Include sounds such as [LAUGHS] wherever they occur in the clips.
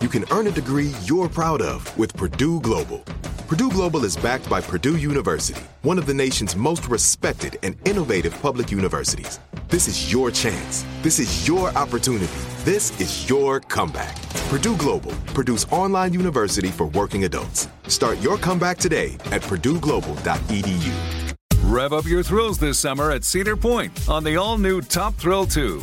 You can earn a degree you're proud of with Purdue Global. Purdue Global is backed by Purdue University, one of the nation's most respected and innovative public universities. This is your chance. This is your opportunity. This is your comeback. Purdue Global, Purdue's online university for working adults. Start your comeback today at purdueglobal.edu. Rev up your thrills this summer at Cedar Point on the all new Top Thrill 2.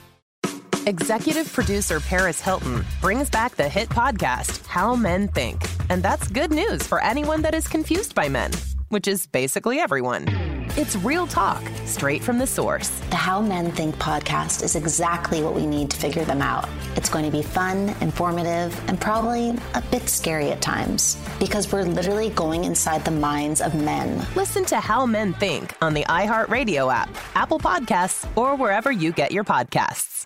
Executive producer Paris Hilton brings back the hit podcast, How Men Think. And that's good news for anyone that is confused by men, which is basically everyone. It's real talk, straight from the source. The How Men Think podcast is exactly what we need to figure them out. It's going to be fun, informative, and probably a bit scary at times because we're literally going inside the minds of men. Listen to How Men Think on the iHeartRadio app, Apple Podcasts, or wherever you get your podcasts.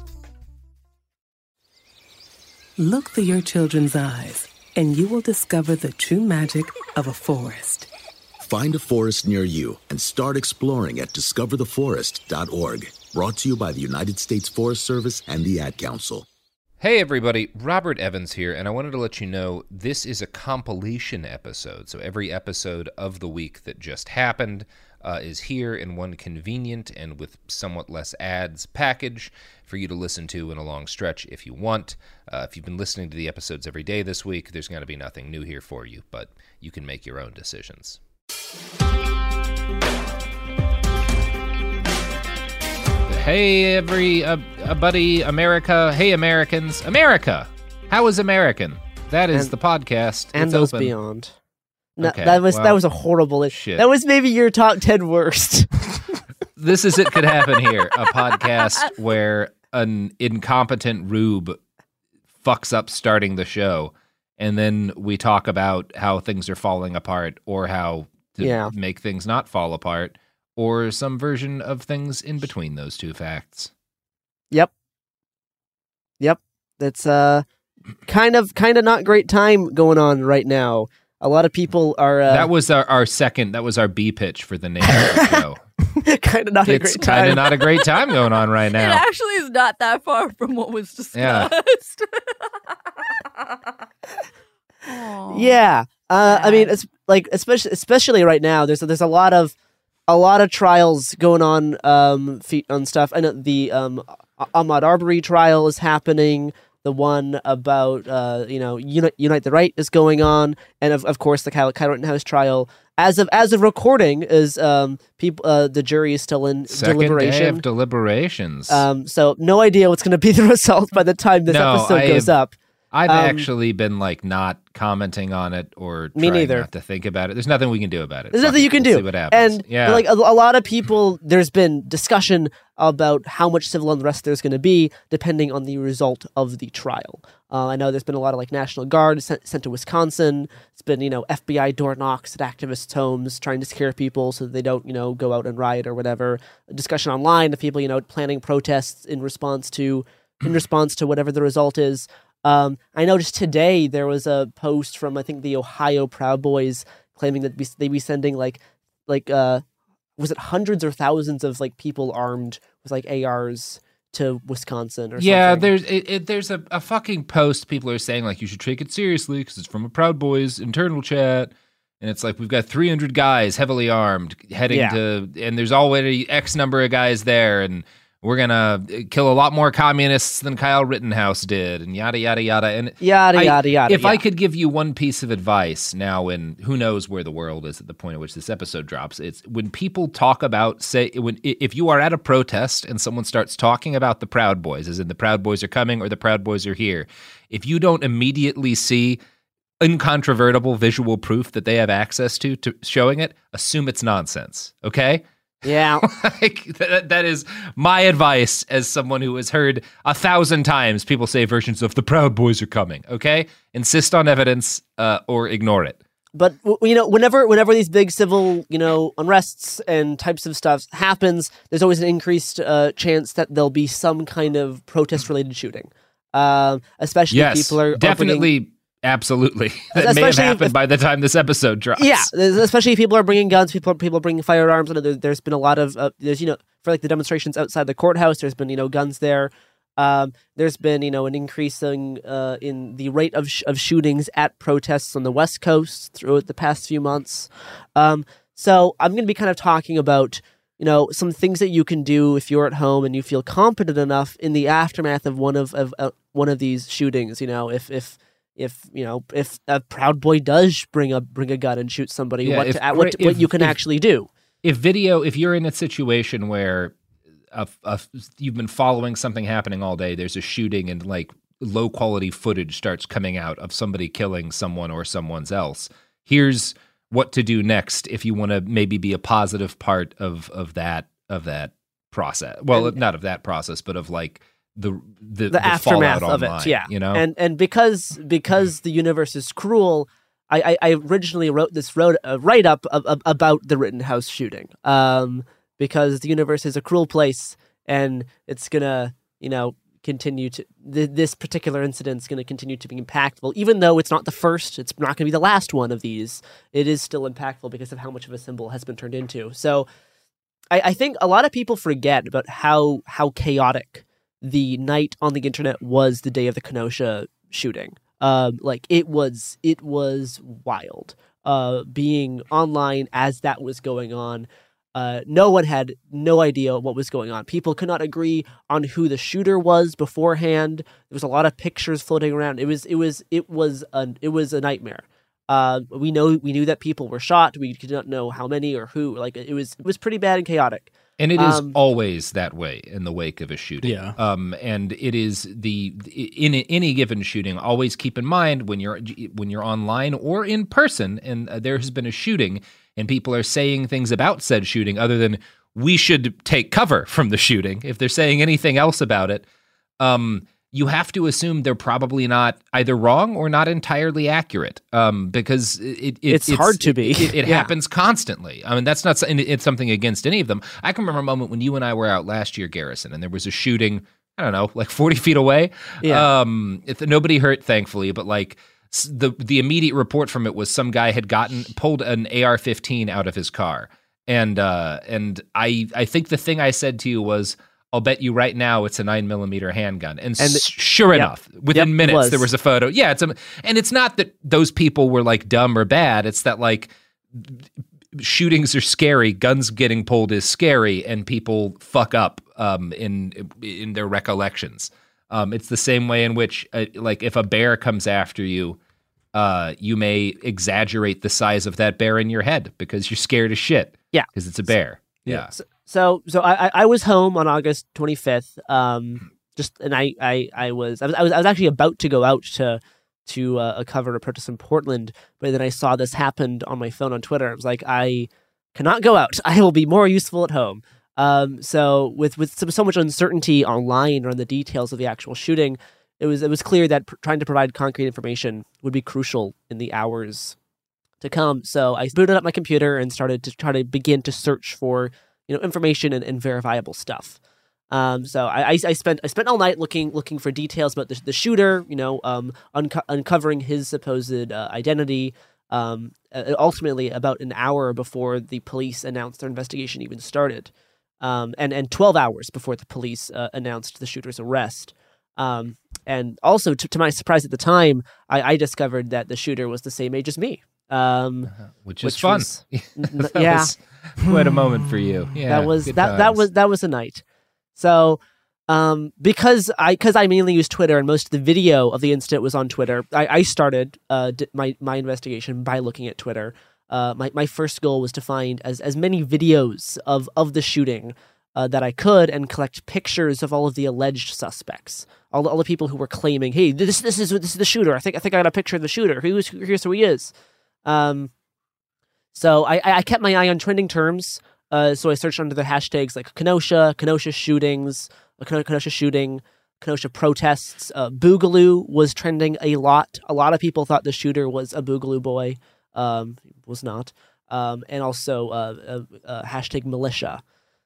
Look through your children's eyes, and you will discover the true magic of a forest. Find a forest near you and start exploring at discovertheforest.org. Brought to you by the United States Forest Service and the Ad Council. Hey everybody, Robert Evans here, and I wanted to let you know this is a compilation episode. So every episode of the week that just happened uh, is here in one convenient and with somewhat less ads package for you to listen to in a long stretch if you want. Uh, if you've been listening to the episodes every day this week, there's going to be nothing new here for you, but you can make your own decisions. Hey, every uh, uh, buddy, America. Hey, Americans. America. How is American? That is And- the podcast. and It's those open. beyond. No, Okay, that was that was a horrible. shit. That was maybe your top ten worst. [LAUGHS] This is it could happen here. A podcast [LAUGHS] where an incompetent rube fucks up starting the show, and then we talk about how things are falling apart, or how to Yeah. make things not fall apart, or some version of things in between those two facts. Yep. Yep. That's uh kind of kind of not great time going on right now. A lot of people are uh, that was our, our second. That was our B pitch for the name of the [LAUGHS] show. [LAUGHS] kind of not a it's great kind of not a great time going on right [LAUGHS] now. It actually is not that far from what was discussed. [LAUGHS] Yeah. Uh, I mean, it's like especially especially right now. There's there's a lot of a lot of trials going on um fe- on stuff. I know the um Ahmaud Arbery trial is happening. The one about uh, you know unite, unite the right is going on, and of, of course the Kyle, Kyle Rittenhouse trial. As of as of recording, is um people uh, the jury is still in Second deliberation. day of deliberations. Um, so no idea what's going to be [LAUGHS] the result by the time this No, episode I goes have- up. I've Um, actually been like not commenting on it or Me trying neither. not to think about it. There's nothing we can do about it. There's nothing you can We'll do. See what happens. And yeah, like a, a lot of people, there's been discussion about how much civil unrest there's going to be depending on the result of the trial. Uh, I know there's been a lot of like National Guard sent, sent to Wisconsin. It's been you know FBI door knocks at activists' homes trying to scare people so that they don't you know go out and riot or whatever. A discussion online of people you know planning protests in response to in response to whatever the result is. Um, I noticed today there was a post from I think the Ohio Proud Boys claiming that they'd be sending like like uh was it hundreds or thousands of like people armed with like ARs to Wisconsin or something yeah. something. There's it, it, there's a, a fucking post people are saying like you should take it seriously because it's from a Proud Boys internal chat. And it's like we've got 300 guys heavily armed heading Yeah. to, and there's already X number of guys there, and we're gonna uh, kill a lot more communists than Kyle Rittenhouse did, and yada yada yada. And Yada, I- yada, yada, If I could give you one piece of advice now, and who knows where the world is at the point at which this episode drops, it's when people talk about say when if you are at a protest and someone starts talking about the Proud Boys, as in the Proud Boys are coming or the Proud Boys are here, if you don't immediately see incontrovertible visual proof that they have access to to showing it, assume it's nonsense. Okay. Yeah. [LAUGHS] like that, that is my advice as someone who has heard a thousand times people say versions of the Proud Boys are coming. Okay, insist on evidence uh, or ignore it. But you know, whenever whenever these big civil you know unrests and types of stuff happens, there's always an increased uh, chance that there'll be some kind of protest related shooting. Um, especially if yes, people are definitely, opening- absolutely. [LAUGHS] That may have happened if- by the time this episode drops. Yeah, especially if people are bringing guns, people people are bringing firearms. I know there, there's been a lot of uh, there's you know for like the demonstrations outside the courthouse. There's been you know guns there. Um, there's been you know an increasing uh, in the rate of sh- of shootings at protests on the West Coast throughout the past few months. Um, so I'm going to be kind of talking about you know some things that you can do if you're at home and you feel competent enough in the aftermath of one of, of uh, one of these shootings. You know if if if you know if a proud boy does bring a bring a gun and shoot somebody, Yeah, what if- to, what, if- what you can if- actually do. if video if you're in a situation where a, a, you've been following something happening all day there's a shooting and like low quality footage starts coming out of somebody killing someone or someone's else here's what to do next if you want to maybe be a positive part of of that of that process well And- not of that process but of like the the, the, aftermath of online, it. Yeah, you know and and because because the universe is cruel. I, I, I originally wrote this wrote, uh, write up of, of, about the Rittenhouse shooting um, because the universe is a cruel place and it's gonna you know continue to th- this particular incident is going to continue to be impactful even though it's not the first it's not going to be the last one of these it is still impactful because of how much of a symbol has been turned into so I, I think a lot of people forget about how how chaotic the night on the internet was the day of the Kenosha shooting. Um, like it was it was wild. Uh, being online as that was going on, uh, no one had no idea what was going on. People could not agree on who the shooter was beforehand. There was a lot of pictures floating around. It was it was it was a it was a nightmare. Uh, we know we knew that people were shot. We did not know how many or who. Like it was it was pretty bad and chaotic. And it is Um, always that way in the wake of a shooting. Yeah. Um, and it is the in any given shooting. Always keep in mind when you're when you're online or in person, and uh, there has been a shooting, and people are saying things about said shooting other than we should take cover from the shooting. If they're saying anything else about it, um, you have to assume they're probably not either wrong or not entirely accurate. Um, because it, it It's hard to be. It, it [LAUGHS] Yeah. happens constantly. I mean, that's not it's something against any of them. I can remember a moment when you and I were out last year, Garrison, and there was a shooting. I don't know, like forty feet away. Yeah. Um, it, nobody hurt, thankfully, but like the the immediate report from it was some guy had gotten pulled an AR-15 out of his car, and uh, and I I think the thing I said to you was. I'll bet you right now it's a nine millimeter handgun, and, And- s- sure yep. enough, within Yep, minutes was. there was a photo. Yeah, it's a, and it's not that those people were like dumb or bad. It's that like shootings are scary, guns getting pulled is scary, and people fuck up um, in in their recollections. Um, it's the same way in which, uh, like, if a bear comes after you, uh, you may exaggerate the size of that bear in your head because you're scared as shit. Yeah, because it's a bear. Yeah. So, so, so I, I was home on August 25th. Um, just and I, I, I was, I was, I was, I was actually about to go out to, to uh, cover a protest in Portland, but then I saw this happened on my phone on Twitter. I was like, I cannot go out. [LAUGHS] I will be more useful at home. Um, so with with so, so much uncertainty online around the details of the actual shooting, it was it was clear that pr- trying to provide concrete information would be crucial in the hours to come. So I booted up my computer and started to try to begin to search for you know information and, and verifiable stuff. Um, so I, I, spent I spent all night looking looking for details about the, the shooter, you know, um, unco- uncovering his supposed uh, identity. Um, uh, ultimately, about an hour before the police announced their investigation even started, um, and and twelve hours before the police uh, announced the shooter's arrest. Um, and also, to, to, my surprise at the time, I, I, discovered that the shooter was the same age as me. Um, uh-huh. which is which fun. Was, [LAUGHS] n- yeah, quite a moment for you. [LAUGHS] Yeah, that was that times. that was that was a night. So um, because I because I mainly use Twitter and most of the video of the incident was on Twitter, I, I started uh, my my investigation by looking at Twitter. Uh, my my first goal was to find as as many videos of of the shooting uh, that I could and collect pictures of all of the alleged suspects, all, all the people who were claiming, "Hey, this this is this is the shooter." I think I think I got a picture of the shooter. Who's here's who he is. Um, so I I kept my eye on trending terms. Uh, so I searched under the hashtags like Kenosha, Kenosha shootings, uh, Kenosha shooting, Kenosha protests. Uh, Boogaloo was trending a lot. A lot of people thought the shooter was a Boogaloo boy. Um, was not. Um, and also uh, uh, uh, hashtag militia.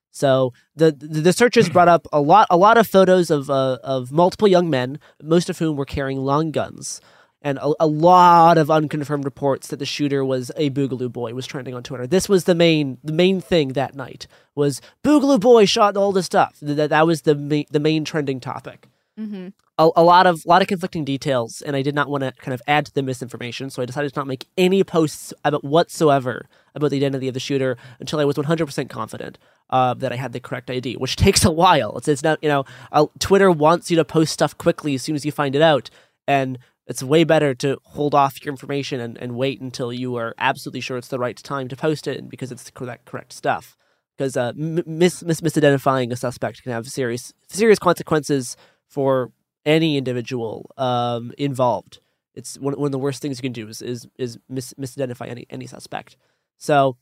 So the, the, searchers brought up a lot a lot of photos of uh, of multiple young men, most of whom were carrying long guns and a, a, lot of unconfirmed reports that the shooter was a Boogaloo boy was trending on Twitter. This was the main the main thing that night was Boogaloo boy shot all this stuff. That that was the main, the main trending topic. Mm-hmm. A, a, lot of lot of conflicting details, and I did not want to kind of add to the misinformation, so I decided to not make any posts about whatsoever about the identity of the shooter until I was 100% confident uh, that I had the correct ID, which [LAUGHS] takes a while. It's, it's not you know uh, Twitter wants you to post stuff quickly as soon as you find it out, and it's way better to hold off your information and, and wait until you are absolutely sure it's the right time to post it because it's the correct, correct stuff. Because uh, mis, mis, misidentifying a suspect can have serious serious consequences for any individual um, involved. It's one, one of the worst things you can do is is, is mis, misidentify any any suspect. So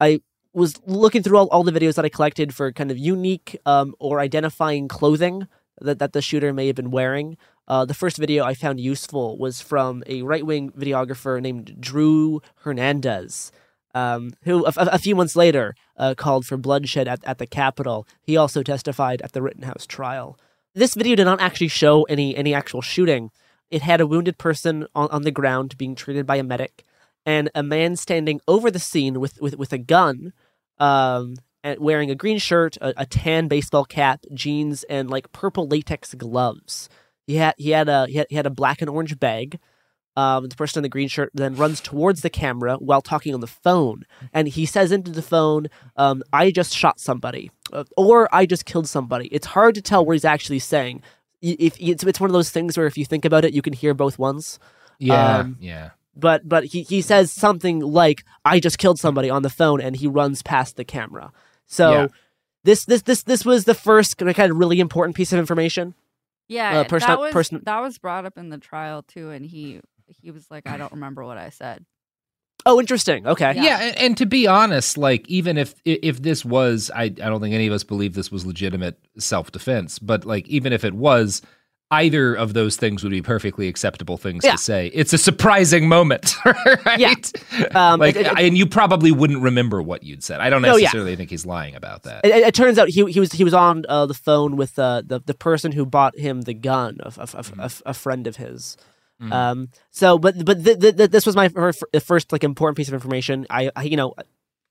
I was looking through all, all the videos that I collected for kind of unique um, or identifying clothing that, that the shooter may have been wearing. Uh, the first video I found useful was from a right wing videographer named Drew Hernandez, um, who a, a, few months later uh, called for bloodshed at, at the Capitol. He also testified at the Rittenhouse trial. This video did not actually show any, any actual shooting. It had a wounded person on, on the ground being treated by a medic, and a man standing over the scene with, with, with a gun um, wearing a green shirt, a, a, tan baseball cap, jeans, and like purple latex gloves. He had he had a he had, he had a black and orange bag. Um, the person in the green shirt then runs towards the camera while talking on the phone, and he says into the phone, um, "I just shot somebody," uh, or "I just killed somebody." It's hard to tell what he's actually saying. If it's it's one of those things where if you think about it, you can hear both ones. Yeah, um, yeah. But but he he says something like, "I just killed somebody" on the phone, and he runs past the camera. So. Yeah. This, this this this was the first kind of really important piece of information yeah, uh, person, that was person... that was brought up in the trial too, and he he was like, I don't remember what I said. Oh, interesting. Okay. Yeah, yeah and, and, to be honest, like even if if this was, I I don't think any of us believe this was legitimate self defense, but like even if it was, either of those things would be perfectly acceptable things yeah. to say. It's a surprising moment, [LAUGHS] right? Yeah. Um, like, it, it, and you probably wouldn't remember what you'd said. I don't necessarily yeah. think he's lying about that. It, it, turns out he he was he was on uh, the phone with uh, the the person who bought him the gun, a, a, mm-hmm. a, a friend of his. Mm-hmm. Um. So, but but th- th- th- this was my first like important piece of information. I, I you know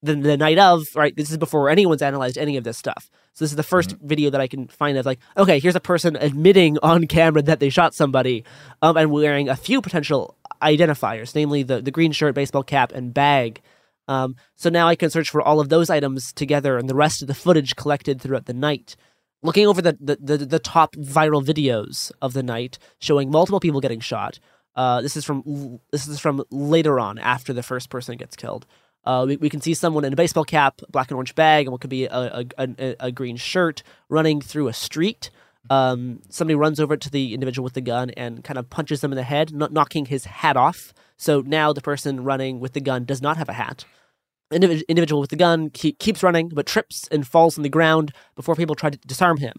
the, the night of, right? This is before anyone's analyzed any of this stuff. So this is the 1st mm-hmm. video that I can find of like, okay, here's a person admitting on camera that they shot somebody, um, and wearing a few potential identifiers, namely the the green shirt, baseball cap, and bag. Um, so now I can search for all of those items together and the rest of the footage collected throughout the night. looking over the, the, the, the top viral videos of the night showing multiple people getting shot. Uh, this is from this is from later on after the first person gets killed. Uh, we, we can see someone in a baseball cap, black and orange bag, and what could be a, a, a, a green shirt running through a street. Um, somebody runs over to the individual with the gun and kind of punches them in the head, knocking his hat off. So now the person running with the gun does not have a hat. Indiv- individual with the gun keep, keeps running, but trips and falls on the ground before people try to disarm him.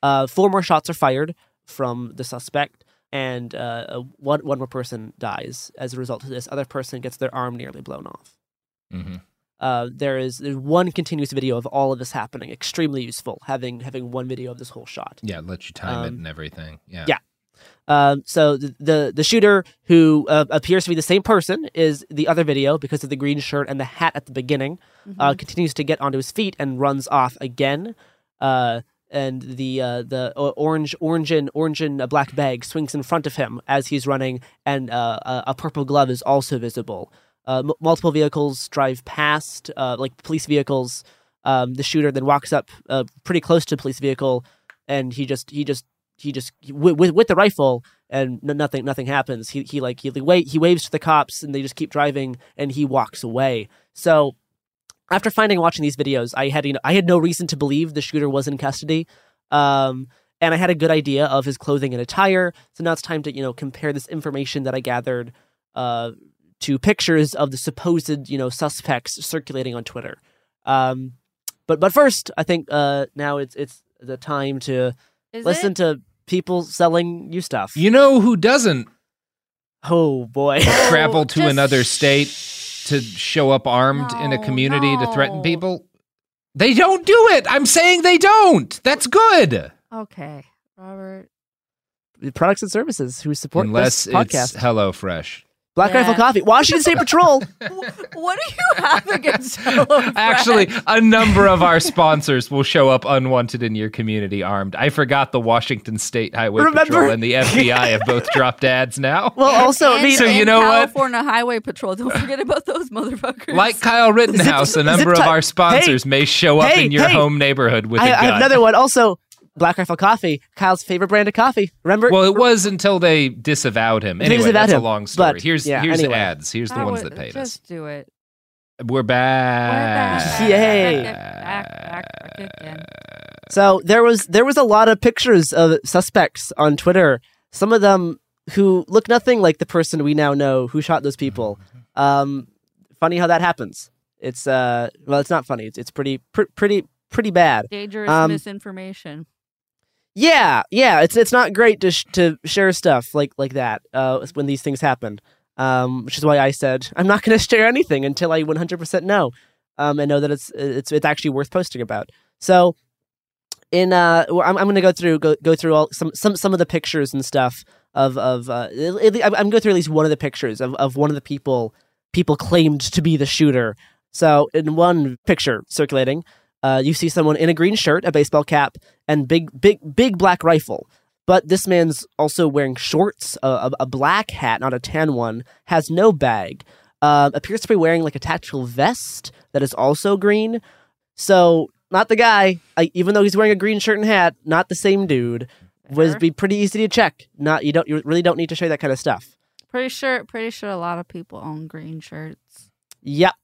Uh, four more shots are fired from the suspect, and uh, one one more person dies as a result of this. Other person gets their arm nearly blown off. Mm-hmm. Uh, there is there's one continuous video of all of this happening. Extremely useful having having one video of this whole shot. Yeah, it lets you time Um, it and everything. Yeah. Yeah. Um, so the, the the shooter who uh, appears to be the same person is the other video because of the green shirt and the hat at the beginning. Uh, Mhm. continues to get onto his feet and runs off again. Uh, and the uh, the orange orange and orange and a black bag swings in front of him as he's running, and uh, a, a purple glove is also visible. Uh, m- multiple vehicles drive past, uh, like police vehicles. Um, the shooter then walks up uh, pretty close to the police vehicle, and he just he just he just with with, with the rifle, and n- nothing nothing happens. He he like he wait he waves to the cops, and they just keep driving, and he walks away. So after finding and watching these videos, I had you know I had no reason to believe the shooter was in custody. Um, and I had a good idea of his clothing and attire. So now it's time to you know compare this information that I gathered uh, to pictures of the supposed you know suspects circulating on Twitter. Um, but but first, I think uh, now it's it's the time to Is listen it? to people selling you stuff. You know who doesn't Oh boy, travel to another state to show up armed in a community to threaten people? They don't do it. I'm saying they don't. That's good. Okay, Robert. products and services who support Unless this podcast. it's HelloFresh. Black Yeah. Rifle Coffee, Washington State Patrol. [LAUGHS] What do you have against HelloFresh? Actually, a number of our sponsors will show up unwanted in your community armed. I forgot the Washington State Highway Remember- Patrol and the FBI have both [LAUGHS] dropped ads now. Well, also, I mean, so you And know what? California Highway Patrol. Don't forget about those motherfuckers. Like Kyle Rittenhouse, a number of our sponsors Hey, may show up hey, in your hey. home neighborhood with I, a I gun. I have another one. Also, Black Rifle Coffee, Kyle's favorite brand of coffee. Remember? Well, it was until they disavowed him. They Anyway, disavowed that's him, a long story. but, here's yeah, here's anyway. the ads. Here's the That ones would- that paid us. Just do it. We're back. Yay. Back, back, back. So there was there was a lot of pictures of suspects on Twitter. Some of them who look nothing like the person we now know who shot those people. Um, funny how that happens. It's uh, well, it's not funny. It's it's pretty pr- pretty pretty bad. Dangerous Um, misinformation. Yeah, yeah, it's it's not great to sh- to share stuff like like that uh, when these things happen. Um, which is why I said I'm not going [LAUGHS] to share anything until I 100% know, um, and know that it's it's it's actually worth posting about. So, in uh, I'm I'm going to go through go, go through all some some some of the pictures and stuff of of uh, I'm going to go through at least one of the pictures of of one of the people people claimed to be the shooter. So, in one picture circulating, uh, you see someone in a green shirt, a baseball cap, and big, big, big black rifle. But this man's also wearing shorts, a, a, a black hat, not a tan one, has no bag, uh, appears to be wearing like a tactical vest that is also green. So, not the guy, I, even though he's wearing a green shirt and hat, not the same dude. Would be pretty easy to check. Not you don't you really don't need to show that kind of stuff. Pretty sure. Pretty sure a lot of people own green shirts. Yep.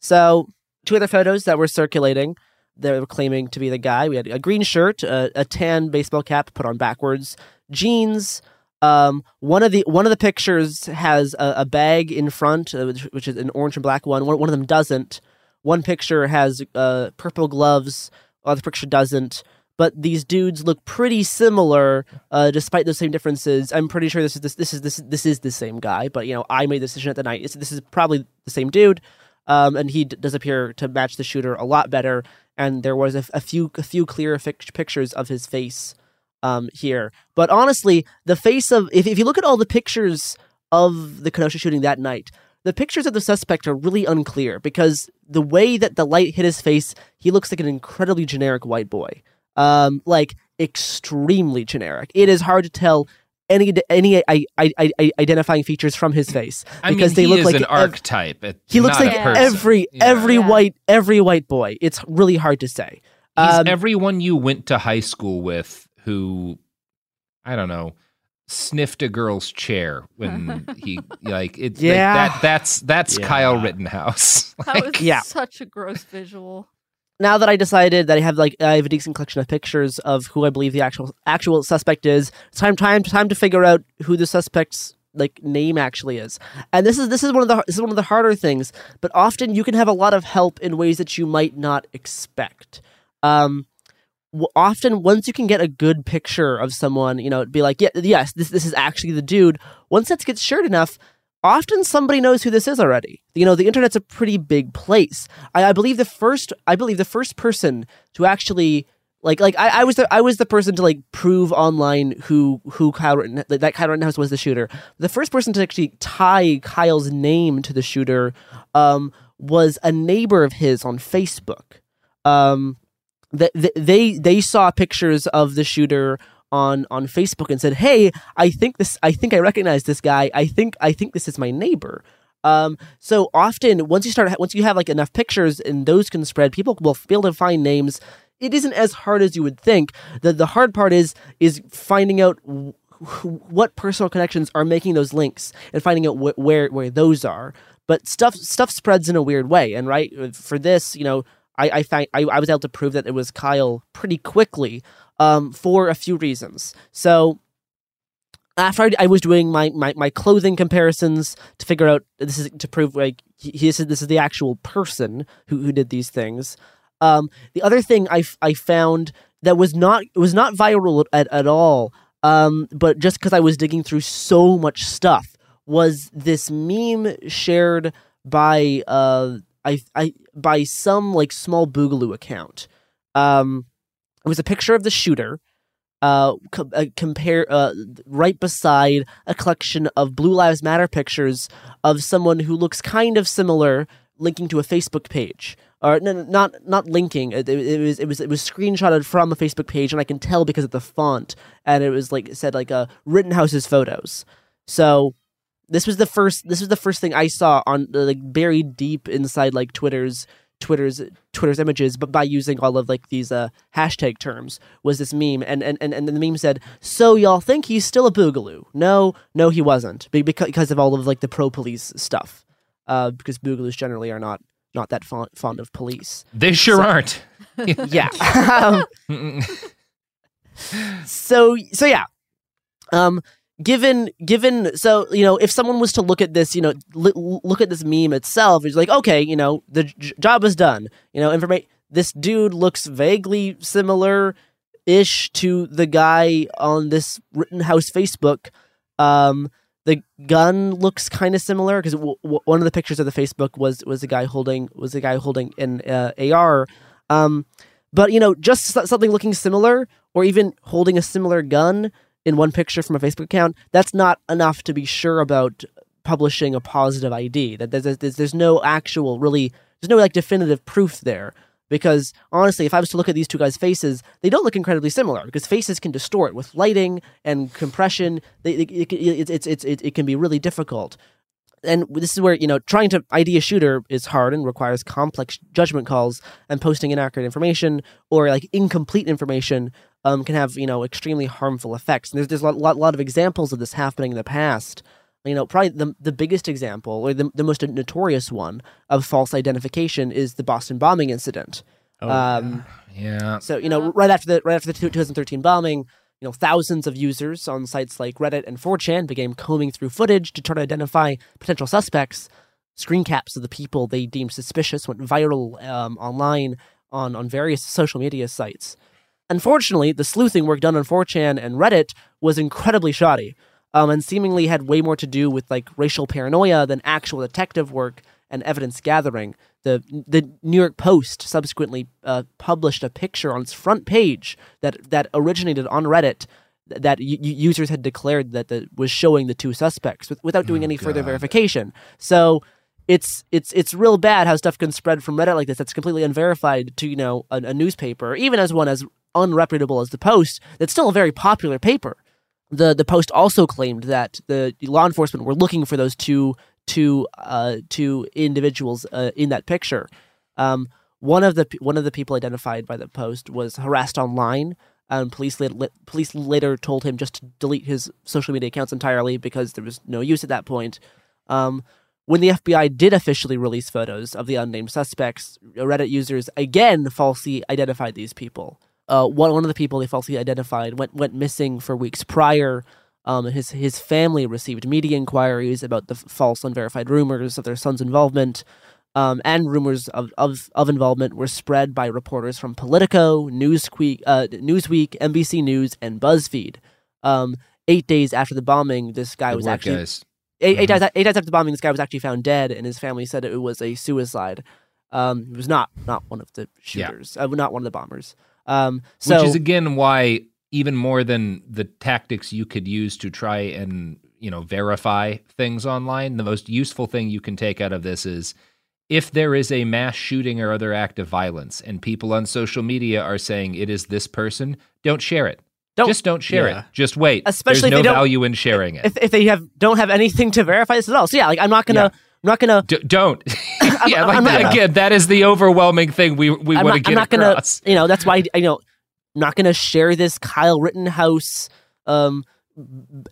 So, two other photos that were circulating. They were claiming to be the guy. We had a green shirt, a, a tan baseball cap put on backwards, jeans. Um, one of the one of the pictures has a, a bag in front, uh, which, which is an orange and black one. One, one of them doesn't. One picture has uh, purple gloves. Other picture doesn't. But these dudes look pretty similar, uh, despite those same differences. I'm pretty sure this is this, this is this this is the same guy. But you know, I made the decision at the night. It's, this is probably the same dude, um, and he d- does appear to match the shooter a lot better. And there was a, a few a few clearer fic- pictures of his face um, here. But honestly, the face of if, if you look at all the pictures of the Kenosha shooting that night, the pictures of the suspect are really unclear because the way that the light hit his face, he looks like an incredibly generic white boy. Um, like extremely generic. It is hard to tell any any I, I, I, identifying features from his face I mean, because they he look is like an ev- archetype. It's he looks not like a person. every Yeah. every white every white boy. It's really hard to say. He's um, everyone you went to high school with who, I don't know, sniffed a girl's chair when he [LAUGHS] like it's yeah. Like that that's that's yeah. Kyle Rittenhouse. [LAUGHS] like, that was yeah. such a gross visual. Now that I decided that I have like I have a decent collection of pictures of who I believe the actual actual suspect is, it's time time time to figure out who the suspect's like name actually is. And this is this is one of the this is one of the harder things, but often you can have a lot of help in ways that you might not expect. Um, often once you can get a good picture of someone, you know, be like, yeah, yes, this this is actually the dude. Once that gets shared enough, often somebody knows who this is already. You know, the internet's a pretty big place. I, I believe the first I believe the first person to actually like like I, I was the I was the person to like prove online who who Kyle Ritten, that Kyle Rittenhouse was the shooter. The first person to actually tie Kyle's name to the shooter um, was a neighbor of his on Facebook. Um, they, they they saw pictures of the shooter on on Facebook and said, "Hey, I think this. I think I recognize this guy. I think I think this is my neighbor." Um, so often, once you start, once you have like enough pictures and those can spread, people will be able to find names. It isn't as hard as you would think. the The hard part is is finding out what personal connections are making those links and finding out wh- where where those are. But stuff stuff spreads in a weird way, and right for this, you know, I I, find, I, I was able to prove that it was Kyle pretty quickly um, for a few reasons. So after I, I, was doing my, my, my clothing comparisons to figure out this is to prove like he said this is the actual person who, who did these things. Um, the other thing I, I found that was not was not viral at, at all, um, but just because I was digging through so much stuff was this meme shared by uh, I I by some like small Boogaloo account. Um, it was a picture of the shooter, uh, uh, compare uh, right beside a collection of Blue Lives Matter pictures of someone who looks kind of similar, linking to a Facebook page. Or no, not not linking. It, it, it, was it was it was screenshotted from a Facebook page, and I can tell because of the font. And it was like it said like a uh, Rittenhouse's photos. So this was the first. This was the first thing I saw on like buried deep inside like Twitter's Twitter's Twitter's images, but by using all of like these uh, hashtag terms was this meme, and and and and the meme said, "So y'all think he's still a boogaloo? No, no, he wasn't, because of all of like the pro police stuff, uh, because boogaloos generally are not not that fond fond of police. They sure so, aren't. [LAUGHS] yeah. [LAUGHS] um, so so yeah. Um, given given so you know if someone was to look at this you know look at this meme itself it's like okay you know the j- job is done. You know information this dude looks vaguely similar ish to the guy on this Rittenhouse Facebook. Um the gun looks kind of similar because w- w- one of the pictures of the Facebook was was a guy holding was a guy holding an uh, AR um but you know just something looking similar or even holding a similar gun in one picture from a Facebook account, that's not enough to be sure about publishing a positive ID. That there's, there's, there's no actual really there's no like definitive proof there. Because honestly, if I was to look at these two guys' faces, they don't look incredibly similar. Because faces can distort with lighting and compression. They, it, it, it, it, it, it, can be really difficult and this is where you know trying to ID a shooter is hard and requires complex judgment calls and posting inaccurate information or like incomplete information um, can have you know extremely harmful effects. And there's there's a lot, lot of examples of this happening in the past. You know, probably the the biggest example or the the most notorious one of false identification is the Boston bombing incident. Oh, um, yeah. So you know, right after the right after the 2013 bombing, you know, thousands of users on sites like Reddit and 4chan began combing through footage to try to identify potential suspects. Screen caps of the people they deemed suspicious went viral um, online on on various social media sites. Unfortunately, the sleuthing work done on 4chan and Reddit was incredibly shoddy, um, and seemingly had way more to do with like racial paranoia than actual detective work and evidence gathering. The the New York Post subsequently uh, published a picture on its front page that that originated on Reddit that y- users had declared that the, was showing the two suspects with, without doing oh, any God. further verification. So it's it's it's real bad how stuff can spread from Reddit like this. That's completely unverified to you know a, a newspaper, even as one as unreputable as the Post, that's still a very popular paper. The the Post also claimed that the law enforcement were looking for those two two uh, two individuals uh, in that picture. Um, one of the one of the people identified by the post was harassed online. Um, police later, police later told him just to delete his social media accounts entirely because there was no use at that point. Um, when the FBI did officially release photos of the unnamed suspects, Reddit users again falsely identified these people. Uh, one one of the people they falsely identified went went missing for weeks prior. Um, his his family received media inquiries about the false, unverified rumors of their son's involvement, um, and rumors of, of, of involvement were spread by reporters from Politico, Newsweek, uh, Newsweek, NBC News, and BuzzFeed. Um, eight days after the bombing, this guy Good was actually guys. eight, eight Mhm. days eight days after the bombing, this guy was actually found dead, and his family said it was a suicide. Um, it was not not one of the Yeah. shooters, uh, not one of the bombers. Um, so Which is again why even more than the tactics you could use to try and you know verify things online, the most useful thing you can take out of this is if there is a mass shooting or other act of violence and people on social media are saying it is this person, don't share it. Don't- Just don't share Yeah. it. Just wait. Especially if no they don't- value in sharing it. if, if they have don't have anything to verify this at all, so yeah, like I'm not gonna I'm not gonna D- don't. [LAUGHS] yeah, like I'm not- again, that is the overwhelming thing we we want to get I'm not gonna, you know, that's why I, you know, I'm not gonna share this Kyle Rittenhouse um, b-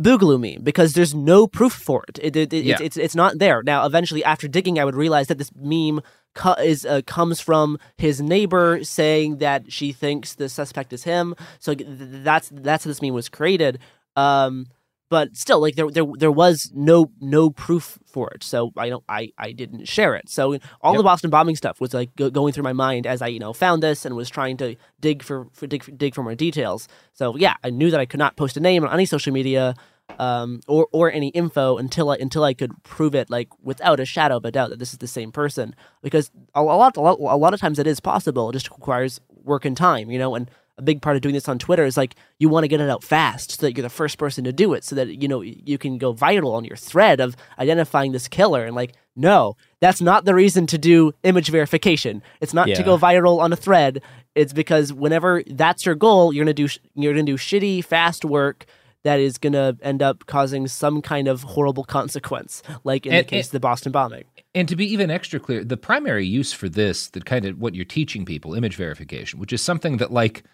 Boogaloo meme because there's no proof for it. It, it, it- Yeah. it's, it's it's not there. Now, eventually, after digging, I would realize that this meme co- is uh, comes from his neighbor saying that she thinks the suspect is him. So th- that's that's how this meme was created. Um, but still, like there there there was no no proof for it. So I don't I I didn't share it. So all the Boston bombing stuff was like go- going through my mind as I you know found this and was trying to dig for, for dig for, dig for more details. So yeah, I knew that I could not post a name on any social media um, or or any info until I until I could prove it like without a shadow of a doubt that this is the same person. Because a, a lot a lot a lot of times it is possible. It just requires work and time, you know. And a big part of doing this on Twitter is like you want to get it out fast so that you're the first person to do it, so that you know you can go viral on your thread of identifying this killer. And like, no, that's not the reason to do image verification. It's not to go viral on a thread. It's because whenever that's your goal, you're gonna do sh- you're gonna do shitty fast work that is gonna end up causing some kind of horrible consequence, like in And- the case and- of the Boston bombing. And to be even extra clear, the primary use for this, the kind of what you're teaching people, image verification, which is something that like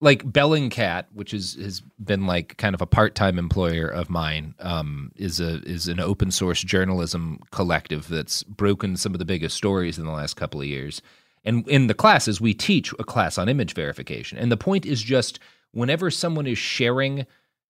like Bellingcat, which is has been like kind of a part-time employer of mine, um, is a is an open source journalism collective that's broken some of the biggest stories in the last couple of years. And in the classes, we teach a class on image verification. And the point is just whenever someone is sharing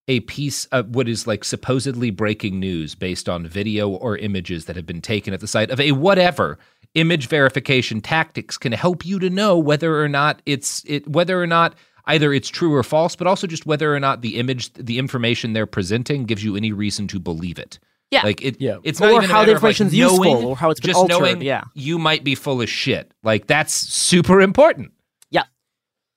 a piece of what is like supposedly breaking news based on video or images that have been taken at the site of a whatever image verification tactics can help you to know whether or not it's it whether or not either it's true or false but also just whether or not the image the information they're presenting gives you any reason to believe it Yeah. like it Yeah. it's not Or even a how the matter of, like, information's useful, knowing- or how it's been just altered, knowing yeah. you might be full of shit like that's super important Yeah.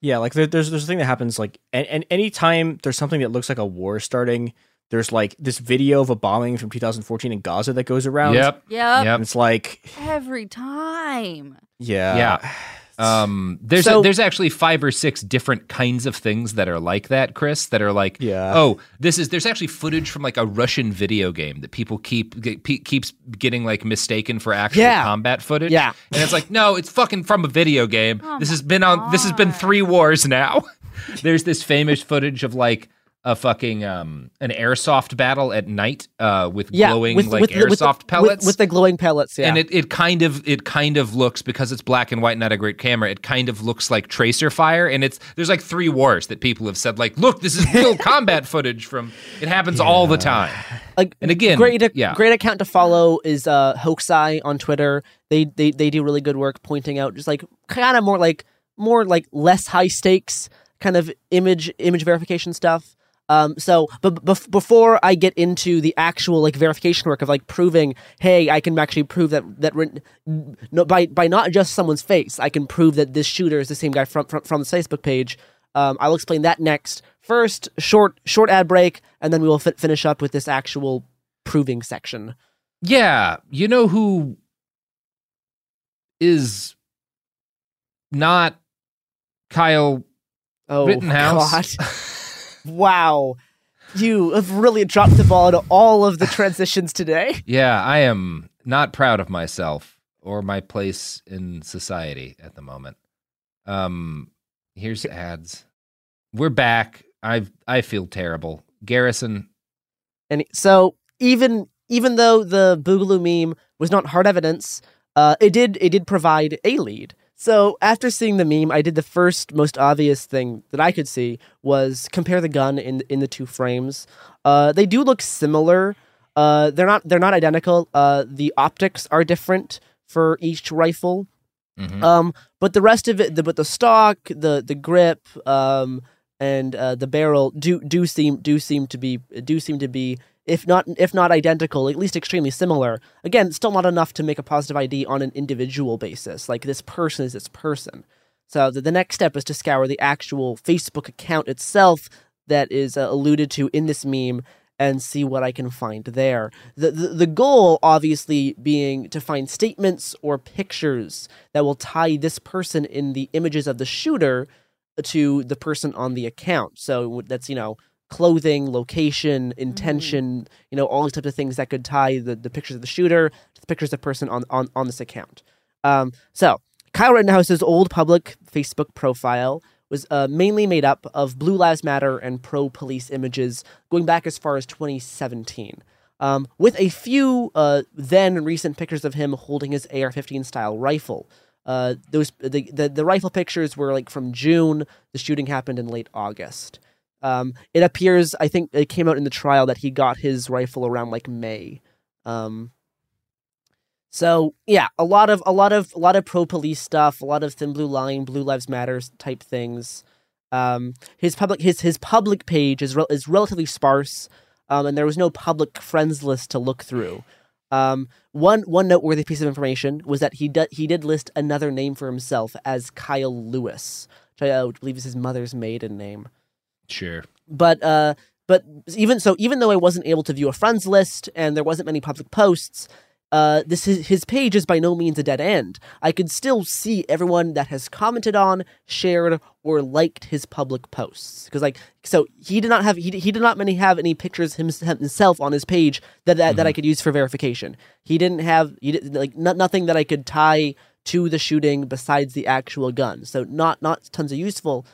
Yeah, like there, there's there's a thing that happens like and, and anytime there's something that looks like a war starting, there's like this video of a bombing from 2014 in Gaza that goes around. Yep. Yep. And it's like Every time. yeah. yeah. Um, there's So- a, there's actually five or six different kinds of things that are like that, Chris. That are like, Yeah. oh, this is there's actually footage from like a Russian video game that people keep get, pe- keeps getting like mistaken for actual Yeah. combat footage. Yeah. and it's like, no, it's fucking from a video game. Oh this has been on. This has been three wars now. [LAUGHS] there's this famous footage of like a fucking um an airsoft battle at night uh with Yeah, glowing with, like with, the- with the- airsoft with- pellets. with, the glowing pellets. Yeah, and it, it kind of it kind of looks because it's black and white not a great camera it kind of looks like tracer fire and it's there's like three wars that people have said like look this is real [LAUGHS] combat footage from it happens all the time. Like and again great yeah. great account to follow is uh HoaxEye on twitter. They they they do really good work pointing out just like kind of more like more like less high stakes kind of image image verification stuff um so but bef- before i get into the actual like verification work of like proving hey i can actually prove that that Ren- no, by by not just someone's face i can prove that this shooter is the same guy from from, from the facebook page um, I'll explain that next. First, short short ad break, and then we will fi- finish up with this actual proving section. yeah you know who is not kyle Oh Rittenhouse. [LAUGHS] Wow, you have really dropped the ball into all of the transitions today. yeah i am not proud of myself or my place in society at the moment. Um, here's ads. We're back. I I feel terrible. Garrison. And so even even though the Boogaloo meme was not hard evidence, uh, it did it did provide a lead. So after seeing the meme, I did the first most obvious thing that I could see was compare the gun in in the two frames. Uh, they do look similar. Uh, they're not they're not identical. Uh, the optics are different for each rifle. Mm-hmm. Um, but the rest of it, the, but the stock, the the grip, um, and uh, the barrel do do seem do seem to be do seem to be if not if not identical, at least extremely similar. Again, still not enough to make a positive ID on an individual basis. Like this person is this person. So the, the next step is to scour the actual Facebook account itself that is uh, alluded to in this meme and see what I can find there. The, the, the goal, obviously, being to find statements or pictures that will tie this person in the images of the shooter to the person on the account. So that's, you know, clothing, location, intention, mm. you know, all these types of things that could tie the, the pictures of the shooter to the pictures of the person on, on, on this account. Um, so, Kyle Rittenhouse's old public Facebook profile was uh, mainly made up of Blue Lives Matter and pro police images going back as far as 2017. Um, with a few uh, then recent pictures of him holding his AR-15 style rifle. Uh, those the, the, the rifle pictures were like from June. The shooting happened in late August. Um, it appears, I think it came out in the trial that he got his rifle around like May. Um, so yeah, a lot of a lot of a lot of pro police stuff, a lot of thin blue line, blue lives matters type things. Um, his public his his public page is re- is relatively sparse, um, and there was no public friends list to look through. Um, one one noteworthy piece of information was that he did he did list another name for himself as Kyle Lewis, which I believe is his mother's maiden name. Sure, but uh, but even so, even though I wasn't able to view a friends list and there wasn't many public posts, uh, this is, his page is by no means a dead end. I could still see everyone that has commented on, shared, or liked his public posts. Because like, so he did not have he, he did not many have any pictures himself on his page that that, mm-hmm. that I mm-hmm. could use for verification. He didn't have he did, like nothing that I could tie to the shooting besides the actual gun. So not not tons of useful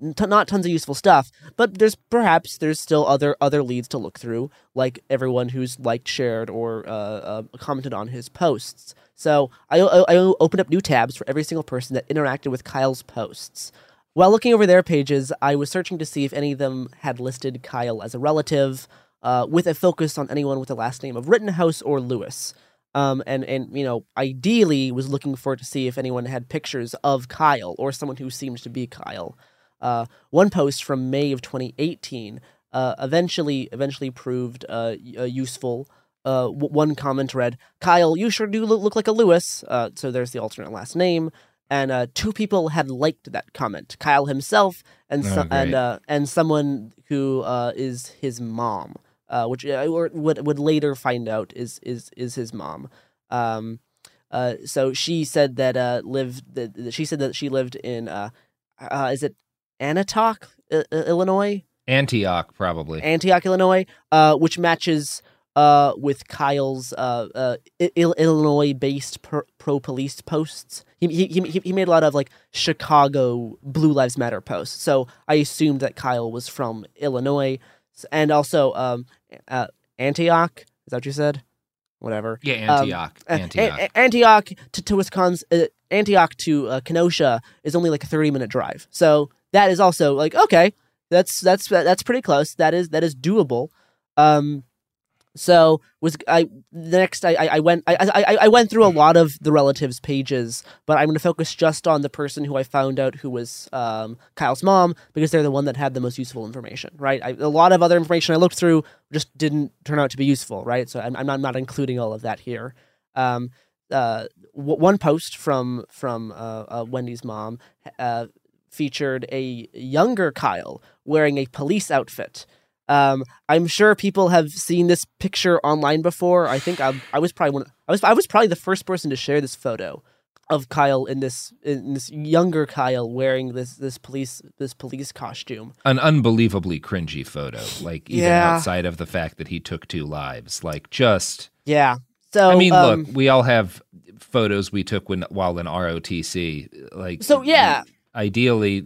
t- not tons of useful stuff, but there's perhaps there's still other other leads to look through, like everyone who's liked, shared, or uh, uh, commented on his posts. So I, I, I opened up new tabs for every single person that interacted with Kyle's posts. While looking over their pages, I was searching to see if any of them had listed Kyle as a relative, uh, with a focus on anyone with the last name of Rittenhouse or Lewis. Um, and and you know, ideally was looking for to see if anyone had pictures of Kyle or someone who seemed to be Kyle. Uh, one post from May of 2018 uh, eventually eventually proved uh, uh useful. Uh, w- one comment read, "Kyle, you sure do look, like a Lewis." Uh, so there's the alternate last name, and two people had liked that comment: Kyle himself and so- oh, and and someone who is his mom, which I would would later find out is is is his mom. Um, so she said that lived. That, she said that she lived in. is it Anatoch, I- Illinois. Antioch, probably. Antioch, Illinois, uh, which matches uh, with Kyle's uh, uh, I- Illinois-based pro police posts. He, he he made a lot of like Chicago Blue Lives Matter posts. So I assumed that Kyle was from Illinois, and also um, uh, Antioch. Is that what you said? Whatever. Yeah, Antioch. Um, Antioch. A- Antioch to, to Wisconsin. Uh, Antioch to uh, Kenosha is only like a thirty-minute drive. So that is also like okay, that's that's that's pretty close. That is that is doable. Um, so was I the next I I went I, I I went through a lot of the relatives pages, but I'm going to focus just on the person who I found out who was um, Kyle's mom because they're the one that had the most useful information, right? I, a lot of other information I looked through just didn't turn out to be useful, right? So I'm I'm not, I'm not including all of that here. Um, uh, w- one post from from uh, uh, Wendy's mom uh, featured a younger Kyle wearing a police outfit. Um, I'm sure people have seen this picture online before. I think I, I was probably one. I was I was probably the first person to share this photo of Kyle in this in this younger Kyle wearing this this police this police costume. An unbelievably cringy photo, like even yeah. outside of the fact that he took two lives, like just yeah. So I mean, um, look, we all have photos we took when while in ROTC. Like so, yeah. Ideally,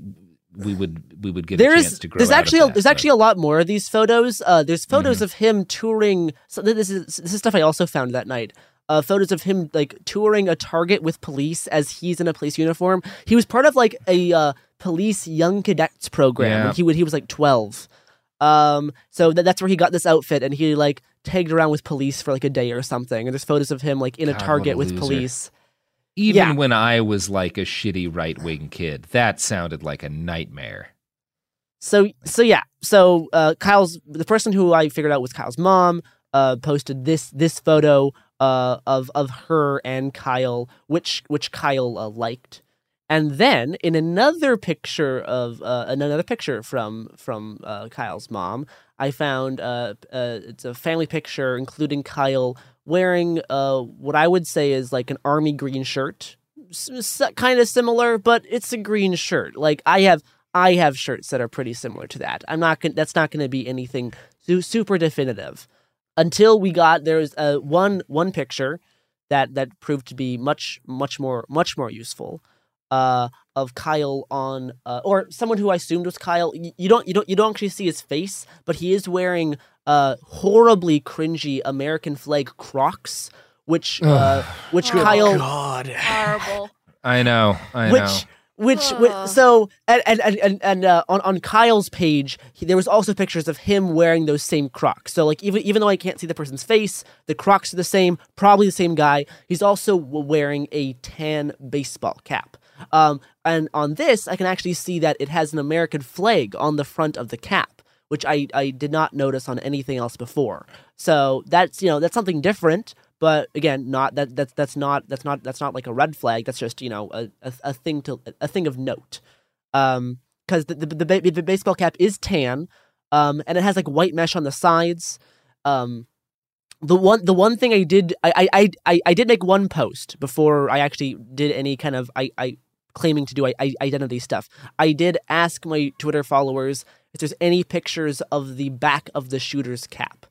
we would we would get there's, a chance to grow. There's actually that, there's but. actually a lot more of these photos. Uh, there's photos Mm-hmm. of him touring. So this is this is stuff I also found that night. Uh, photos of him like touring a target with police as he's in a police uniform. He was part of like a uh, police young cadets program. Yeah. When he would he was like twelve. Um, so that, that's where he got this outfit, and he like tagged around with police for like a day or something. And there's photos of him like in a God, target a with police. Even Yeah. when I was like a shitty right wing kid, that sounded like a nightmare. So so yeah. So uh, Kyle's the person who I figured out was Kyle's mom. Uh, posted this this photo uh, of of her and Kyle, which which Kyle uh, liked, and then in another picture of uh, another picture from from uh, Kyle's mom, I found uh, uh, it's a family picture including Kyle wearing uh, what I would say is like an army green shirt, kind of similar, but it's a green shirt. Like I have I have shirts that are pretty similar to that. I'm not gonna, that's not going to be anything su- super definitive until we got there's uh, one one picture that that proved to be much much more much more useful uh, of Kyle on uh, or someone who I assumed was Kyle. You don't you don't you don't actually see his face, but he is wearing uh, horribly cringy American flag Crocs, which uh, which Kyle God. Horrible. I know, I which know. which, which so and and and and, and uh, on on Kyle's page he, there was also pictures of him wearing those same Crocs. So like even even though I can't see the person's face, the Crocs are the same, probably the same guy. He's also wearing a tan baseball cap. Um, and on this, I can actually see that it has an American flag on the front of the cap, which I, I did not notice on anything else before. So that's you know that's something different, but again, not that that's that's not that's not that's not like a red flag. That's just you know a, a, a thing to a thing of note. Um, because the the, the the baseball cap is tan, um, and it has like white mesh on the sides. Um, the one the one thing I did I I I I did make one post before I actually did any kind of I I claiming to do I identity stuff. I did ask my Twitter followers if there's any pictures of the back of the shooter's cap.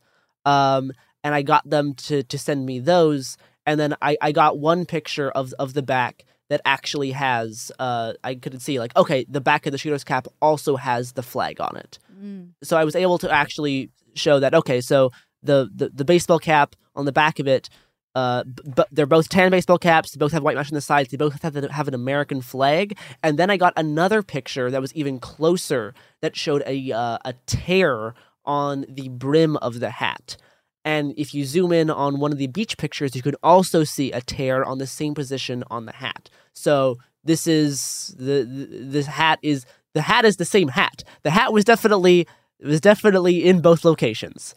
Um, and I got them to to send me those, and then I, I got one picture of of the back that actually has uh I couldn't see like okay the back of the shooter's cap also has the flag on it. So I was able to actually show that okay so the the, the baseball cap on the back of it. Uh, but they're both tan baseball caps. They both have white mesh on the sides. They both have, have an American flag. And then I got another picture that was even closer that showed a uh, a tear on the brim of the hat. And if you zoom in on one of the beach pictures, you can also see a tear on the same position on the hat. So this is the, this hat is the hat is the same hat. The hat was definitely it was definitely in both locations.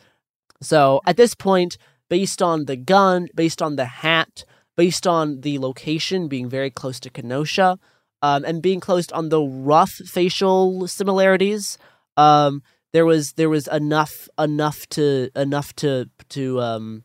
So at this point, based on the gun, based on the hat, based on the location being very close to Kenosha, um, and being close on the rough facial similarities, um, there was there was enough enough to enough to to um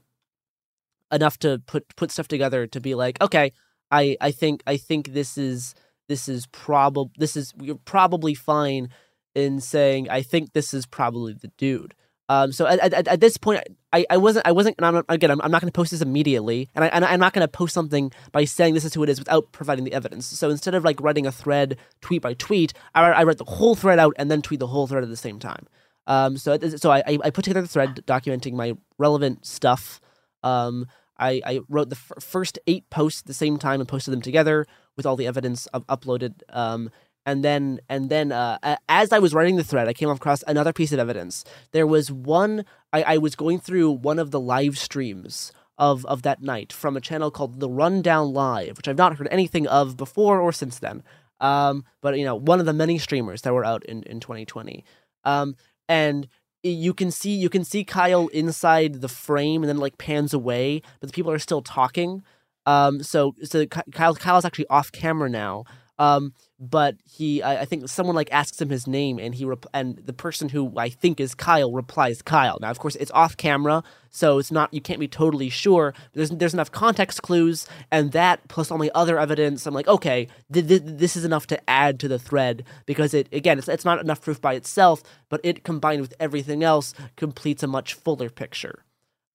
enough to put put stuff together to be like, okay, I I think I think this is this is probably this is you're probably fine in saying I think this is probably the dude. Um, so at, at, at this point, I, I wasn't I wasn't and I'm, again I'm, I'm not going to post this immediately, and I and I'm not going to post something by saying this is who it is without providing the evidence. So instead of like writing a thread tweet by tweet, I, I write the whole thread out and then tweet the whole thread at the same time. Um, so so I, I put together the thread documenting my relevant stuff. Um, I, I wrote the f- first eight posts at the same time and posted them together with all the evidence up- uploaded. Um, and then and then uh, as I was writing the thread, I came across another piece of evidence. There was one I, I was going through one of the live streams of of that night from a channel called The Rundown Live, which I've not heard anything of before or since then. Um, but you know, one of the many streamers that were out in in 2020. Um, and you can see you can see Kyle inside the frame and then like pans away, but the people are still talking. Um, so so Ky- Kyle Kyle's actually off camera now. Um, but he I, I think someone like asks him his name and he rep- and the person who I think is Kyle replies Kyle. Now of course it's off camera, so it's not you can't be totally sure. There's there's enough context clues and that plus all my other evidence. I'm like okay, th- th- this is enough to add to the thread because it again it's it's not enough proof by itself, but it combined with everything else completes a much fuller picture.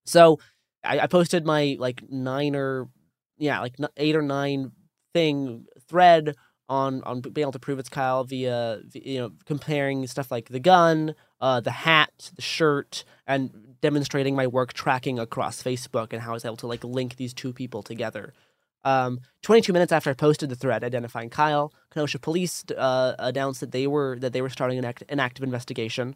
So I, I posted my like nine or yeah, like eight or nine thing thread on on being able to prove it's Kyle via, you know comparing stuff like the gun, uh, the hat, the shirt, and demonstrating my work tracking across Facebook and how I was able to like link these two people together. Um, 22 minutes after I posted the thread identifying Kyle, Kenosha police uh, announced that they were that they were starting an, act, an active investigation.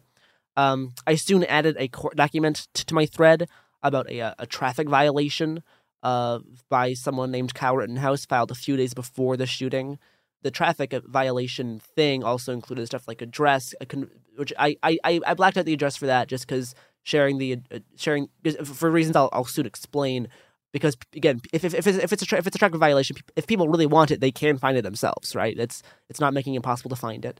Um, I soon added a court document t- to my thread about a, a traffic violation uh, by someone named Kyle Rittenhouse filed a few days before the shooting. The traffic violation thing also included stuff like address, con- which I, I I blacked out the address for that just because sharing the uh, sharing for reasons I'll, I'll soon explain. Because again, if if, if it's if it's a tra- if it's a traffic violation, if people really want it, they can find it themselves, right? It's it's not making it impossible to find it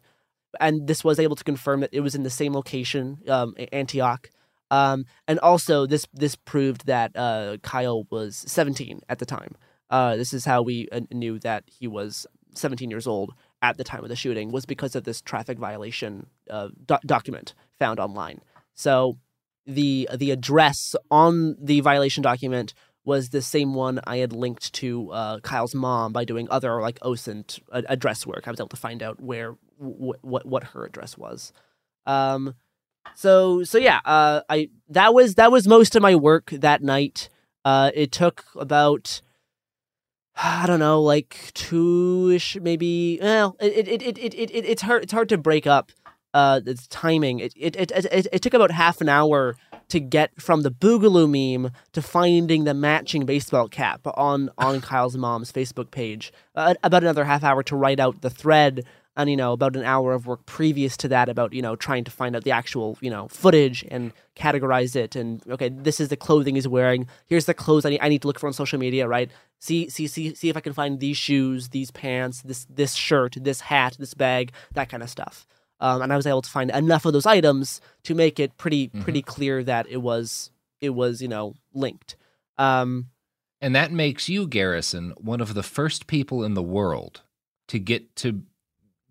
and this was able to confirm that it was in the same location, um, Antioch. Um, and also, this this proved that uh, Kyle was 17 at the time. Uh, this is how we uh, knew that he was 17 years old at the time of the shooting was because of this traffic violation uh, do- document found online. So the the address on the violation document was the same one I had linked to uh, Kyle's mom by doing other like OSINT address work. I was able to find out where what, what her address was. Um, so so yeah, uh, I that was that was most of my work that night. Uh, it took about I don't know, like two ish, maybe. Well, it it, it, it, it, it it's hard it's hard to break up uh the timing. It it, it it it took about half an hour to get from the Boogaloo meme to finding the matching baseball cap on on [LAUGHS] Kyle's mom's Facebook page. Uh, about another half hour to write out the thread and you know about an hour of work previous to that about you know trying to find out the actual you know footage and categorize it and okay this is the clothing he's wearing. Here's the clothes I need, I need to look for on social media right? See see see see if I can find these shoes these pants this this shirt this hat this bag that kind of stuff. Um, and I was able to find enough of those items to make it pretty mm-hmm. pretty clear that it was it was you know linked. Um, and that makes you Garrison one of the first people in the world to get to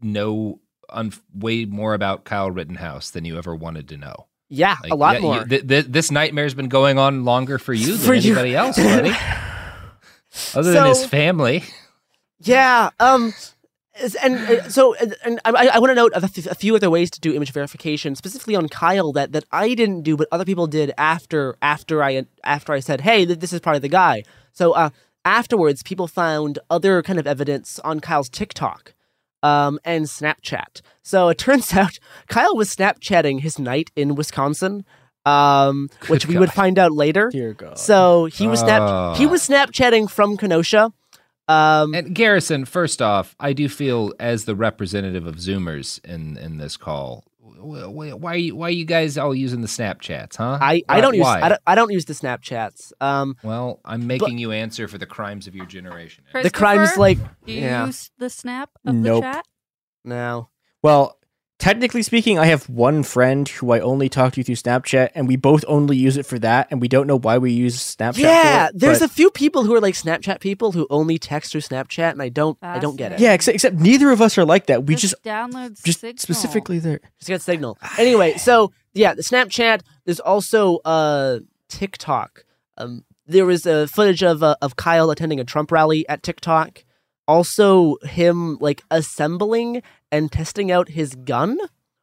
know un- way more about Kyle Rittenhouse than you ever wanted to know. Yeah, like, a lot yeah, more. You, th- th- this nightmare's been going on longer for you for than you. anybody else, [LAUGHS] buddy. Other so, than his family. Yeah. Um. And uh, so, and I, I want to note a, f- a few other ways to do image verification, specifically on Kyle that that I didn't do, but other people did after after I after I said, "Hey, this is probably the guy." So, uh, afterwards, people found other kind of evidence on Kyle's TikTok um, and Snapchat. So it turns [LAUGHS] out Kyle was Snapchatting his night in Wisconsin, um, which we would find out later. Dear God. So he was snap uh. he was Snapchatting from Kenosha. Um, and Garrison, first off, I do feel as the representative of Zoomers in in this call, why are you why are you guys all using the Snapchats, huh? I, I don't use I don't, I don't use the Snapchats. Um, well, I'm making but, you answer for the crimes of your generation. The crimes like do you yeah. use the snap of nope. the chat? No. Well, technically speaking, I have one friend who I only talk to through Snapchat, and we both only use it for that, and we don't know why we use Snapchat. Yeah, it, there's but... a few people who are like Snapchat people who only text through Snapchat, and I don't, I don't get it. Yeah, except, except neither of us are like that. We just, just download just Signal. specifically there. Just get Signal. Anyway, so yeah, the Snapchat. There's also uh TikTok. Um, there was a uh, footage of uh, of Kyle attending a Trump rally at TikTok. Also, him like assembling and testing out his gun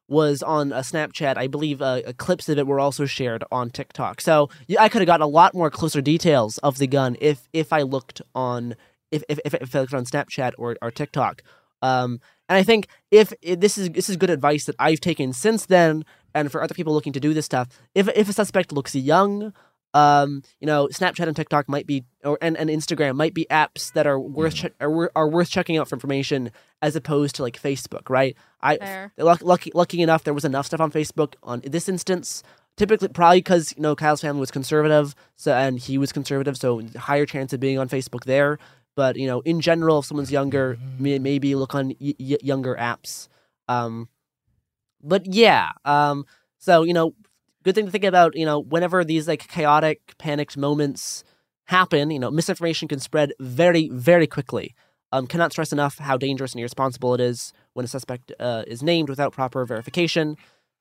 was on a Snapchat. I believe uh, clips of it were also shared on TikTok. So yeah, I could have gotten a lot more closer details of the gun if if I looked on if if, if I looked on Snapchat or, or TikTok. Um, and I think if, if, this is this is good advice that I've taken since then, and for other people looking to do this stuff, if if a suspect looks young um, you know, Snapchat and TikTok might be, or and, and Instagram might be apps that are worth mm. che- are, are worth checking out for information as opposed to like Facebook, right? I lucky, lucky lucky enough there was enough stuff on Facebook on this instance. Typically, probably because you know Kyle's family was conservative, so and he was conservative, so higher chance of being on Facebook there. But you know, in general, if someone's younger, may, maybe look on y- y- younger apps. Um, but yeah, um, so you know, good thing to think about, you know, whenever these like chaotic, panicked moments happen, you know, misinformation can spread very, very quickly. Um, cannot stress enough how dangerous and irresponsible it is when a suspect uh, is named without proper verification.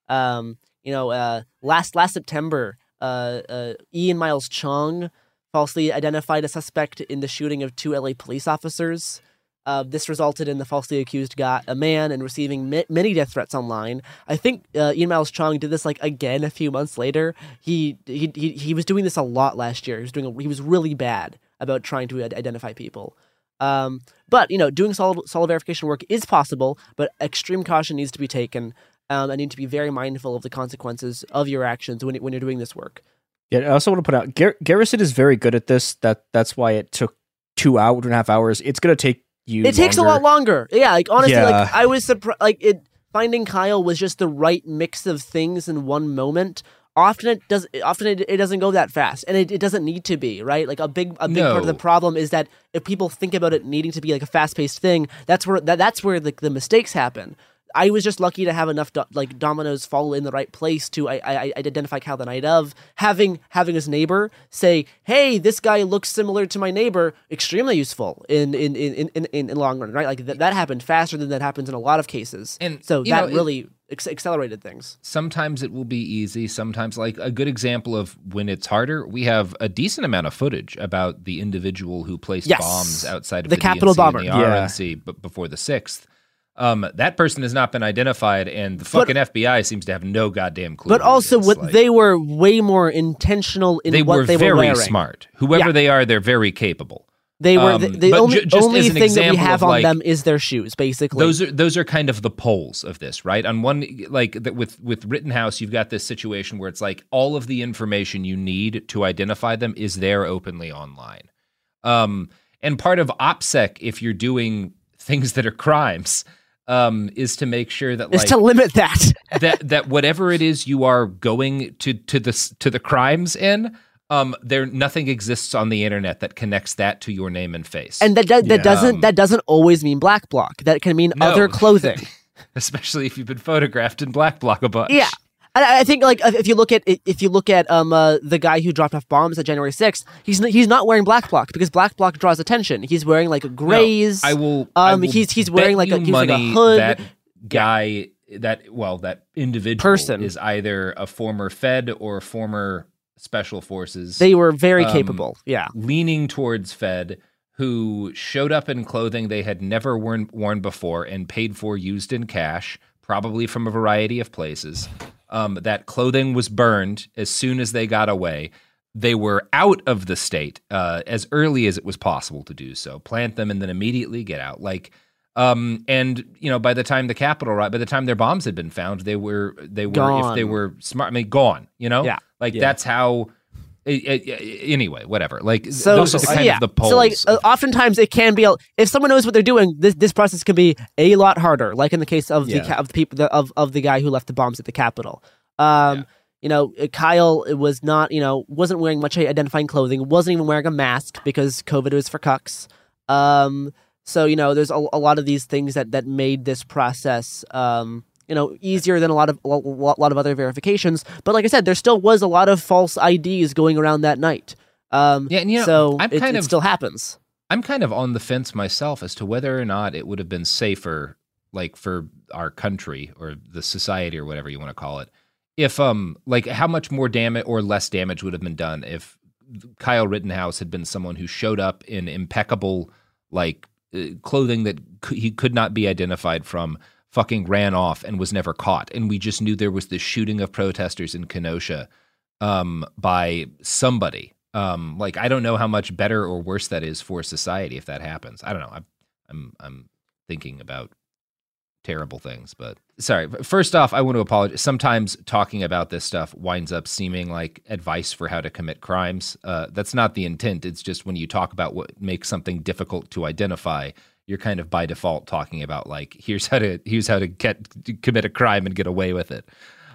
Um, you know, uh, last last September, uh, uh, Ian Miles Cheong falsely identified a suspect in the shooting of two LA police officers. Uh, this resulted in the falsely accused got a man and receiving mi- many death threats online. I think uh, Ian Miles Cheong did this like again a few months later. He, he he he was doing this a lot last year. He was doing a, he was really bad about trying to identify people. Um, but you know, doing solid solid verification work is possible, but extreme caution needs to be taken. Um, and need to be very mindful of the consequences of your actions when when you're doing this work. Yeah, I also want to put out Gar- Garrison is very good at this. That that's why it took two hours, two and a half hours. It's gonna take you. It takes a lot longer. Yeah, like honestly, Yeah. like I was surprised. Like it, finding Kyle was just the right mix of things in one moment. Often it does. Often it, it doesn't go that fast, and it, it doesn't need to be right. Like a big a big part of the problem is that if people think about it needing to be like a fast paced thing, that's where that, that's where the, the mistakes happen. I was just lucky to have enough do- like dominoes fall in the right place to I, I, I identify Kyle the night of having having his neighbor say, "Hey, this guy looks similar to my neighbor." Extremely useful in in in in, in, in long run, right? Like th- that happened faster than that happens in a lot of cases, And, so that know, it- really ex- accelerated things. Sometimes it will be easy. Sometimes, like a good example of when it's harder, we have a decent amount of footage about the individual who placed Yes. bombs outside of The the, Capitol DNC bomber. and the Yeah. RNC b- before the sixth. Um, that person has not been identified, and the fucking FBI seems to have no goddamn clue. But also, what Like, they were way more intentional in what they what were they were wearing. smart. Whoever Yeah. they are, they're very capable. They were Um, the, the only, ju- only as an thing that we have on like, them is their shoes, basically. Those are those are kind of the poles of this, right? On one like that with with Rittenhouse, you've got this situation where it's like all of the information you need to identify them is there openly online. Um, and part of OPSEC, if you're doing things that are crimes, um, is to make sure that is like to limit that. [LAUGHS] that that whatever it is you are going to to the to the crimes in, um, there nothing exists on the internet that connects that to your name and face. and that that, that Yeah. doesn't Um, that doesn't always mean black bloc. That can mean No. other clothing. [LAUGHS] especially if you've been photographed in black bloc a bunch. yeah. I I think like if if you look at if you look at um uh, the guy who dropped off bombs at January 6th, he's n- he's not wearing black bloc because black bloc draws attention. He's wearing like a grays. I will. I Um, will he's he's wearing like a he's like a hood. That guy, that well, that individual Person. is either a former Fed or a former Special Forces. They were very um, capable. Yeah. leaning towards Fed, who showed up in clothing they had never worn worn before and paid for used in cash, probably from a variety of places. Um, that clothing was burned as soon as they got away. They were out of the state uh, as early as it was possible to do so. Plant them and then immediately get out. Like, um, and you know, by the time the Capitol, right, by the time their bombs had been found, they were they were if they Gone. were smart, I mean, gone. You know, Yeah. like Yeah. that's how. Anyway, whatever. Like So, those are the kind yeah. of the poles. So like uh, oftentimes it can be a, if someone knows what they're doing, this this process can be a lot harder. Like in the case of the Yeah. ca- of the people the, of of the guy who left the bombs at the Capitol. Um, you know, uh, Kyle was not you know wasn't wearing much identifying clothing, wasn't even wearing a mask because COVID was for cucks. Um, so you know, there's a, a lot of these things that that made this process. Um, you know, easier than a lot of a lot, of other verifications. But like I said, there still was a lot of false IDs going around that night. Um, Yeah, and you know, so I'm it, kind it of- still happens. I'm kind of on the fence myself as to whether or not it would have been safer, like for our country or the society or whatever you want to call it, if um like how much more damage or less damage would have been done if Kyle Rittenhouse had been someone who showed up in impeccable like uh, clothing that c- he could not be identified from, fucking ran off and was never caught, and we just knew there was this shooting of protesters in Kenosha um, by somebody. Um, like I don't know how much better or worse that is for society if that happens. I don't know. I'm I'm I'm thinking about terrible things, but sorry. First off, I want to apologize. Sometimes talking about this stuff winds up seeming like advice for how to commit crimes. Uh, that's not the intent. It's just when you talk about what makes something difficult to identify, you're kind of by default talking about like here's how to here's how to get commit a crime and get away with it.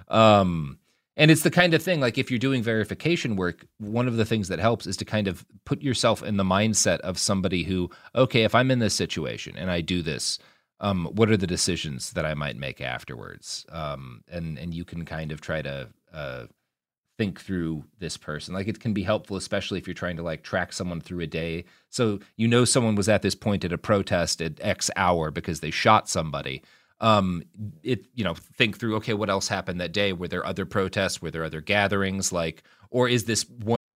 Um, and it's the kind of thing like if you're doing verification work, one of the things that helps is to kind of put yourself in the mindset of somebody who, okay, if I'm in this situation and I do this, um, what are the decisions that I might make afterwards? Um, and and you can kind of try to uh, think through this person. Like it can be helpful, especially if you're trying to like track someone through a day. So you know someone was at this point at a protest at X hour because they shot somebody. Um, it you know think through. Okay, what else happened that day? Were there other protests? Were there other gatherings? Like, or is this one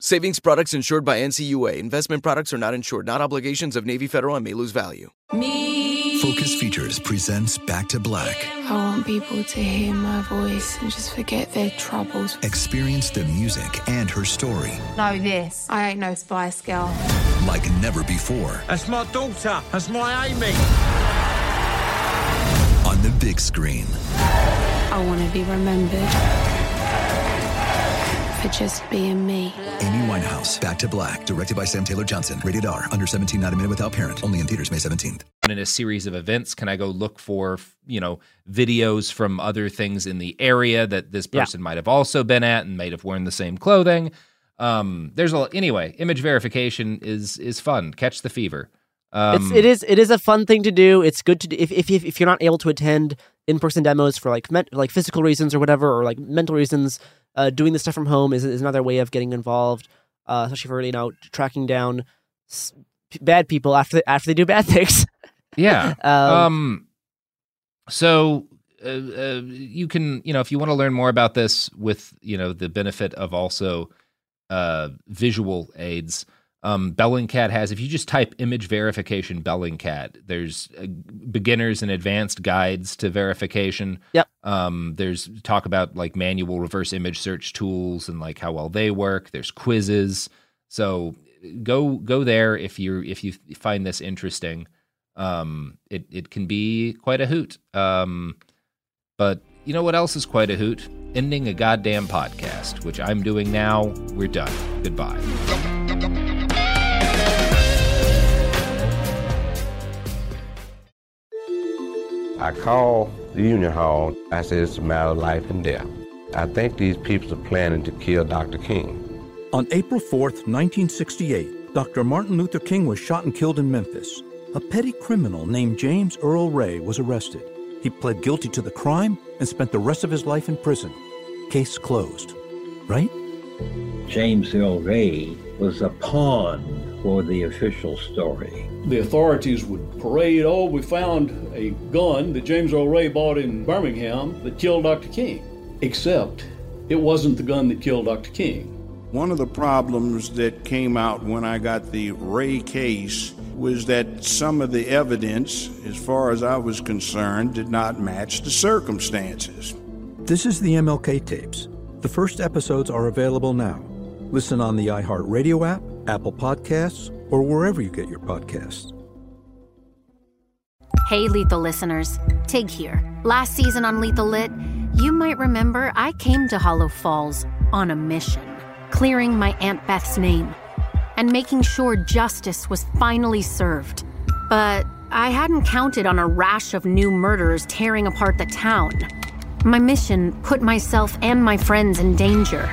Savings products insured by NCUA. Investment products are not insured, not obligations of Navy Federal and may lose value. Me. Focus Features presents Back to Black. I want people to hear my voice and just forget their troubles. Experience the music and her story. Know this. I ain't no Spice Girl. Like never before. That's my daughter. That's my Amy. On the big screen. I want to be remembered for just being me. Amy Winehouse, Back to Black, directed by Sam Taylor Johnson. Rated R, under 17, not a minute without parent. Only in theaters May 17th. In a series of events, can I go look for, you know, videos from other things in the area that this person yeah. might have also been at and might have worn the same clothing? Um, there's a anyway. Image verification is is fun. Catch the fever. Um, it's it is it is a fun thing to do. It's good to do if if if you're not able to attend in person demos for like like physical reasons or whatever or like mental reasons uh, doing this stuff from home is, is another way of getting involved, uh, especially for you know tracking down s- bad people after they, after they do bad [LAUGHS] things. yeah. um, um, so uh, uh, you can you know if you want to learn more about this with you know the benefit of also uh, visual aids um, Bellingcat has, if you just type image verification Bellingcat, there's uh, beginners and advanced guides to verification. Yep. Um, there's talk about like manual reverse image search tools and like how well they work. There's quizzes. So go go there if you if you find this interesting. Um, it it can be quite a hoot. Um, but you know what else is quite a hoot? Ending a goddamn podcast, which I'm doing now. We're done. Goodbye. I called the Union Hall. I said it's a matter of life and death. I think these people are planning to kill Dr. King. On April 4th, 1968, Dr. Martin Luther King was shot and killed in Memphis. A petty criminal named James Earl Ray was arrested. He pled guilty to the crime and spent the rest of his life in prison. Case closed. Right? James Earl Ray was a pawn for the official story. The authorities would parade, oh, we found a gun that James Earl Ray bought in Birmingham that killed Dr. King. Except it wasn't the gun that killed Dr. King. One of the problems that came out when I got the Ray case was that some of the evidence, as far as I was concerned, did not match the circumstances. This is the MLK tapes. The first episodes are available now. Listen on the iHeartRadio app, Apple Podcasts, or wherever you get your podcasts. Hey, Lethal listeners. Tig here. Last season on Lethal Lit, you might remember I came to Hollow Falls on a mission, clearing my Aunt Beth's name and making sure justice was finally served. But I hadn't counted on a rash of new murders tearing apart the town. My mission put myself and my friends in danger.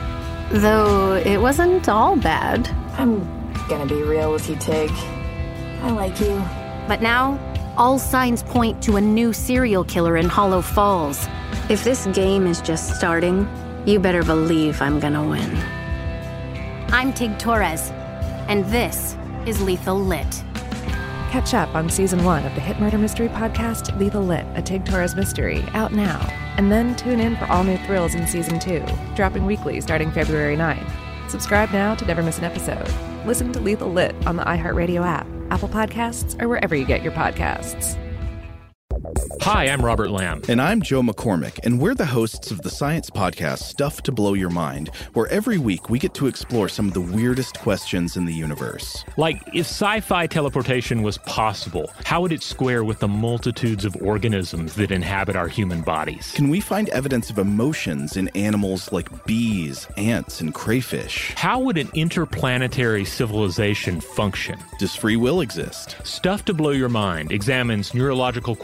Though it wasn't all bad. I'm gonna be real with you, Tig. I like you. But now, all signs point to a new serial killer in Hollow Falls. If this game is just starting, you better believe I'm gonna win. I'm Tig Torres, and this is Lethal Lit. Catch up on season one of the hit murder mystery podcast Lethal Lit, a Tig Torres mystery, out now. And then tune in for all new thrills in season two, dropping weekly starting February 9th. Subscribe now to never miss an episode. Listen to Lethal Lit on the iHeartRadio app, Apple Podcasts, or wherever you get your podcasts. Hi, I'm Robert Lamb. And I'm Joe McCormick, and we're the hosts of the science podcast Stuff to Blow Your Mind, where every week we get to explore some of the weirdest questions in the universe. Like, if sci fi teleportation was possible, how would it square with the multitudes of organisms that inhabit our human bodies? Can we find evidence of emotions in animals like bees, ants, and crayfish? How would an interplanetary civilization function? Does free will exist? Stuff to Blow Your Mind examines neurological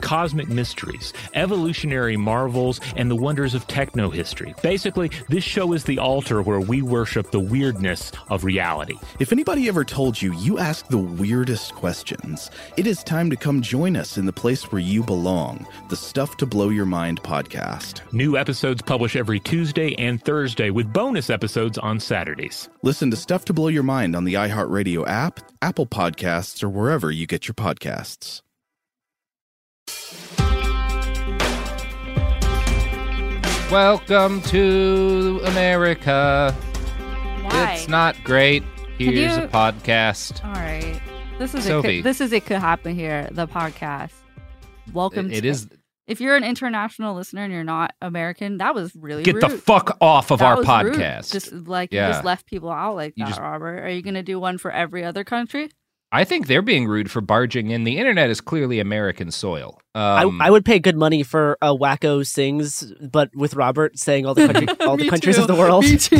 cosmic mysteries, evolutionary marvels, and the wonders of techno history. Basically, this show is the altar where we worship the weirdness of reality. If anybody ever told you you ask the weirdest questions, it is time to come join us in the place where you belong the Stuff to Blow Your Mind podcast. New episodes publish every Tuesday and Thursday with bonus episodes on Saturdays. Listen to Stuff to Blow Your Mind on the iHeartRadio app, Apple Podcasts, or wherever you get your podcasts. Welcome to America. Why? It's not great. Here's you- a podcast. All right. This is Sophie. it. This is it could happen here. The podcast. Welcome. It- it to, is- If you're an international listener and you're not American, that was really Get the fuck off of That our was rude. podcast. Just like Yeah. you just left people out like You that, just- Robert. Are you going to do one for every other country? I think they're being rude for barging in. The internet is clearly American soil. I, Um, I would pay good money for a Wacko sings, but with Robert saying all the country, [LAUGHS] all the countries too. of the world. [LAUGHS] Me too.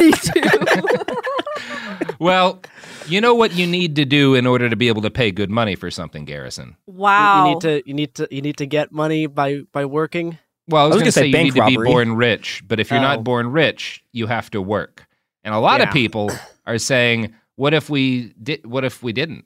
Me too. well, you know what you need to do in order to be able to pay good money for something, Garrison. Wow. You need to you need to you need to get money by by working. Well, I was, was going to say say, you bank need to be born rich, but if you're Oh. not born rich, you have to work. And a lot of people [COUGHS] are saying, "What if we did? What if we didn't?"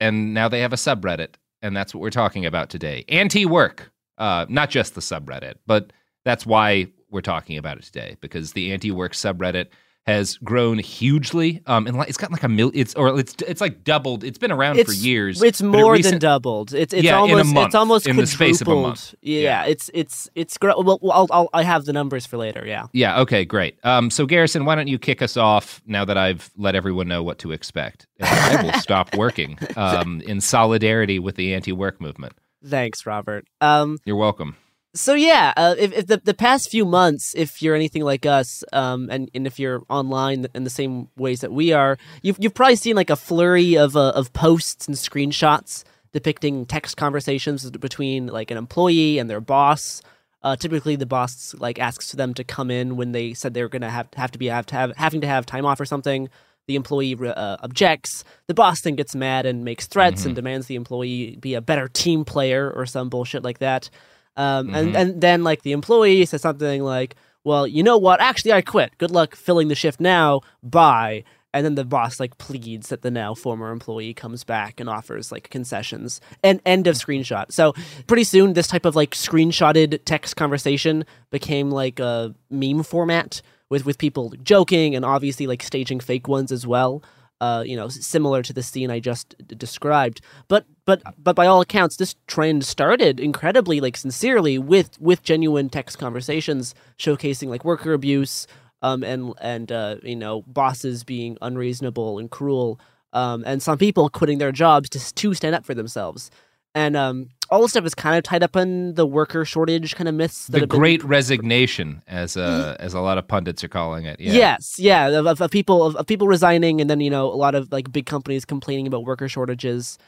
And now they have a subreddit, and that's what we're talking about today. Anti-work, uh, not just the subreddit, but that's why we're talking about it today because the anti-work subreddit has grown hugely. Um, and it's got like a mil. It's or it's it's like doubled. It's been around It's for years. It's more recent- than doubled. It's it's Yeah, almost month, it's almost in the space of a quadrupled. month. Yeah, Yeah. it's it's it's well, I'll, I'll I have the numbers for later. Yeah. Yeah. Okay. Great. Um, so Garrison, why don't you kick us off now that I've let everyone know what to expect? And I will [LAUGHS] stop working um, in solidarity with the anti-work movement. Thanks, Robert. Um, You're welcome. So yeah, uh, if, if the the past few months, if you're anything like us, um, and and if you're online in the same ways that we are, you've you've probably seen like a flurry of uh, of posts and screenshots depicting text conversations between like an employee and their boss. Uh, typically, the boss like asks them to come in when they said they were gonna have have to be have to have having to have time off or something. The employee uh, objects. The boss then gets mad and makes threats and demands the employee be a better team player or some bullshit like that. Um, Mhm. and and then like the employee says something like, "Well, you know what? Actually, I quit. Good luck filling the shift now. Bye." And then the boss like pleads that the now former employee comes back and offers like concessions. And end of screenshot. So pretty soon, this type of like screenshotted text conversation became like a meme format with with people joking and obviously like staging fake ones as well. Uh, you know, similar to the scene I just d- described. But but but by all accounts, this trend started incredibly like sincerely with with genuine text conversations showcasing like worker abuse, um, and and uh, you know bosses being unreasonable and cruel, um, and some people quitting their jobs to to stand up for themselves. And um, all this stuff is kind of tied up in the worker shortage kind of myths. the Great been... Resignation, as uh, as a lot of pundits are calling it. Yeah. Yes, yeah, of, of people of, of, people resigning, and then you know a lot of like big companies complaining about worker shortages.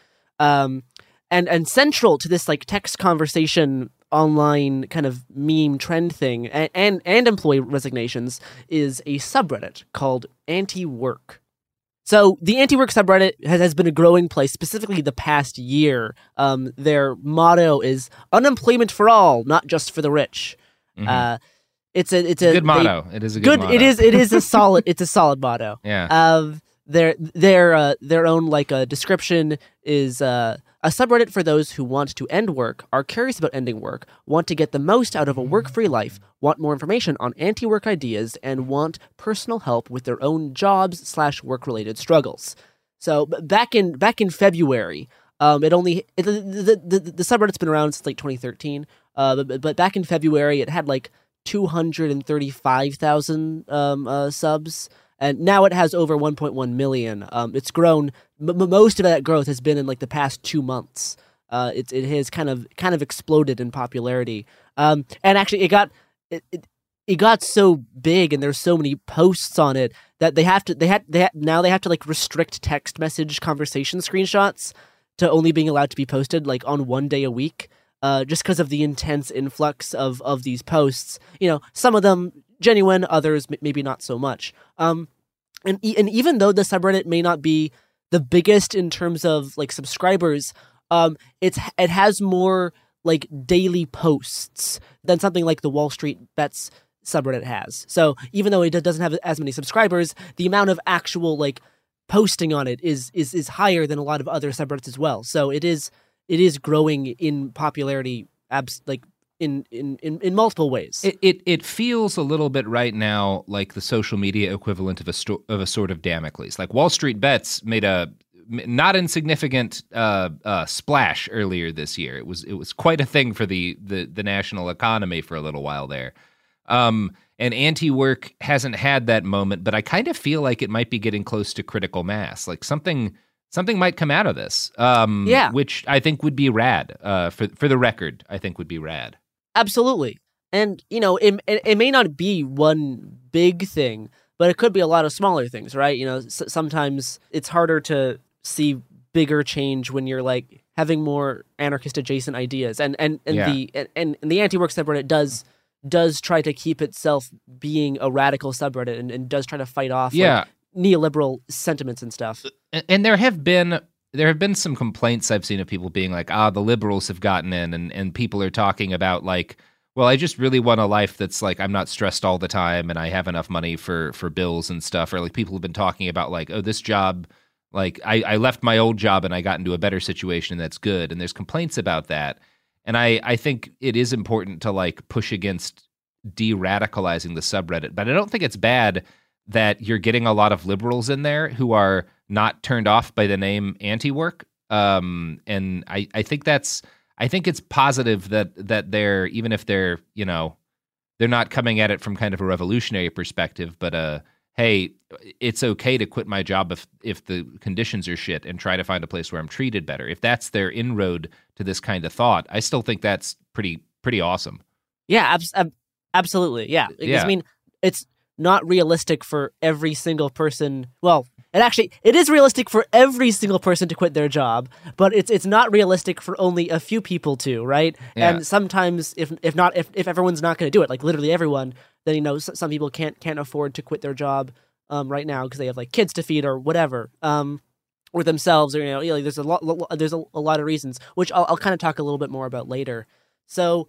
Um, and and central to this like text conversation online kind of meme trend thing and, and, and employee resignations is a subreddit called anti-work so the anti-work subreddit has, has been a growing place specifically the past year. Um, their motto is unemployment for all not just for the rich. Mm-hmm. uh, it's a it's a good motto. It is a good, good it is it is a [LAUGHS] solid it's a solid motto. Yeah. Of their their uh, their own like a uh, description is uh, a subreddit for those who want to end work, are curious about ending work, want to get the most out of a work free life, want more information on anti work ideas, and want personal help with their own jobs slash work related struggles. So back in back in February, um, it only it, the, the, the, the subreddit's been around since like 2013, uh, but, but back in February it had like 235,000 um, uh, subs and now it has over 1.1 million. Um, it's grown. M- most of that growth has been in like the past two months. Uh, it it has kind of kind of exploded in popularity. Um, and actually, it got it, it, it got so big, and there's so many posts on it that they have to they had they ha- now they have to like restrict text message conversation screenshots to only being allowed to be posted like on one day a week. Uh, just because of the intense influx of of these posts, you know, some of them genuine, others maybe not so much. Um, and and even though the subreddit may not be the biggest in terms of like subscribers, um, it's it has more like daily posts than something like the Wall Street Bets subreddit has. So even though it doesn't have as many subscribers, the amount of actual like posting on it is is is higher than a lot of other subreddits as well. So it is it is growing in popularity abs- like in in in, in multiple ways. It, it it feels a little bit right now like the social media equivalent of a sto- of a sword of Damocles. Like Wall Street Bets made a not insignificant uh, uh, splash earlier this year. It was it was quite a thing for the the, the national economy for a little while there. Um, and anti-work hasn't had that moment, but I kind of feel like it might be getting close to critical mass. Like something something might come out of this. Um, yeah, which I think would be rad. Uh, for for the record, I think would be rad. Absolutely. And, you know, it, it, may not be one big thing, but it could be a lot of smaller things, right? You know, s- sometimes it's harder to see bigger change when you're like having more anarchist adjacent ideas. And and, and yeah. the and, and the anti-work subreddit does does try to keep itself being a radical subreddit and, and does try to fight off yeah. Like, neoliberal sentiments and stuff. And, and there have been there have been some complaints I've seen of people being like, ah, the liberals have gotten in, and, and people are talking about like, well, I just really want a life that's like I'm not stressed all the time, and I have enough money for for bills and stuff. Or like people have been talking about like, oh, this job, like I, I left my old job and I got into a better situation and that's good, and there's complaints about that. And I I think it is important to like push against de-radicalizing the subreddit, but I don't think it's bad that you're getting a lot of liberals in there who are not turned off by the name anti-work. Um, and I, I think that's I think it's positive that that they're even if they're you know they're not coming at it from kind of a revolutionary perspective, but uh, hey, it's okay to quit my job if if the conditions are shit and try to find a place where I'm treated better. If that's their inroad to this kind of thought, I still think that's pretty pretty awesome. Yeah, ab- absolutely. Yeah. yeah. I mean, it's not realistic for every single person. Well, and actually, it is realistic for every single person to quit their job, but it's it's not realistic for only a few people to, right? Yeah. And sometimes, if if not, if, if everyone's not going to do it, like literally everyone, then you know some people can't can't afford to quit their job um, right now because they have like kids to feed or whatever, um, or themselves, or you know, like, there's a lot there's a, a lot of reasons, which I'll, I'll kind of talk a little bit more about later. So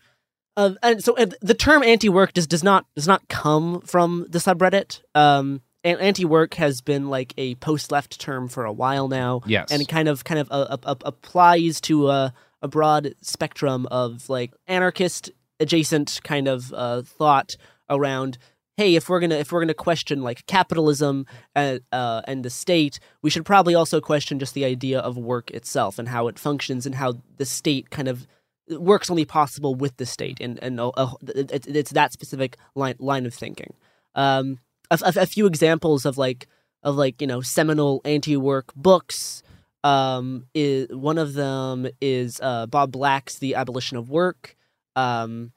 uh, and so uh, the term anti-work does does not does not come from the subreddit. Um, anti-work has been like a post-left term for a while now. Yes, and kind of kind of uh, uh, applies to a, a broad spectrum of like anarchist adjacent kind of uh, thought around hey, if we're gonna if we're gonna question like capitalism and uh, and the state, we should probably also question just the idea of work itself and how it functions and how the state kind of works only possible with the state, and and uh, it's, it's that specific line line of thinking. Um, a, a, a few examples of like of like you know seminal anti-work books. Um, is one of them is uh, Bob Black's The Abolition of Work. Um,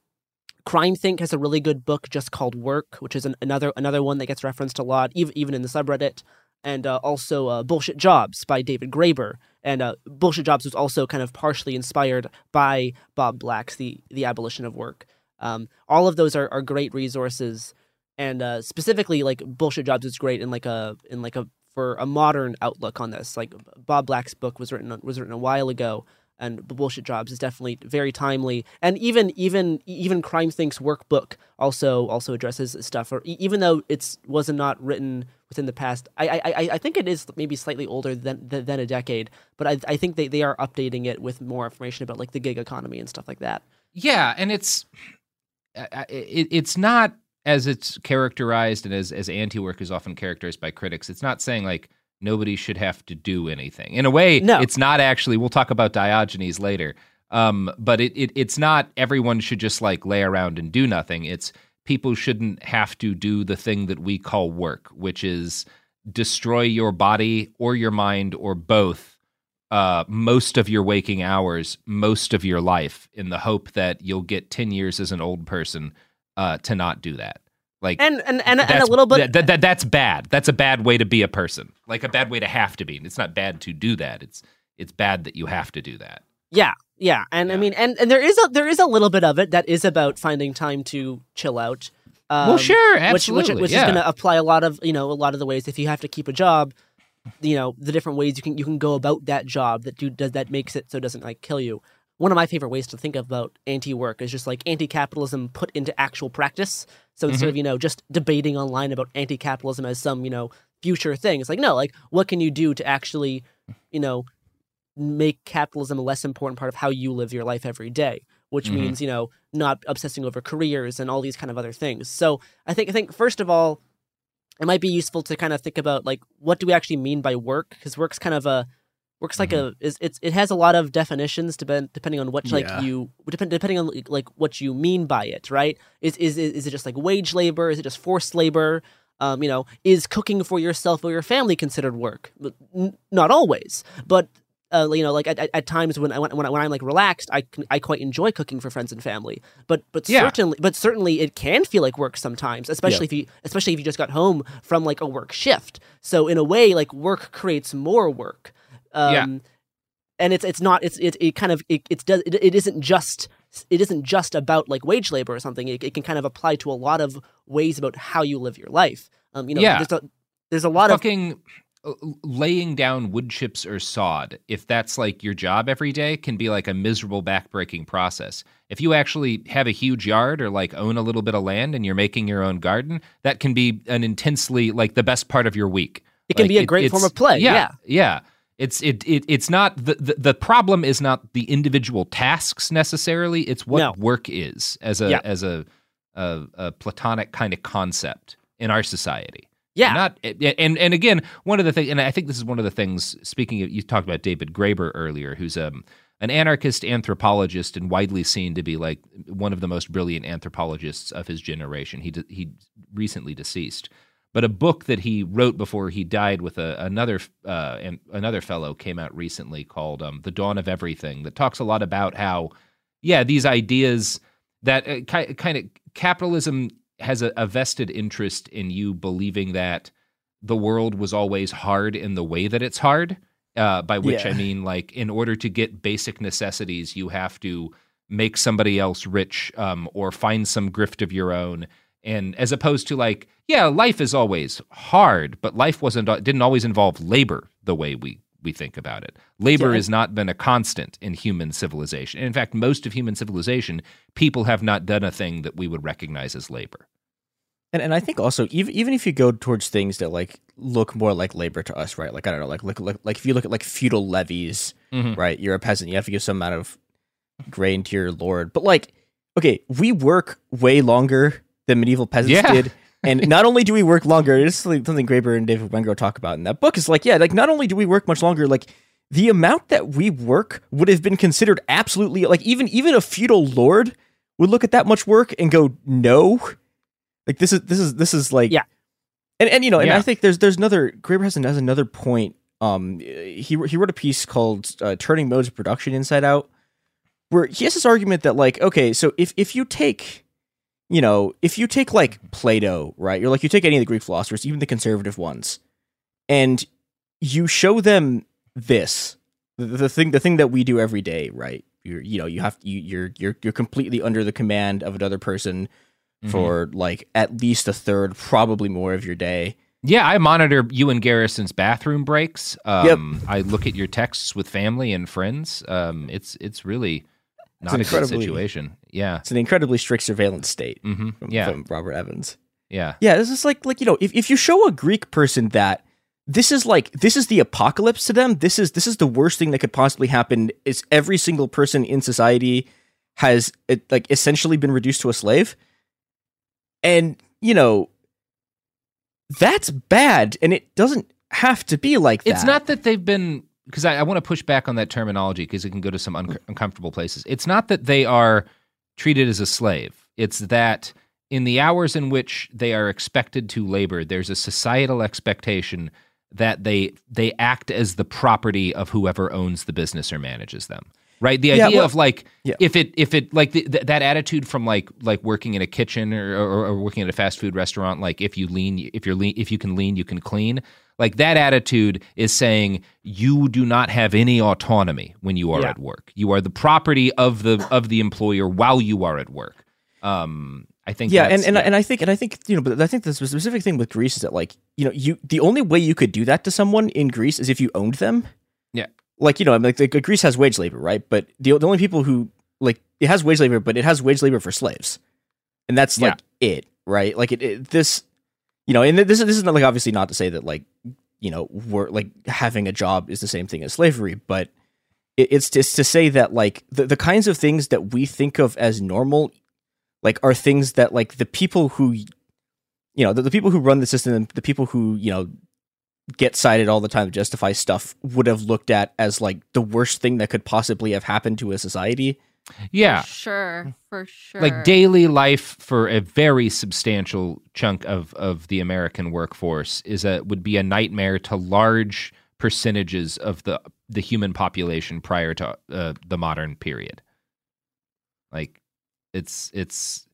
CrimethInc has a really good book just called Work, which is an, another another one that gets referenced a lot, even even in the subreddit. And uh, also uh, Bullshit Jobs by David Graeber. And uh, Bullshit Jobs was also kind of partially inspired by Bob Black's The The Abolition of Work. Um, all of those are, are great resources, and uh, specifically like Bullshit Jobs is great in like a in like a for a modern outlook on this. Like Bob Black's book was written was written a while ago, and bullshit jobs is definitely very timely. And even even even CrimethInc's workbook also also addresses stuff. Or even though it's was not written within the past i i i think it is maybe slightly older than than a decade but i i think they, they are updating it with more information about like the gig economy and stuff like that. Yeah and it's it, it's not as it's characterized and as as anti-work is often characterized by critics it's not saying like nobody should have to do anything. In a way, no. it's not actually. We'll talk about Diogenes later. Um, but it, it it's not everyone should just like lay around and do nothing. It's people shouldn't have to do the thing that we call work, which is destroy your body or your mind or both uh, most of your waking hours, most of your life, in the hope that you'll get 10 years as an old person uh, to not do that. Like and and and, and a little bit that, that, that's bad. That's a bad way to be a person. Like a bad way to have to be. It's not bad to do that. It's it's bad that you have to do that. Yeah, yeah, and yeah. I mean, and and there is a there is a little bit of it that is about finding time to chill out. Um, well, sure, absolutely, which which, which yeah. is going to apply a lot of you know a lot of the ways if you have to keep a job, you know the different ways you can you can go about that job that do does that makes it so it doesn't like kill you one of my favorite ways to think about anti-work is just like anti-capitalism put into actual practice. So instead mm-hmm. of you know just debating online about anti-capitalism as some you know future thing, it's like no, like what can you do to actually you know make capitalism a less important part of how you live your life every day, which mm-hmm. means you know not obsessing over careers and all these kind of other things. So I think I think first of all, it might be useful to kind of think about like what do we actually mean by work because work's kind of a works like mm-hmm. a is it's it has a lot of definitions depend, depending on what like yeah. you depend, depending on like what you mean by it right is, is is it just like wage labor is it just forced labor um, you know is cooking for yourself or your family considered work N- not always but uh, you know, like at, at, times when I when, when, I, when I'm like relaxed, I I quite enjoy cooking for friends and family. But but yeah. certainly but certainly it can feel like work sometimes, especially yeah. if you especially if you just got home from like a work shift. So in a way, like work creates more work. Um, yeah. And it's it's not it's it, it kind of it, it's does it, it isn't just it isn't just about like wage labor or something. It, it can kind of apply to a lot of ways about how you live your life. Um, you know, yeah. there's a there's a lot fucking, of fucking laying down wood chips or sod. If that's like your job every day, can be like a miserable backbreaking process. If you actually have a huge yard or like own a little bit of land and you're making your own garden, that can be an intensely like the best part of your week. It can like, be a great form of play. Yeah, yeah. yeah. It's it, it it's not the, the, the problem is not the individual tasks necessarily. It's what no. work is as a yeah. as a, a, a platonic kind of concept in our society. Yeah. Not and and again, one of the things, and I think this is one of the things. Speaking of, you talked about David Graeber earlier, who's um an anarchist anthropologist and widely seen to be like one of the most brilliant anthropologists of his generation. He he recently deceased but a book that he wrote before he died with a, another uh, and another fellow came out recently called um, "The Dawn of Everything" that talks a lot about how, yeah, these ideas that uh, ki- kind of capitalism has a, a, vested interest in you believing that the world was always hard in the way that it's hard. Uh, by which yeah. I mean, like, in order to get basic necessities, you have to make somebody else rich um, or find some grift of your own and as opposed to like yeah life is always hard but life wasn't didn't always involve labor the way we we think about it labor yeah. has not been a constant in human civilization in fact most of human civilization people have not done a thing that we would recognize as labor and and I think also even even if you go towards things that like look more like labor to us, right? Like I don't know, like like like, like if you look at like feudal levies, mm-hmm. right? You're a peasant, you have to give some amount of grain to your lord. But like, okay, we work way longer the medieval peasants yeah. did. [LAUGHS] And not only do we work longer, it's something Graeber and David Wengrow talk about in that book. Is like, yeah, like not only do we work much longer, like the amount that we work would have been considered absolutely like even even a feudal lord would look at that much work and go, no, like this is this is this is like yeah. And and you know, and Yeah. I think there's there's another Graeber has, has another point. Um, he he wrote a piece called uh, "Turning Modes of Production Inside Out," where he has this argument that like, okay, so if if you take, you know, if you take like Plato, right? You're like you take any of the Greek philosophers, even the conservative ones, and you show them this, the, the thing, the thing that we do every day, right? You're you know you have you, you're you're you're completely under the command of another person Mhm. for like at least a third, probably more of your day. Yeah, I monitor you and Garrison's bathroom breaks. Um, I look at your texts with family and friends. Um, it's it's really not a good situation. Yeah, It's an incredibly strict surveillance state Mhm. from, Yeah. from Robert Evans. yeah, Yeah, this is like like you know, if, if you show a Greek person that this is like this is the apocalypse to them, this is this is the worst thing that could possibly happen. Is every single person in society has it, like essentially been reduced to a slave, and you know that's bad, and it doesn't have to be like that. It's not that they've been because I, I want to push back on that terminology because it can go to some un- uncomfortable places. It's not that they are treated as a slave. It's that in the hours in which they are expected to labor, there's a societal expectation that they they act as the property of whoever owns the business or manages them. Right? The Yeah, idea well- of like yeah. if it if it like the, th- that attitude from like like working in a kitchen or, or, or working at a fast food restaurant like if you lean if you're lean if you can lean you can clean like that attitude is saying you do not have any autonomy when you are Yeah. at work you are the property of the of the employer while you are at work um i think yeah, that's- and and, and I think and I think you know, but I think the specific thing with Greece is that like you know, you the only way you could do that to someone in Greece is if you owned them. yeah Like you know, I mean, like the, Greece has wage labor, right? But the the only people who like it has wage labor, but it has wage labor for slaves, and that's like it, right? Like it, it this, you know, and this is this is not like obviously not to say that like you know we're like having a job is the same thing as slavery, but it, it's just to say that like the, the kinds of things that we think of as normal like are things that like the people who you know the, the people who run the system the people who you know get cited all the time to justify stuff would have looked at as like the worst thing that could possibly have happened to a society yeah Sure, for sure. like daily life for a very substantial chunk of of the American workforce is a would be a nightmare to large percentages of the the human population prior to uh, the modern period. Like it's it's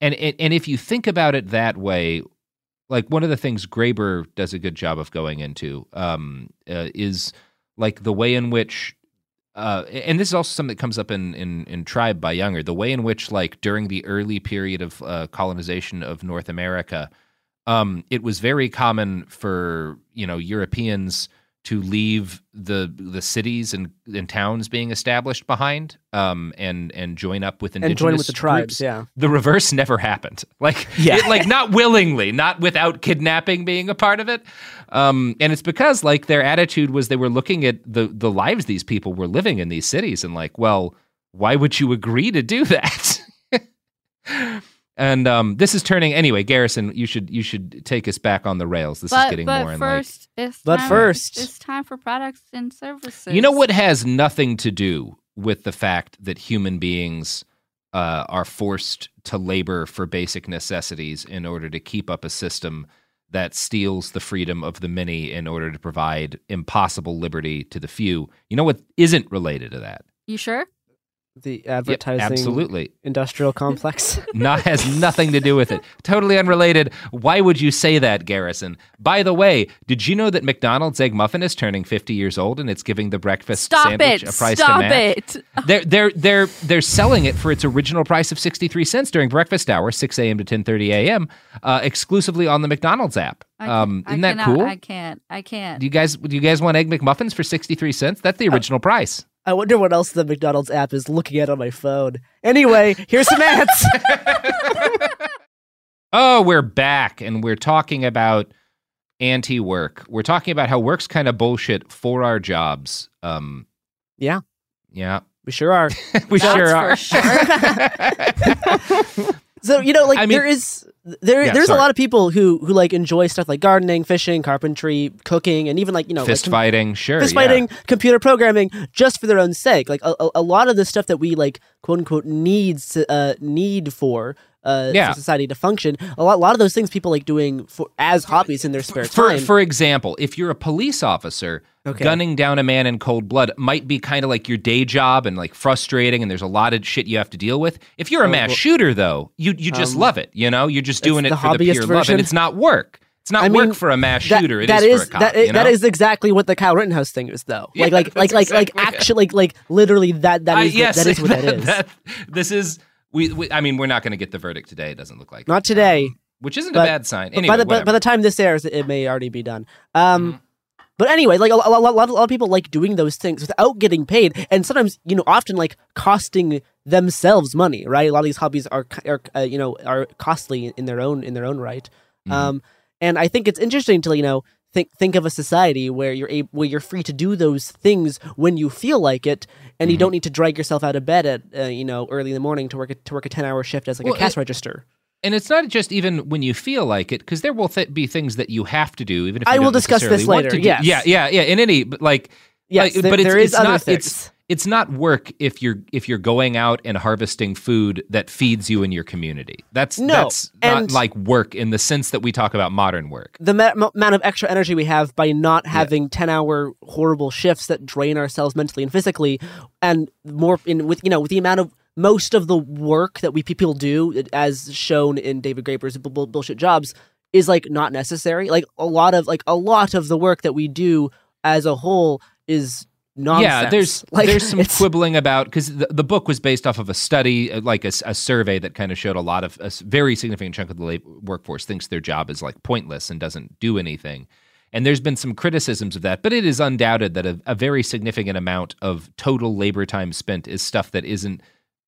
and and and if you think about it that way, like one of the things Graeber does a good job of going into um, uh, is like the way in which uh, and this is also something that comes up in, in in Tribe by Junger. The way in which, like during the early period of uh, colonization of North America, um, it was very common for you know Europeans to leave the the cities and, and towns being established behind, um, and and join up with indigenous And join with the tribes, groups. yeah. The reverse never happened. [LAUGHS] Like Yeah. it- like not willingly, not without kidnapping being a part of it. Um, and it's because like their attitude was they were looking at the the lives these people were living in these cities and like, well, why would you agree to do that? [LAUGHS] and um, this is turning anyway. Garrison, you should you should take us back on the rails. This but is getting but more in first, it's But time, first- it's time for products and services. you know what has nothing to do with the fact that human beings uh, are forced to labor for basic necessities in order to keep up a system that steals the freedom of the many in order to provide impossible liberty to the few. You know what isn't related to that? You sure? The advertising absolutely. industrial complex. [LAUGHS] Not has nothing to do with it. Totally unrelated. Why would you say that, Garrison? By the way, did you know that McDonald's egg muffin is turning 50 years old and it's giving the breakfast Stop sandwich it! a price Stop to match? it! [LAUGHS] They're they're they're they're selling it for its original price of 63 cents during breakfast hour, 6 a.m. to 10:30 a.m., uh, exclusively on the McDonald's app. Um, isn't that cool? I can't. I can't. do you guys do you guys want egg McMuffins for 63 cents? That's the original price. I wonder what else the McDonald's app is looking at on my phone. Anyway, here's some ads. [LAUGHS] Oh, we're back and we're talking about anti-work. We're talking about how work's kind of bullshit for our jobs. Um yeah, yeah. we sure are. [LAUGHS] we That's sure for are. sure. [LAUGHS] So you know, like I mean- there is there Yeah, there's sorry. a lot of people who who like enjoy stuff like gardening, fishing, carpentry, cooking, and even like you know Fist like, com- fighting, sure. fist yeah. fighting, computer programming, just for their own sake. Like a, a, lot of the stuff that we like quote unquote needs to, uh, need for uh, Yeah. for society to function. A lot, a lot of those things people like doing for as hobbies in their spare time. for for example, if you're a police officer, Okay. gunning down a man in cold blood might be kind of like your day job and like frustrating, and there's a lot of shit you have to deal with. If you're a Oh, mass well- shooter, though, you you just Um, love it. You know, you're just doing it the for the pure love, version. and it's not work. It's not I work for a mass that- shooter. It that is is for a cop. that, you know? is exactly what the Kyle Rittenhouse thing is, though. Yeah, like, like, like, [LAUGHS] like, like, actually, like, like, literally, that that is the- yes, that is what [LAUGHS] that is. that- this is we, we. I mean, we're not going to get the verdict today. It doesn't look like, Not today, which isn't but- a bad sign. but Anyway, by the by, by the time this airs, it may already be done. Um, Mm-hmm. but anyway, like a, a, lot- a lot, a lot of people like doing those things without getting paid, and sometimes you know, often like costing themselves money. Right? A lot of these hobbies are, are uh, you know, are costly in their own in their own right. Mm-hmm. Um, and I think it's interesting to you know think think of a society where you're able, where you're free to do those things when you feel like it, and you Mm-hmm. don't need to drag yourself out of bed at uh, you know early in the morning to work a, to work a ten hour shift as like Well, a cash it- register. And it's not just even when you feel like it, because there will th- be things that you have to do, even if I you will discuss this later, yes. Yeah, yeah, yeah. In any, but like, Yes, like, there- but it's, there is it's other not. things. It's it's not work if you're if you're going out and harvesting food that feeds you and your community. That's No, that's not like work in the sense that we talk about modern work. the ma- m- amount of extra energy we have by not having 10 hour horrible shifts that drain ourselves mentally and physically and more in with you know with the amount of most of the work that we people do as shown in david graeber's bu- bu- bullshit jobs is like not necessary like a lot of like a lot of the work that we do as a whole is nonsense Yeah, there's like there's some quibbling about because the, the book was based off of a study, uh, like a survey that kind of showed a lot of a very significant chunk of the lab- workforce thinks their job is like pointless and doesn't do anything. And there's been some criticisms of that, but it is undoubted that a, a very significant amount of total labor time spent is stuff that isn't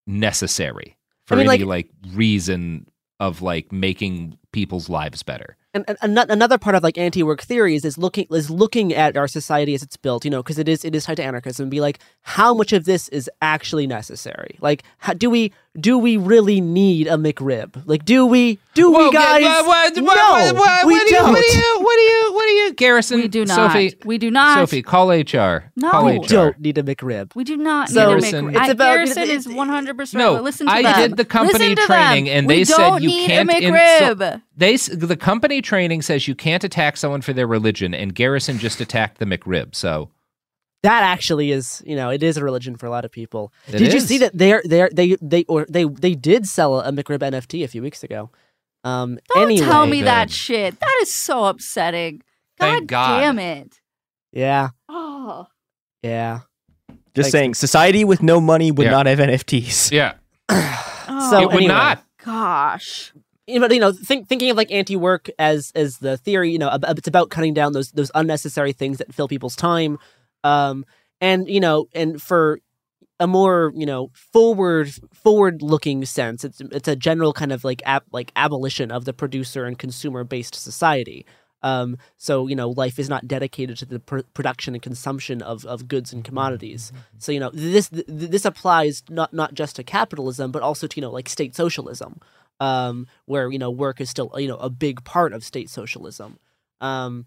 necessary for I mean, any like- like reason of like making people's lives better. And, and another part of like anti-work theories is looking is looking at our society as it's built, you know, because it is it is tied to anarchism. And be like, how much of this is actually necessary? Like, how, do we do we really need a McRib? Like, do we do Well, we guys? yeah, what- what- no, what- what- we what do don't. What do you? What do you? What do you? Garrison. We do not. Sophie. We do not. Sophie, call HR. No. Call We HR. don't need a McRib. We do not So- need a Garrison- McRib. It's about- Garrison is 100% No. Listen to I them. did the company training, them. and we they said you can't. a in- so- they the company training says you can't attack someone for their religion, and Garrison just attacked the McRib. So That actually is, you know, it is a religion for a lot of people. It did you see that they're they they they or they they did sell a McRib NFT a few weeks ago? Um, Don't anyway, tell me that shit. That is so upsetting. Thank God. damn it. Yeah, Oh. yeah. Just Thanks. saying, society with no money would Yeah. not have NFTs. yeah, [LAUGHS] Oh, So it would anyway. not. gosh. you know, you know, think, thinking of like anti-work as as the theory, you know, it's about cutting down those those unnecessary things that fill people's time, um, and you know, and for a more you know forward forward looking sense, it's it's a general kind of like ab- like abolition of the producer and consumer based society. Um, so you know, life is not dedicated to the pr- production and consumption of, of goods and commodities. So you know, this th- this applies not not just to capitalism, but also to you know like state socialism um, where you know work is still you know a big part of state socialism. Um,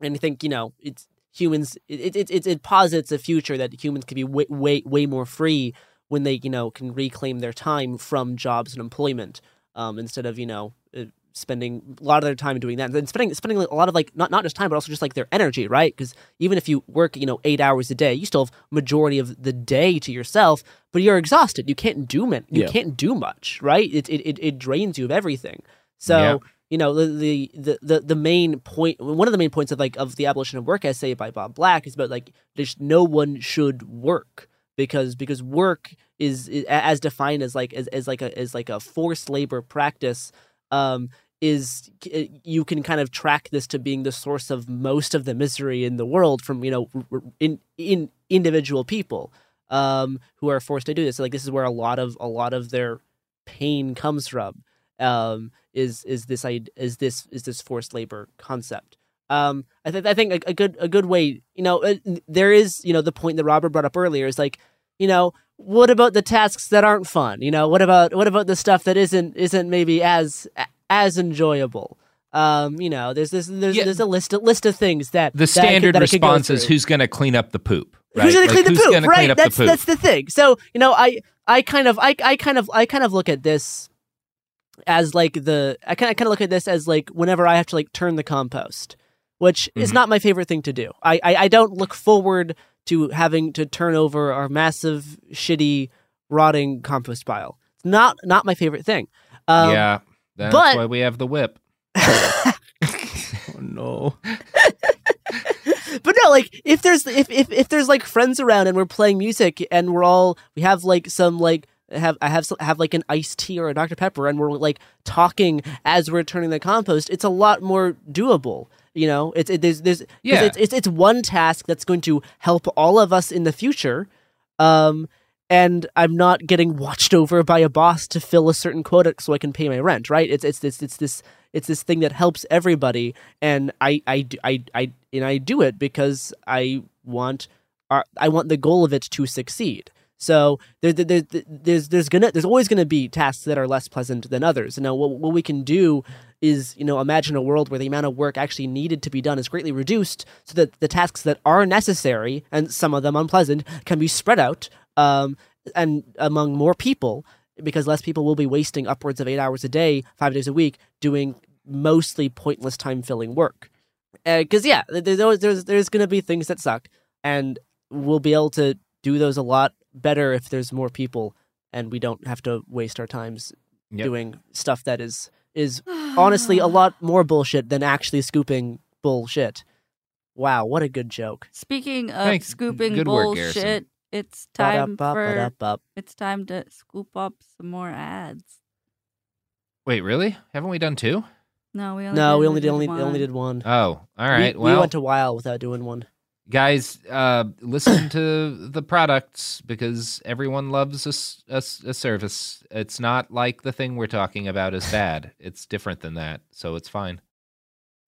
and I think you know it's humans. It it it, it posits a future that humans can be way way way more free when they you know can reclaim their time from jobs and employment um, instead of you know. uh, spending a lot of their time doing that and spending spending a lot of like not not just time but also just like their energy right because even if you work you know eight hours a day you still have majority of the day to yourself but you're exhausted you can't do man you Yeah. can't do much right it, it it it drains you of everything so Yeah. You know the, the the the main point one of the main points of like of the abolition of work essay by bob black is about like there's no one should work because because work is, is as defined as like as, as like a as like a forced labor practice um is you can kind of track this to being the source of most of the misery in the world from you know in in individual people um who are forced to do this. Like this is where a lot of a lot of their pain comes from um is is this is this is this forced labor concept um i think i think a, a good a good way you know uh, there is you know the point that robert brought up earlier is like you know what about the tasks that aren't fun you know what about what about the stuff that isn't isn't maybe as as enjoyable um you know there's this there's, Yeah. there's a list a list of things that The that could- standard that could go response is who's going to clean up the poop. Right? Who's gonna clean the poop? right. that's the poop? that's the thing. So you know, I I kind of I I kind of I kind of look at this as like the I kind of kind of look at this as like whenever I have to like turn the compost, which mm-hmm. is not my favorite thing to do. I, I I don't look forward to having to turn over our massive shitty rotting compost pile. It's not not my favorite thing. Um, yeah, that's but, why we have the whip. [LAUGHS] oh no. [LAUGHS] but no, like if there's if, if if there's like friends around and we're playing music and we're all we have like some like have I have have like an iced tea or a Dr Pepper and we're like talking as we're turning the compost, it's a lot more doable. You know, it's it, there's there's yeah. it's, it's it's one task that's going to help all of us in the future. Um, and I'm not getting watched over by a boss to fill a certain quota so I can pay my rent, right? It's it's this it's this it's this thing that helps everybody, and I I I I and I do it because I want I want the goal of it to succeed. So there, there, there, there's there's gonna there's always gonna be tasks that are less pleasant than others. Now, what what we can do is you know imagine a world where the amount of work actually needed to be done is greatly reduced, so that the tasks that are necessary and some of them unpleasant can be spread out um, and among more people because less people will be wasting upwards of eight hours a day, five days a week, doing mostly pointless time filling work. Because uh, yeah, there's always, there's there's gonna be things that suck, and we'll be able to do those a lot better if there's more people and we don't have to waste our times yep. doing stuff that is is [SIGHS] honestly a lot more bullshit than actually scooping bullshit. Wow, what a good joke. Speaking of Thanks. scooping good bullshit, work, it's time for it's time to scoop up some more ads. Wait, really? Haven't we done two? No, we only no, did, we only did only only did one. Oh, all right. We, well, we went a while without doing one guys uh, listen to the products because everyone loves a, a, a, service. It's not like the thing we're talking about is bad. It's different than that so it's fine.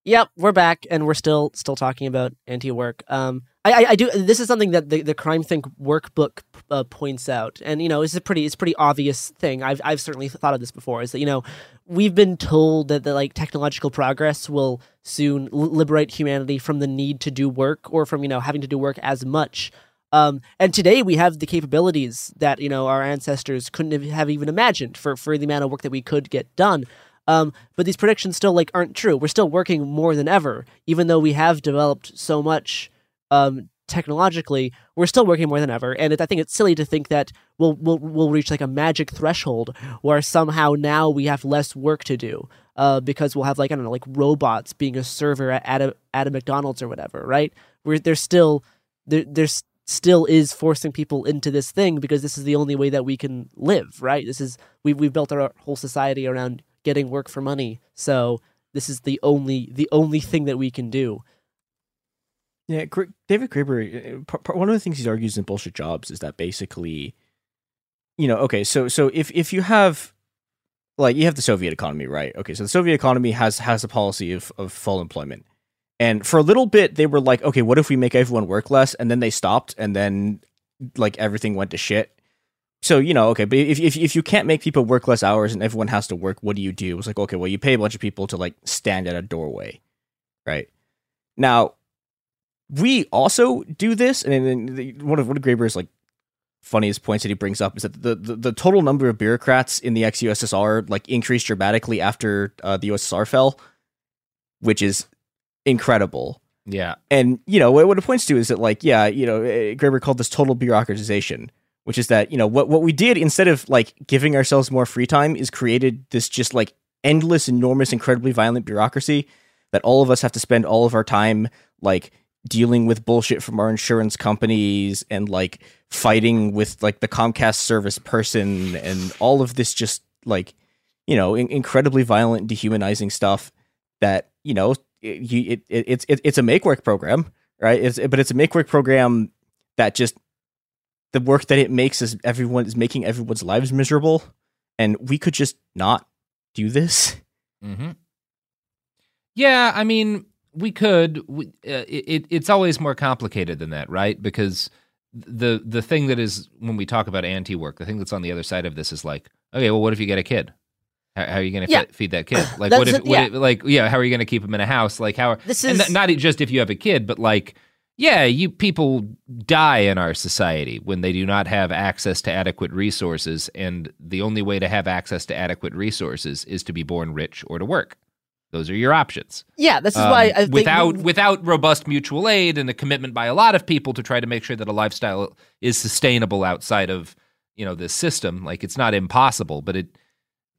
Yep, we're back, and we're still still talking about anti-work. Um, I, I, do. This is something that the, the CrimethInc workbook uh, points out, and you know, it's a pretty it's a pretty obvious thing. I've I've certainly thought of this before. Is that you know, we've been told that the like technological progress will soon liberate humanity from the need to do work or from you know having to do work as much. Um, and today we have the capabilities that you know our ancestors couldn't have, have even imagined for for the amount of work that we could get done. Um, but these predictions still like aren't true. We're still working more than ever, even though we have developed so much um, technologically. We're still working more than ever, and it, I think it's silly to think that we'll, we'll we'll reach like a magic threshold where somehow now we have less work to do uh, because we'll have like I don't know like robots being a server at, at a at a McDonald's or whatever. Right? We're there's still there, there's still is forcing people into this thing because this is the only way that we can live, right? This is we we've built our whole society around getting work for money. So this is the only the only thing that we can do. Yeah, David Graeber. Uh, one of the things he argues in bullshit jobs is that basically, you know, okay, so so if if you have like you have the Soviet economy, right? Okay, so the Soviet economy has has a policy of of full employment. And for a little bit they were like, okay, what if we make everyone work less? And then they stopped and then like everything went to shit so you know okay but if, if if you can't make people work less hours and everyone has to work what do you do it's like okay well you pay a bunch of people to like stand at a doorway right now we also do this and then one of one of Graeber's like funniest points that he brings up is that the, the, the total number of bureaucrats in the ex-USSR like increased dramatically after uh, the USSR fell which is incredible. Yeah. And you know what, what it points to is that like yeah you know eh, Graeber called this total bureaucratization which is that you know what what we did instead of like giving ourselves more free time is created this just like endless enormous incredibly violent bureaucracy that all of us have to spend all of our time like dealing with bullshit from our insurance companies and like fighting with like the Comcast service person and all of this just like you know in- incredibly violent dehumanizing stuff that you know it, it, it, it's it, it's a make work program right it's but it's a make work program that just the work that it makes is everyone is making everyone's lives miserable, and we could just not do this. Mm-hmm. Yeah, I mean, we could. We, uh, it, it's always more complicated than that, right? Because the the thing that is when we talk about anti work, the thing that's on the other side of this is like, okay, well, what if you get a kid? How, how are you going to yeah. feed that kid? [COUGHS] Like, what if, what yeah. if, like, yeah, how are you going to keep him in a house? Like, how? Are, this is not just if you have a kid, but like yeah, you people die in our society when they do not have access to adequate resources, and the only way to have access to adequate resources is to be born rich or to work. Those are your options. Yeah, this is um, why I without without robust mutual aid and a commitment by a lot of people to try to make sure that a lifestyle is sustainable outside of you know this system. Like it's not impossible, but it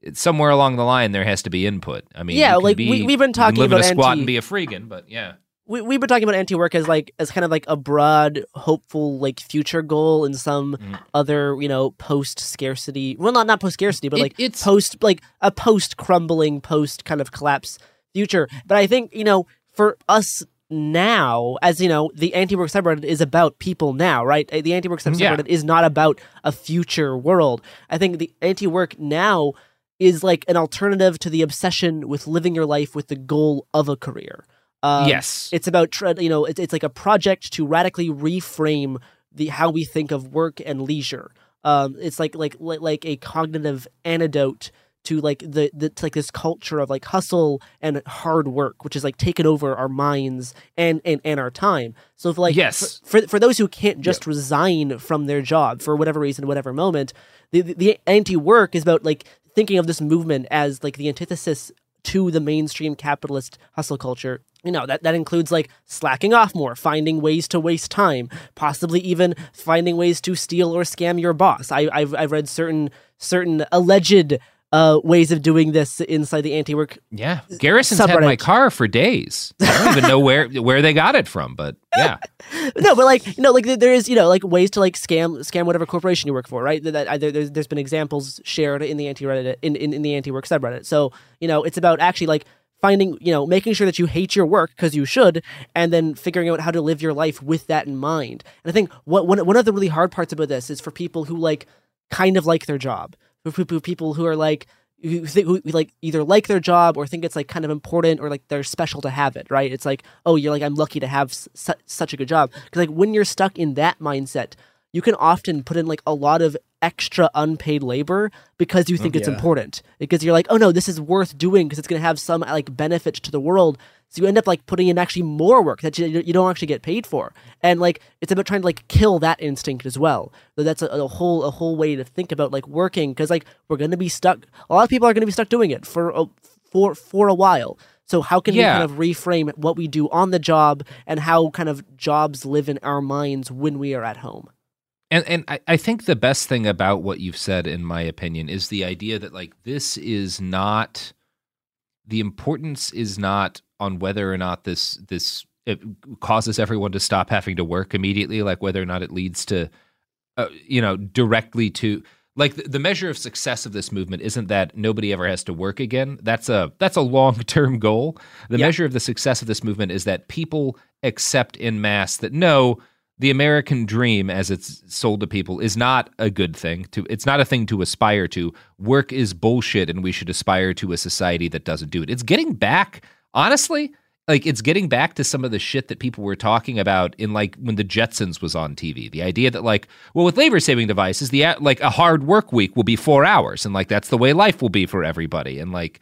it's somewhere along the line there has to be input. I mean, yeah, like be, we, have been talking live about in a squat anti- and be a freegan, but yeah. We, we've been talking about anti-work as like as kind of like a broad, hopeful like future goal in some mm. other you know post scarcity. Well, not not post scarcity, but it, like it's post like a post crumbling, post kind of collapse future. But I think you know for us now, as you know, the anti-work subreddit is about people now, right? The anti-work subreddit yeah. is not about a future world. I think the anti-work now is like an alternative to the obsession with living your life with the goal of a career. Um, yes, it's about you know it's, it's like a project to radically reframe the how we think of work and leisure. Um, it's like like like a cognitive antidote to like the, the to like this culture of like hustle and hard work, which is like taken over our minds and and, and our time. So if like yes, for, for, for those who can't just resign from their job for whatever reason, whatever moment, the the, the anti work is about like thinking of this movement as like the antithesis to the mainstream capitalist hustle culture. You know, that, that includes like slacking off more, finding ways to waste time, possibly even finding ways to steal or scam your boss. I, I've, I've read certain certain alleged uh, ways of doing this inside the anti-work. Yeah, Garrison's subreddit. had my car for days. I don't even know where [LAUGHS] where they got it from, but yeah. [LAUGHS] no, but like you know, like there is you know like ways to like scam scam whatever corporation you work for, right? That, that there's, there's been examples shared in the anti Reddit in, in in the anti-work subreddit. So you know, it's about actually like finding you know making sure that you hate your work because you should and then figuring out how to live your life with that in mind. And i think what one, one of the really hard parts about this is for people who like kind of like their job. For people who are like who, who like either like their job or think it's like kind of important or like they're special to have it right? It's like oh you're like i'm lucky to have su- such a good job. Because like when you're stuck in that mindset you can often put in like a lot of extra unpaid labor because you think oh, it's important because you're like oh no this is worth doing because it's going to have some like benefit to the world so you end up like putting in actually more work that you, you don't actually get paid for. And like it's about trying to like kill that instinct as well. So that's a, a whole a whole way to think about like working because like we're going to be stuck. A lot of people are going to be stuck doing it for a, for for a while. So how can yeah. we kind of reframe what we do on the job and how kind of jobs live in our minds when we are at home? And and I, I think the best thing about what you've said, in my opinion, is the idea that like this is not the importance is not on whether or not this this it causes everyone to stop having to work immediately, like whether or not it leads to, uh, you know, directly to like the, the, measure of success of this movement isn't that nobody ever has to work again. That's a that's a long term goal. The yeah. measure of the success of this movement is that people accept in mass that no, the American dream, as it's sold to people, is not a good thing. To it's not a thing to aspire to. Work is bullshit, and we should aspire to a society that doesn't do it. It's getting back honestly, like it's getting back to some of the shit that people were talking about in like when the Jetsons was on TV. The idea that like, well, with labor saving devices, the like a hard work week will be four hours, and like that's the way life will be for everybody, and like,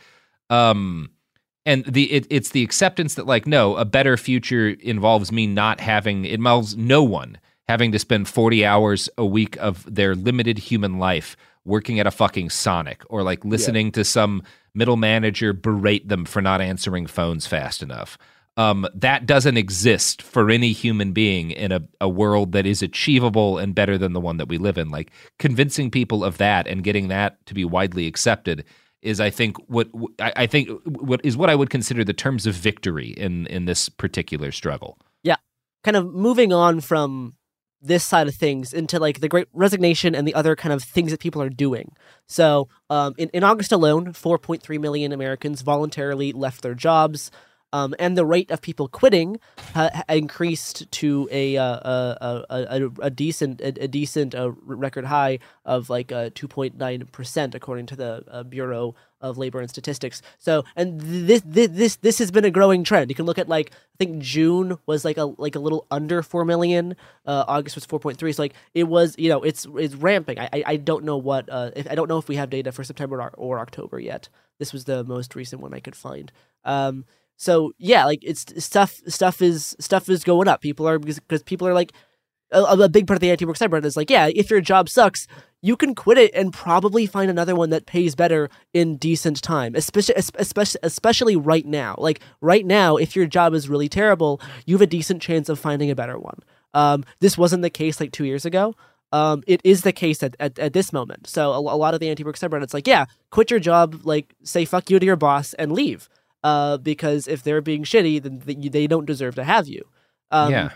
um, and the it, it's the acceptance that like no, a better future involves me not having it involves no one having to spend 40 hours a week of their limited human life working at a fucking Sonic or like listening yeah. to some middle manager berate them for not answering phones fast enough. Um, that doesn't exist for any human being in a, a world that is achievable and better than the one that we live in. Like convincing people of that and getting that to be widely accepted is, I think, what I, think what is what I would consider the terms of victory in in this particular struggle. Yeah, kind of moving on from this side of things into like the great resignation and the other kind of things that people are doing. So, um, in, in August alone, 4.3 million Americans voluntarily left their jobs. Um, and the rate of people quitting uh, increased to a, uh, a, a, a, decent a, a decent uh, record high of like uh, two point nine percent, according to the uh, Bureau of Labor and Statistics. So, and this this this has been a growing trend. You can look at like I think June was like a like a little under four million. Uh, August was four point three. So like it was you know it's it's ramping. I I, I don't know what if, I don't know if we have data for September or, or October yet. This was the most recent one I could find. Um, so yeah, like it's stuff stuff is stuff is going up. People are because, because people are like a, a, big part of the anti-work subreddit is like, yeah, if your job sucks, you can quit it and probably find another one that pays better in decent time. Especially especially especially right now. Like right now, if your job is really terrible, you have a decent chance of finding a better one. Um, this wasn't the case like two years ago. Um, it is the case at, at, at this moment. So a, a lot of the anti-work subreddits like, yeah, quit your job, like say fuck you to your boss and leave. Uh, because if they're being shitty, then they, don't deserve to have you. Um, yeah.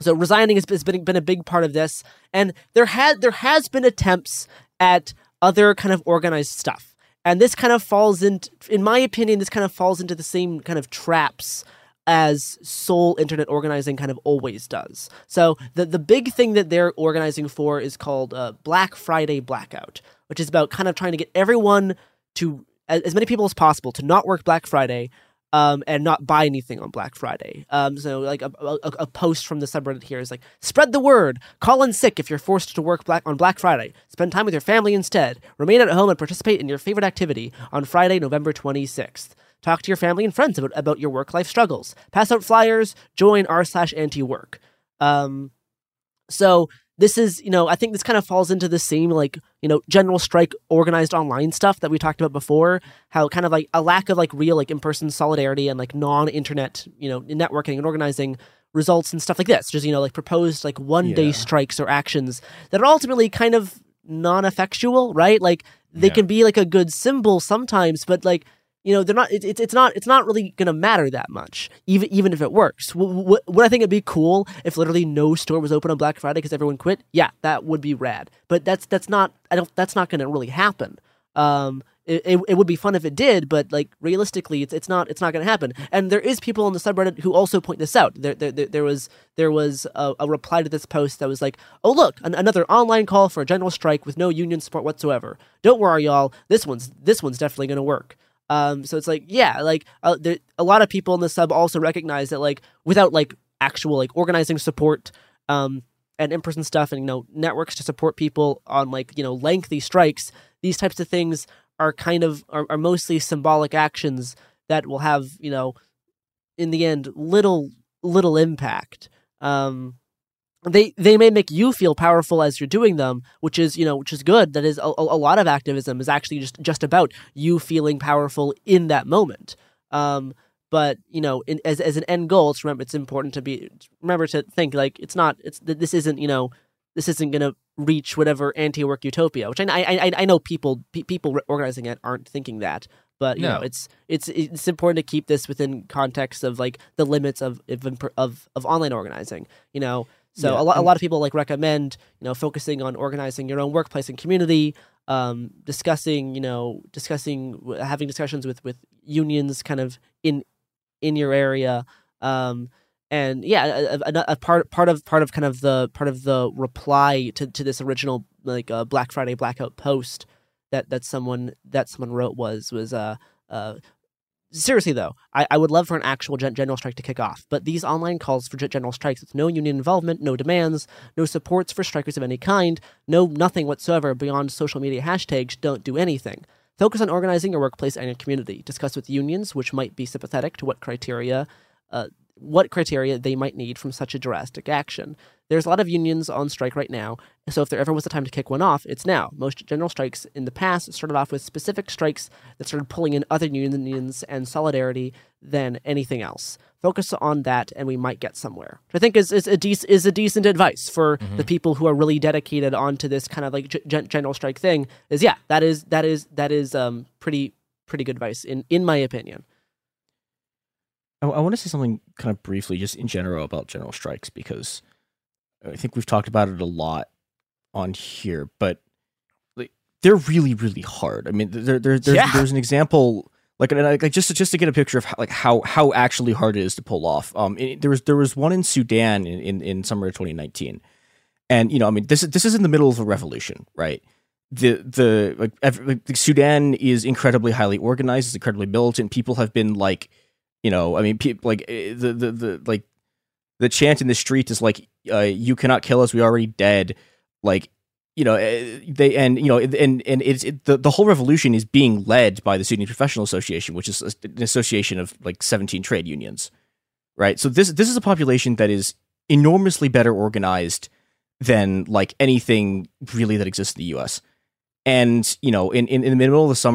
So resigning has been, been a big part of this, and there had there has been attempts at other kind of organized stuff, and this kind of falls into, in my opinion, this kind of falls into the same kind of traps as sole internet organizing kind of always does. So the the big thing that they're organizing for is called uh, Black Friday Blackout, which is about kind of trying to get everyone to as many people as possible to not work Black Friday um, and not buy anything on Black Friday. Um, so, like a, a, a, post from the subreddit here is like, spread the word. Call in sick if you're forced to work black on Black Friday. Spend time with your family instead. Remain at home and participate in your favorite activity on Friday, November 26th. Talk to your family and friends about, about your work life struggles. Pass out flyers. Join r slash anti work. Um, so this is, you know, I think this kind of falls into the same like, you know, general strike organized online stuff that we talked about before. How kind of like a lack of like real like in person solidarity and like non internet, you know, networking and organizing results and stuff like this. Just, you know, like proposed like one day yeah. strikes or actions that are ultimately kind of non effectual, right? Like they yeah. can be like a good symbol sometimes, but like you know they're not it's it's not it's not really gonna matter that much even even if it works. Would, would i think it'd be cool if literally no store was open on black friday because everyone quit yeah that would be rad. But that's that's not i don't that's not gonna really happen. Um it, it, it would be fun if it did but like realistically it's it's not it's not going to happen. And there is people on the subreddit who also point this out. There there, there, there was there was a, a, reply to this post that was like oh look an, another online call for a general strike with no union support whatsoever. Don't worry y'all. This one's this one's definitely going to work um, so it's like, yeah, like uh, there, a lot of people in the sub also recognize that like without like actual like organizing support, um, and in-person stuff and you know networks to support people on like you know lengthy strikes, these types of things are kind of are, are mostly symbolic actions that will have you know in the end little little impact. Um, they they may make you feel powerful as you're doing them, which is you know which is good. That is a, a lot of activism is actually just just about you feeling powerful in that moment. Um, but you know, in, as as an end goal, it's remember it's important to be remember to think like it's not it's this isn't you know this isn't going to reach whatever anti-work utopia. Which I I I know people people organizing it aren't thinking that, but you no. know it's it's it's important to keep this within context of like the limits of of of, of online organizing. You know, so yeah. a, lot, a lot of people like recommend, you know, focusing on organizing your own workplace and community, um, discussing, you know, discussing, having discussions with, with unions kind of in, in your area. Um, and yeah, a, a, a, part, part of, part of kind of the, part of the reply to, to this original, like, uh, Black Friday blackout post that, that someone, that someone wrote was, was, uh, uh, seriously though, I, I would love for an actual gen- strike to kick off. But these online calls for general strikes with no union involvement, no demands, no supports for strikers of any kind, no nothing whatsoever beyond social media hashtags don't do anything. Focus on organizing your workplace and your community. Discuss with unions, which might be sympathetic to what criteria uh, what criteria they might need from such a drastic action. There's a lot of unions on strike right now, so if there ever was a time to kick one off, it's now. Most general strikes in the past started off with specific strikes that started pulling in other unions and solidarity than anything else. Focus on that, and we might get somewhere. Which I think is is a de- is a decent advice for mm-hmm. the people who are really dedicated onto this kind of like g- general strike thing. Is yeah, that is that is that is um pretty pretty good advice in in my opinion. I, I want to say something kind of briefly, just in general, about general strikes because I think we've talked about it a lot on here, but like they're really, really hard. I mean, there, there, there's, yeah. there's an example like, like just just to get a picture of how, like how how actually hard it is to pull off. Um, it, there was there was one in Sudan in, in, in summer of 2019, and you know, I mean, this this is in the middle of a revolution, right? The the like, like Sudan is incredibly highly organized, it's incredibly militant. People have been like you know, I mean, people like eh, the, the the like the chant in the street is like, uh, "You cannot kill us. We are already dead." Like, you know eh, they and you know and and it's it, the the whole revolution is being led by the Student Professional Association, which is an association of like 17 trade unions, right? So this this is a population that is enormously better organized than like anything really that exists in the U.S. And you know, in in, in the middle of the summer.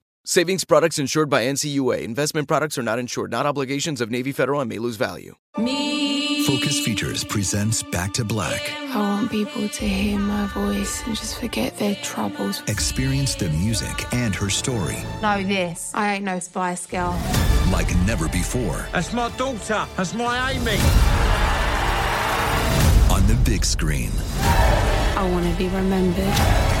Savings products insured by NCUA. Investment products are not insured, not obligations of Navy Federal and may lose value. Me. Focus Features presents Back to Black. I want people to hear my voice and just forget their troubles. Experience the music and her story. Know this. I ain't no Spice Girl. Like never before. That's my daughter. That's my Amy. On the big screen. I want to be remembered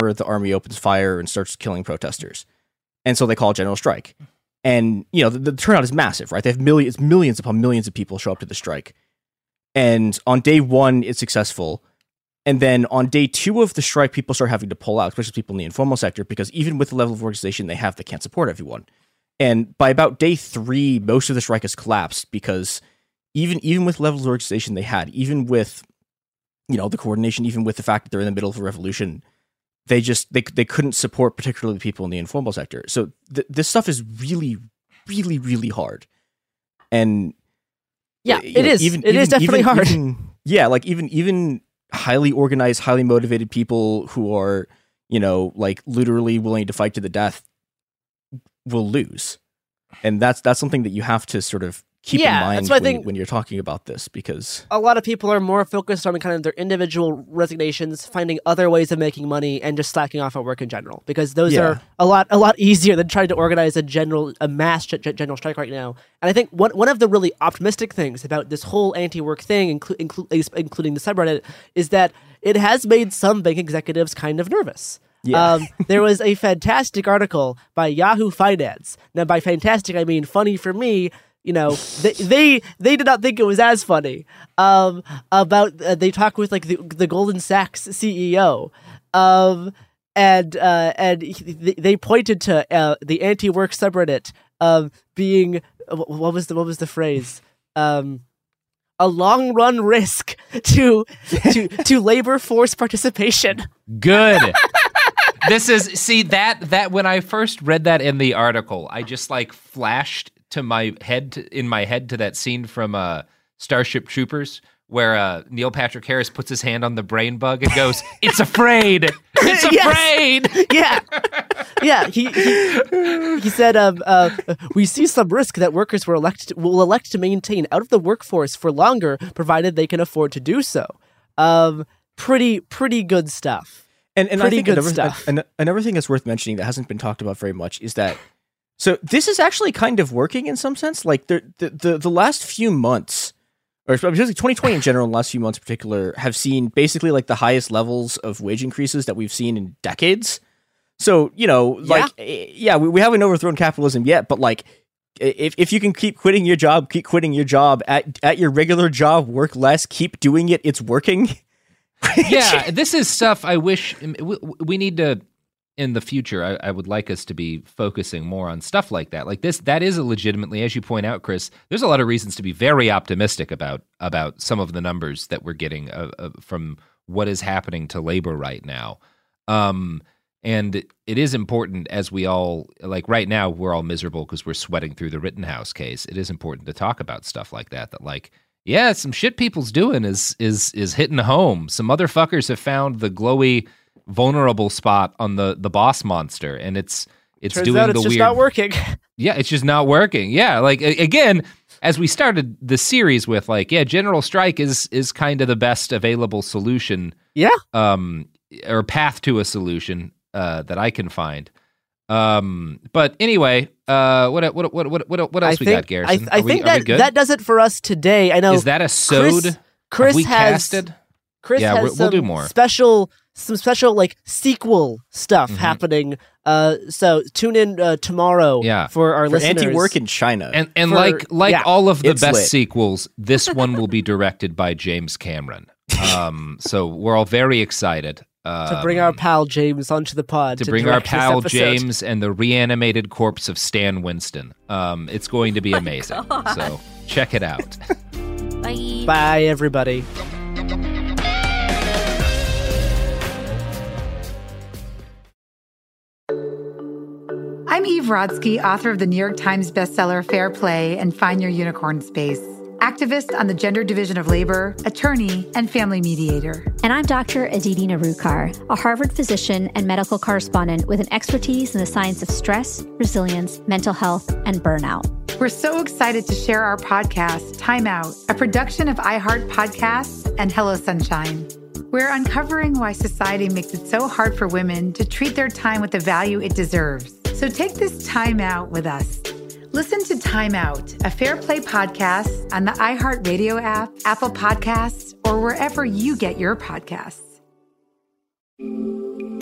The army opens fire and starts killing protesters. And so they call a general strike. And, you know, the, the turnout is massive, right? They have millions, millions upon millions of people show up to the strike. And on day one, it's successful. And then on day two of the strike, people start having to pull out, especially people in the informal sector, because even with the level of organization they have, they can't support everyone. And by about day three, most of the strike has collapsed because even even with levels of organization they had, even with you know the coordination, even with the fact that they're in the middle of a revolution, they just they they couldn't support particularly people in the informal sector. So th- this stuff is really, really, really hard. And yeah, it know, is. Even, it even, is definitely even, hard. Even, yeah, like even even highly organized, highly motivated people who are, you know, like literally willing to fight to the death will lose. And that's that's something that you have to sort of keep Yeah, in mind that's why I think- when you're talking about this because a lot of people are more focused on kind of their individual resignations, finding other ways of making money, and just slacking off at work in general. Because those Yeah. are a lot a lot easier than trying to organize a general a mass ge- ge- general strike right now. And I think one one of the really optimistic things about this whole anti-work thing, inclu- inclu- including the subreddit, is that it has made some bank executives kind of nervous. Yeah. Um, [LAUGHS] there was a fantastic article by Yahoo Finance. Now, by fantastic, I mean funny for me. You know, they they, they did not think it was as funny. Um, about uh, they talk with like the, the Goldman Sachs CEO, um, and uh, and he- they pointed to uh, the anti-work subreddit um, being what was the what was the phrase? Um, a long run risk to to to labor force participation. Good. this is see that that when I first read that in the article, I just like flashed to my head to, in my head to that scene from uh, Starship Troopers where uh, Neil Patrick Harris puts his hand on the brain bug and goes, [LAUGHS] "It's afraid. It's [LAUGHS] afraid." [LAUGHS] yeah, yeah. He he, he said, um, uh, "We see some risk that workers will elect will elect to maintain out of the workforce for longer, provided they can afford to do so." Um, pretty pretty good stuff. And and pretty I think good another, stuff. another thing that's worth mentioning that hasn't been talked about very much is that so this is actually kind of working in some sense. Like the the the, the last few months, or especially 2020 in general, in the last few months in particular, have seen basically like the highest levels of wage increases that we've seen in decades. So you know, like eh, yeah, we, we haven't overthrown capitalism yet, but like. If, if you can keep quitting your job, keep quitting your job at, at your regular job, work less, keep doing it, it's working. [LAUGHS] yeah, this is stuff I wish we need to in the future. I, I would like us to be focusing more on stuff like that. Like this, that is a legitimately, as you point out, Chris. There's a lot of reasons to be very optimistic about about some of the numbers that we're getting uh, uh, from what is happening to labor right now. Um, and it is important as we all like right now we're all miserable because we're sweating through the Rittenhouse case. It is important to talk about stuff like that. That like yeah, some shit people's doing is is is hitting home. Some motherfuckers have found the glowy vulnerable spot on the the boss monster, and it's it's Turns doing out it's the just weird. not working. [LAUGHS] Yeah, it's just not working. Yeah, like a- again, as we started the series with, like, yeah, General Strike is is kind of the best available solution. Yeah. Um, or path to a solution uh, that I can find. Um, but anyway, uh, what what what what what what else we got, Garrison? I, I we- think that that does it for us today. I know. Is that a Chris, sewed? Chris we has casted? Chris Yeah, has we'll do more. special some special like sequel stuff Mhm. happening. Uh, so tune in uh, tomorrow. Yeah. for our For listeners. anti-work in China. And and For- like like yeah. all of the best lit. sequels, this [LAUGHS] one will be directed by James Cameron. Um, so we're all very excited uh, to bring our pal James onto the pod to bring our pal. James and the reanimated corpse of Stan Winston. Um, it's going to be [LAUGHS] amazing. so check it out. Bye. Bye, everybody. Rodsky, author of the New York Times bestseller Fair Play and Find Your Unicorn Space, activist on the gender division of labor, attorney, and family mediator. And I'm Dr. Aditi Nerurkar, a Harvard physician and medical correspondent with an expertise in the science of stress, resilience, mental health, and burnout. We're so excited to share our podcast, Time Out, a production of iHeart Podcasts and Hello Sunshine. We're uncovering why society makes it so hard for women to treat their time with the value it deserves. So take this time out with us. Listen to Time Out, a Fair Play podcast on the iHeart Radio app, Apple Podcasts, or wherever you get your podcasts.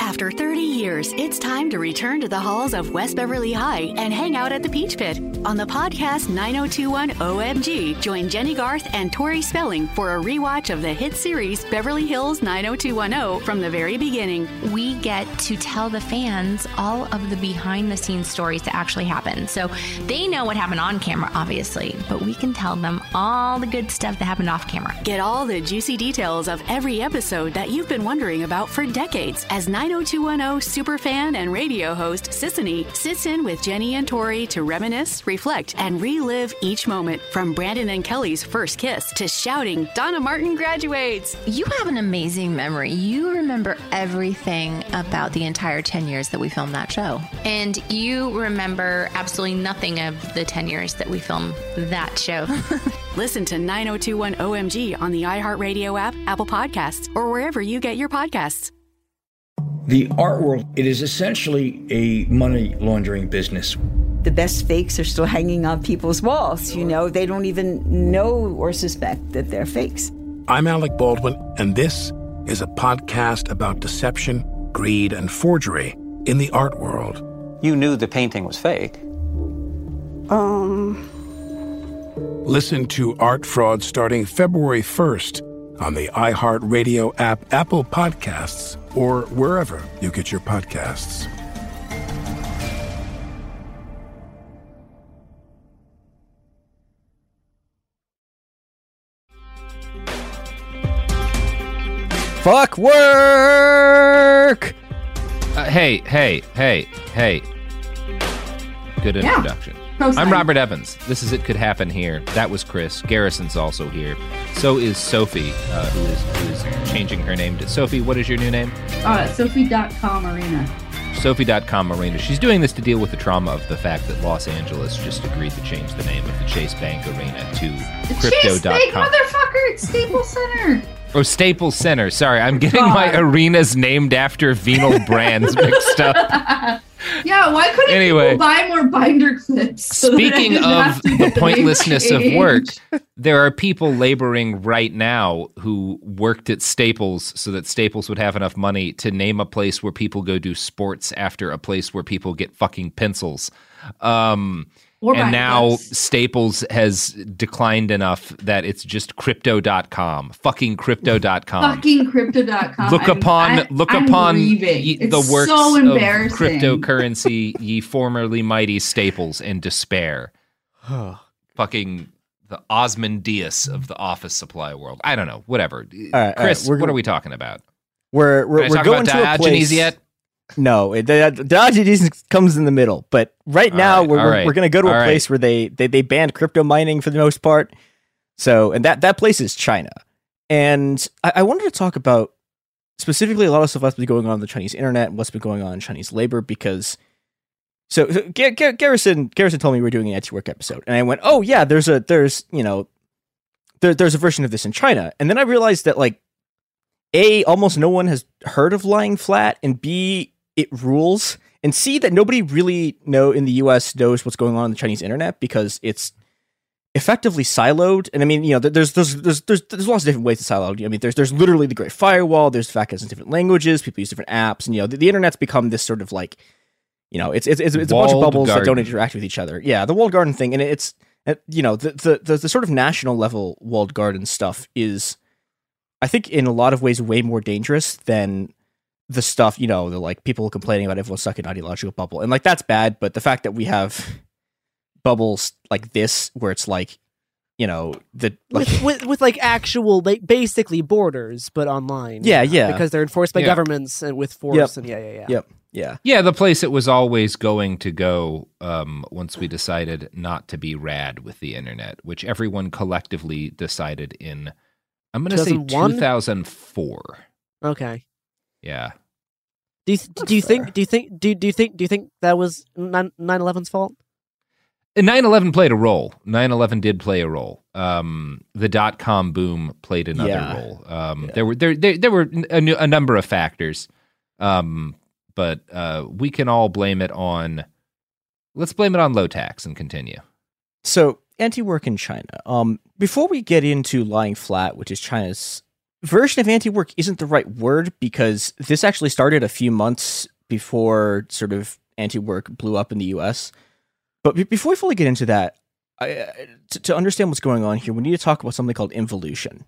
After 30 years, it's time to return to the halls of West Beverly High and hang out at the Peach Pit. On the podcast 9021 OMG, join Jennie Garth and Tori Spelling for a rewatch of the hit series Beverly Hills 90210 from the very beginning. we get to tell the fans all of the behind the scenes stories that actually happen. So they know what happened on camera, obviously, but we can tell them all the good stuff that happened off camera. Get all the juicy details of every episode that you've been wondering about for decades as 90210 superfan and radio host Sisanie sits in with Jennie and Tori to reminisce, reflect, and relive each moment from Brandon and Kelly's first kiss to shouting, Donna Martin graduates. You have an amazing memory. You remember everything about the entire 10 years that we filmed that show. And you remember absolutely nothing of the 10 years that we filmed that show. [LAUGHS] Listen to 9021 OMG on the iHeartRadio app, Apple Podcasts, or wherever you get your podcasts. The art world, it is essentially a money laundering business. the best fakes are still hanging on people's walls. You know, they don't even know or suspect that they're fakes. I'm Alec Baldwin, and this is a podcast about deception, greed, and forgery in the art world. You knew the painting was fake. Um, Listen to Art Fraud starting February 1st on the iHeartRadio app, Apple Podcasts, or wherever you get your podcasts. Fuck work! Uh, hey, hey, hey, hey. Good introduction. Yeah. I'm Robert Evans. This is It Could Happen Here. That was Chris. Garrison's also here. So is Sophie, uh, who is who is changing her name to Sophie. What is your new name? Uh, Sophie.com arena. Sophie.com Arena. She's doing this to deal with the trauma of the fact that Los Angeles just agreed to change the name of the Chase Bank Arena to Chase Bank, Crypto.com. motherfucker! It's Staples Center. Or Staples Center. Sorry, I'm getting God. my arenas named after venal brands mixed up. [LAUGHS] yeah, why couldn't Anyway. people buy more binder clips? so Speaking of the pointlessness of work, there are people laboring right now who worked at Staples so that Staples would have enough money to name a place where people go do sports after a place where people get fucking pencils. Um, Or and now books. Staples has declined enough that it's just crypto.com. Fucking crypto.com. Fucking crypto.com. Look I'm- upon I- look I'm upon grieving. ye, It's the works so of cryptocurrency, [LAUGHS] ye formerly mighty staples, in despair. Fucking the Ozymandias of the office supply world. I don't know. Whatever. right, all right, Chris, we're what go- are we talking about? We're we're, we're talk going about to a place. yet? No, it- the Diogenes comes in the middle. But right now, right, we're we're, right, we're going to go to a all place where they, they they banned crypto mining for the most part. So, and that that place is China. And I, I wanted to talk about specifically a lot of stuff that's been going on in the Chinese internet and what's been going on in Chinese labor because. So, so Gar- Gar- Garrison Garrison told me we were doing an anti-work episode, and I went, "Oh yeah, there's a there's you know, there, there's a version of this in China," and then I realized that like a almost no one has heard of lying flat and b it rules and c that nobody really know in the us knows what's going on in the chinese internet because it's effectively siloed. And i mean you know there's there's there's there's, there's lots of different ways to silo. I mean there's there's literally the great firewall there's the fact that it's in different languages people use different apps and you know the, the internet's become this sort of like you know it's it's it's, it's a bunch of bubbles that don't interact with each other. Yeah the walled garden thing and it's you know the, the the the sort of national level walled garden stuff is I think in a lot of ways way more dangerous than the stuff, you know, the like people complaining about everyone's stuck in ideological bubble. And like that's bad, but the fact that we have bubbles like this where it's like, you know, the like with, with with like actual ba- basically borders, but online. Yeah, yeah. Because they're enforced by Yeah. governments and with force Yep. and yeah, yeah, yeah. Yep. Yeah. Yeah, the place it was always going to go um, once we decided not to be rad with the internet, which everyone collectively decided in, I'm going to say 2004. Okay. Yeah. Do you, do you think do you think do, do you think do you think that was 9 9/11's fault? And 9/11 played a role. 9/11 did play a role. Um, the dot com boom played another Yeah. role. Um, There were there, there there were a, a number of factors, um, but uh, we can all blame it on. Let's blame it on Lowtax and continue. So anti-work in China. Um, before we get into lying flat, which is China's version of anti-work, isn't the right word because this actually started a few months before sort of anti-work blew up in the U.S. But be- before we fully get into that, I, uh, to, to understand what's going on here, we need to talk about something called involution.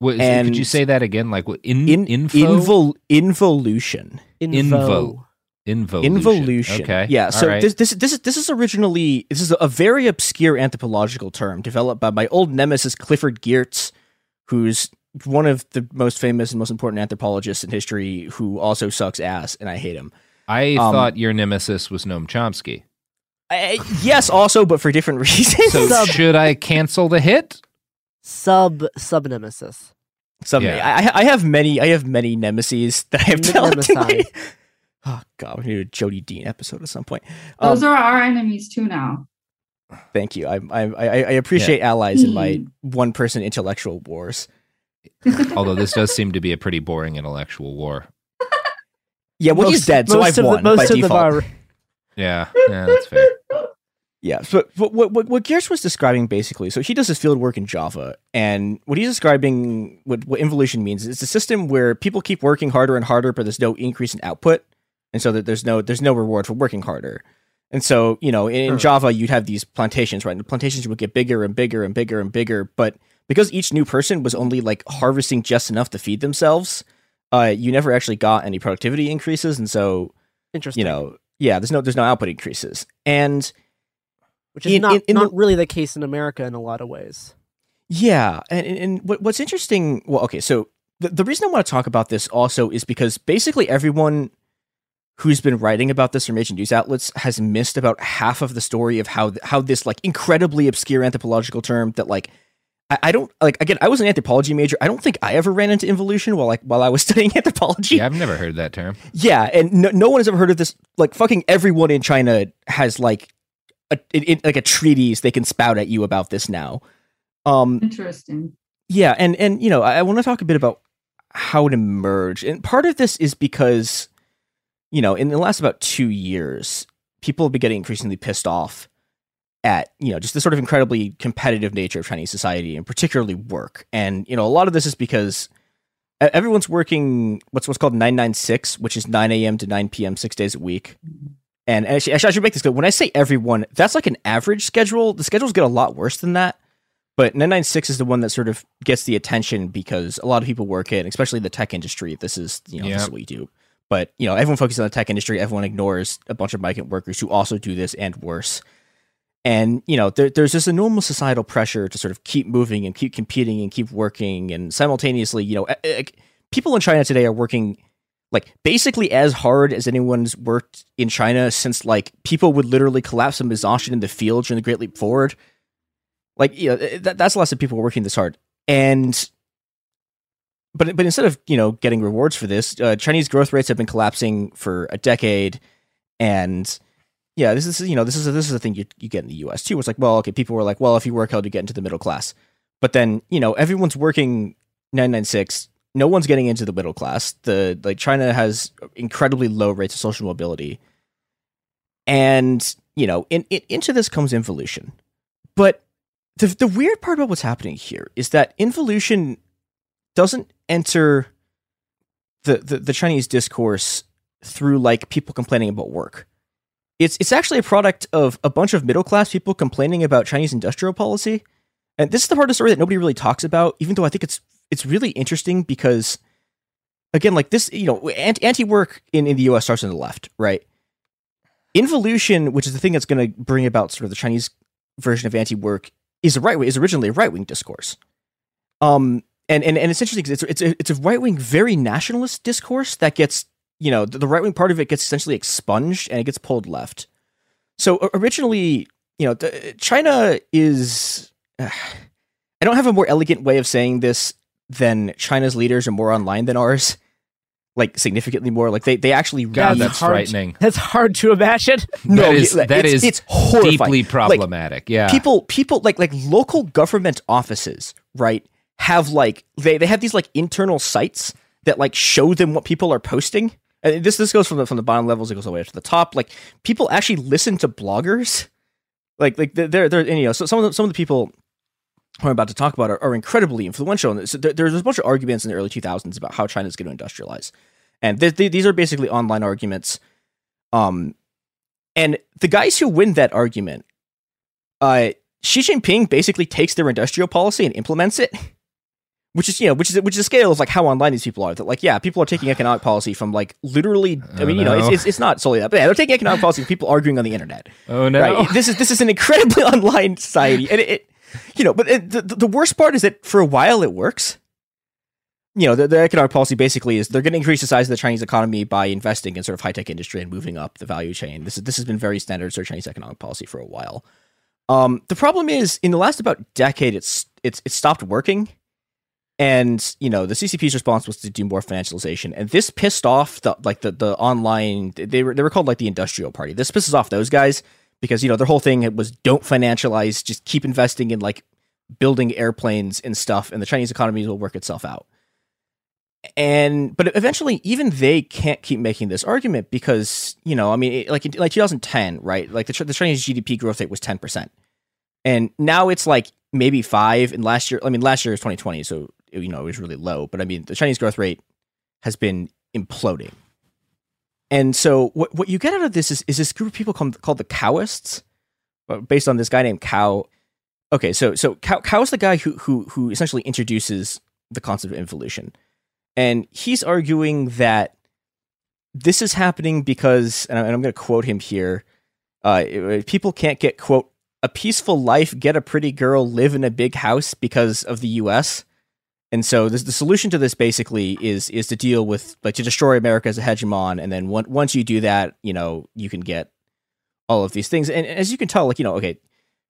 What, is- And- could you say that again? Like what, in, In, info? invol, involution. Invo. Involution. Involution. Okay. Yeah. So right. this this this is this is originally this is a very obscure anthropological term developed by my old nemesis Clifford Geertz, who's one of the most famous and most important anthropologists in history, who also sucks ass, and I hate him. I um, thought your nemesis was Noam Chomsky. I, yes, also, but for different [LAUGHS] reasons. So Sub- should I cancel the hit? Sub sub nemesis. Some Yeah. I, I have many I have many nemesis that I have Ne- developed. in my- nemesi. [LAUGHS] Oh god, we need a Jodi Dean episode at some point. Um, Those are our enemies too now. Thank you. I I I, I appreciate allies in my one person intellectual wars. Although this does seem to be a pretty boring intellectual war. [LAUGHS] Yeah, well, he's Most- dead, so most I've of the- won most by of the default. bar- [LAUGHS] Yeah, yeah, that's fair. Yeah, so what what what, what Geertz was describing basically, so he does his field work in Java, and what he's describing, what what involution means, is a system where people keep working harder and harder, but there's no increase in output, and so that there's no there's no reward for working harder. And so you know, in, in Java, you'd have these plantations, right? And the plantations would get bigger and bigger and bigger and bigger, but because each new person was only like harvesting just enough to feed themselves, uh, you never actually got any productivity increases, and so Interesting. you know, yeah, there's no there's no output increases, and Which is in- not in- in not the- really the case in America in a lot of ways. Yeah, and and, what, what's interesting? Well, okay, so the, the reason I want to talk about this also is because basically everyone who's been writing about this from major news outlets has missed about half of the story of how how this like incredibly obscure anthropological term that like I, I don't like again I was an anthropology major I don't think I ever ran into involution while like while I was [LAUGHS] studying anthropology Yeah, I've never heard that term. yeah and no, no one has ever heard of this like fucking everyone in China has like a it, it- like a treatise they can spout at you about this now um Interesting. yeah, and and you know, I, I want to talk a bit about how it emerged, and part of this is because, you know, in the last about two years, people have been getting increasingly pissed off at you know just the sort of incredibly competitive nature of Chinese society, and particularly work. And you know, a lot of this is because everyone's working what's what's called nine nine six, which is nine a.m. to nine p.m. six days a week. And actually, actually, I should make this clear. When I say everyone, that's like an average schedule. The schedules get a lot worse than that. But 996 is the one that sort of gets the attention because a lot of people work it, especially the tech industry. This is, you know, this is what we do. But, you know, everyone focuses on the tech industry. Everyone ignores a bunch of migrant workers who also do this and worse. And, you know, there, there's this enormous societal pressure to sort of keep moving and keep competing and keep working. And simultaneously, you know, people in China today are working like basically as hard as anyone's worked in China since like people would literally collapse from exhaustion in the field during the Great Leap Forward. Like, you know, that, that's lots of people working this hard. And but but instead of you know getting rewards for this, uh, Chinese growth rates have been collapsing for a decade, and yeah, this is you know this is a, this is a thing you you get in the U.S. too. It's like well, okay, people were like, well, if you work hard, you get into the middle class, but then you know everyone's working nine nine six. No one's getting into the middle class. The like China has incredibly low rates of social mobility, and you know in, in, into this comes involution, but the the weird part about what's happening here is that involution doesn't enter the, the, the Chinese discourse through like people complaining about work. It's it's actually a product of a bunch of middle class people complaining about Chinese industrial policy. And this is the part of the story that nobody really talks about, even though I think it's it's really interesting because again, like this, you know, anti work in, in the US starts on the left, right? Involution, which is the thing that's going to bring about sort of the Chinese version of anti work, is a right way is originally a right wing discourse. Um, and and and it's interesting because it's it's a, it's a right wing, very nationalist discourse that gets you know the, the right wing part of it gets essentially expunged and it gets pulled left. So originally, you know, the, China is. Uh, I don't have a more elegant way of saying this than China's leaders are more online than ours. Like significantly more. Like they, they actually God, read- that's frightening. That's hard to imagine. [LAUGHS] No, that is, that it's, is it's horrifying. deeply Like, problematic. yeah, people people like like local government offices right have like they, they have these like internal sites that like show them what people are posting and this this goes from the from the bottom levels it goes all the way up to the top like people actually listen to bloggers like like they're they're, and, you know so some of the, some of the people who I'm about to talk about are, are incredibly influential. And so there, there's a bunch of arguments in the early 2000s about how China's going to industrialize, and th- th- these are basically online arguments. Um, and the guys who win that argument, uh, Xi Jinping basically takes their industrial policy and implements it, [LAUGHS] which is you know which is which is a scale of like how online these people are. That like yeah, people are taking economic policy from like literally. I Oh, mean you know it's, no. it's it's not solely that, but yeah, they're taking economic policy from people arguing on the internet. Oh no! Right? This is this is an incredibly [LAUGHS] online society, and it, it you know, but it, the the worst part is that for a while it works. You know, the, the economic policy basically is they're going to increase the size of the Chinese economy by investing in sort of high tech industry and moving up the value chain. This is this has been very standard sort of Chinese economic policy for a while. Um, the problem is in the last about decade, it's it's it stopped working, and you know the CCP's response was to do more financialization, and this pissed off the like the the online they were they were called like the industrial party. This pisses off those guys because you know their whole thing was don't financialize, just keep investing in like building airplanes and stuff, and the Chinese economy will work itself out. And but eventually, even they can't keep making this argument because you know, I mean, it- like like 2010, right? Like the, the Chinese GDP growth rate was 10 percent, and now it's like maybe five. And last year, I mean, last year was 2020, so you know it was really low. But I mean, the Chinese growth rate has been imploding. And so what what you get out of this is, is this group of people called, called the Cowists, uh, based on this guy named Cow. Okay, so so Cow, Cow is the guy who who who essentially introduces the concept of involution, and he's arguing that this is happening because, and I'm, and I'm going to quote him here: uh, people can't get quote a peaceful life, get a pretty girl, live in a big house because of the U.S. And so this, the solution to this basically is is to deal with like to destroy America as a hegemon, and then one, once you do that, you know you can get all of these things. And as you can tell, like you know, okay,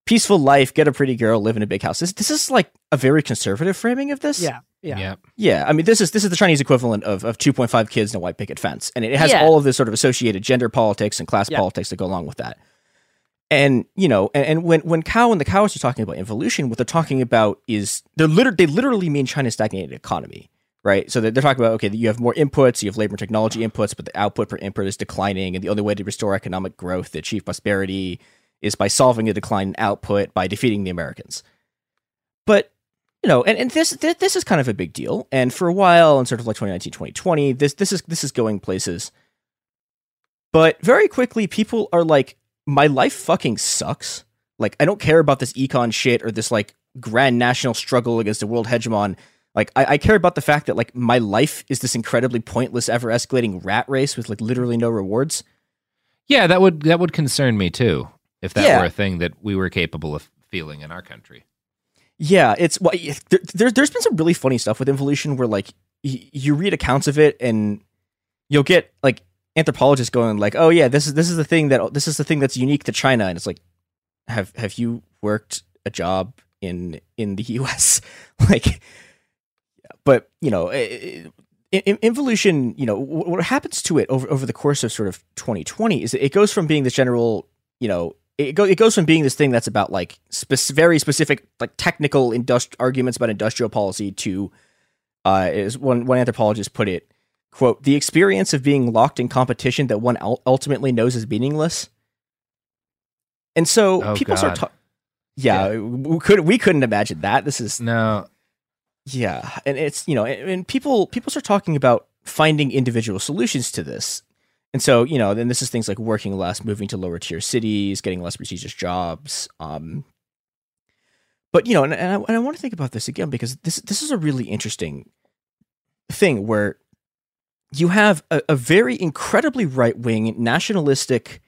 peaceful life, get a pretty girl, live in a big house. This this is like a very conservative framing of this. Yeah, yeah, yeah. Yeah, I mean, this is this is the Chinese equivalent of, of 2.5 kids and a white picket fence, and it has Yeah. all of this sort of associated gender politics and class Yeah. politics that go along with that. And you know, and, and when when Cow and the cows are talking about involution what they're talking about is they're liter- they literally mean China's stagnated economy, right? So they're, they're talking about okay, you have more inputs, you have labor and technology inputs, but the output per input is declining, and the only way to restore economic growth, to achieve prosperity, is by solving the decline in output by defeating the Americans. But you know, and, and this th- this is kind of a big deal. And for a while, in sort of like 2019, 2020, this this is this is going places. But very quickly, people are like, my life fucking sucks. Like, I don't care about this econ shit or this like grand national struggle against a world hegemon. Like, I, I care about the fact that like my life is this incredibly pointless, ever escalating rat race with like literally no rewards. Yeah, that would that would concern me too if that Yeah. were a thing that we were capable of feeling in our country. Yeah, it's well, there, there's been some really funny stuff with involution where like y- you read accounts of it and you'll get like anthropologists going like, "Oh yeah, this is this is the thing that this is the thing that's unique to China," and it's like, have have you worked a job in in the [LAUGHS] U.S. like, but you know, i- i- in- involution, you know, wh- what happens to it over over the course of sort of 2020 is it goes from being this general, you know, it, go, it goes from being this thing that's about like spec- very specific, like technical industri- arguments about industrial policy to, uh, is one one anthropologist put it, quote, the experience of being locked in competition that one ultimately knows is meaningless. And so Oh, people start God. talking. Yeah, we could we couldn't imagine that. This is no. Yeah, and it's you know, and, and people people start talking about finding individual solutions to this, and so you know, then this is things like working less, moving to lower tier cities, getting less prestigious jobs. Um, but you know, and, and I, and I want to think about this again because this this is a really interesting thing where you have a, a very incredibly right wing, nationalistic,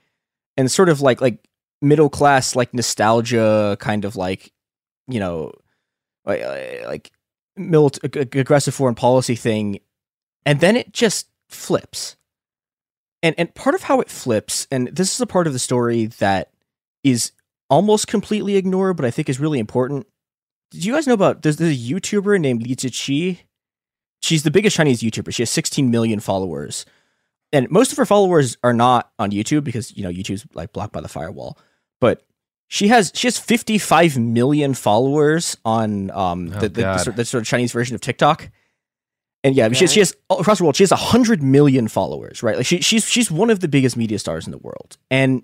and sort of like like middle class like nostalgia kind of like you know like like aggressive foreign policy thing. And then it just flips. And and part of how it flips and this is a part of the story that is almost completely ignored but i think is really important. Did you guys know about there's, there's a youtuber named li Ziqi? She's the biggest chinese youtuber she has 16 million followers and most of her followers are not on youtube because you know youtube's like blocked by the firewall but she has she has 55 million followers on um the, the, the, sort, the sort of Chinese version of TikTok. And yeah, she, she has across the world. She has 100 million followers, right? Like she, she's she's one of the biggest media stars in the world. And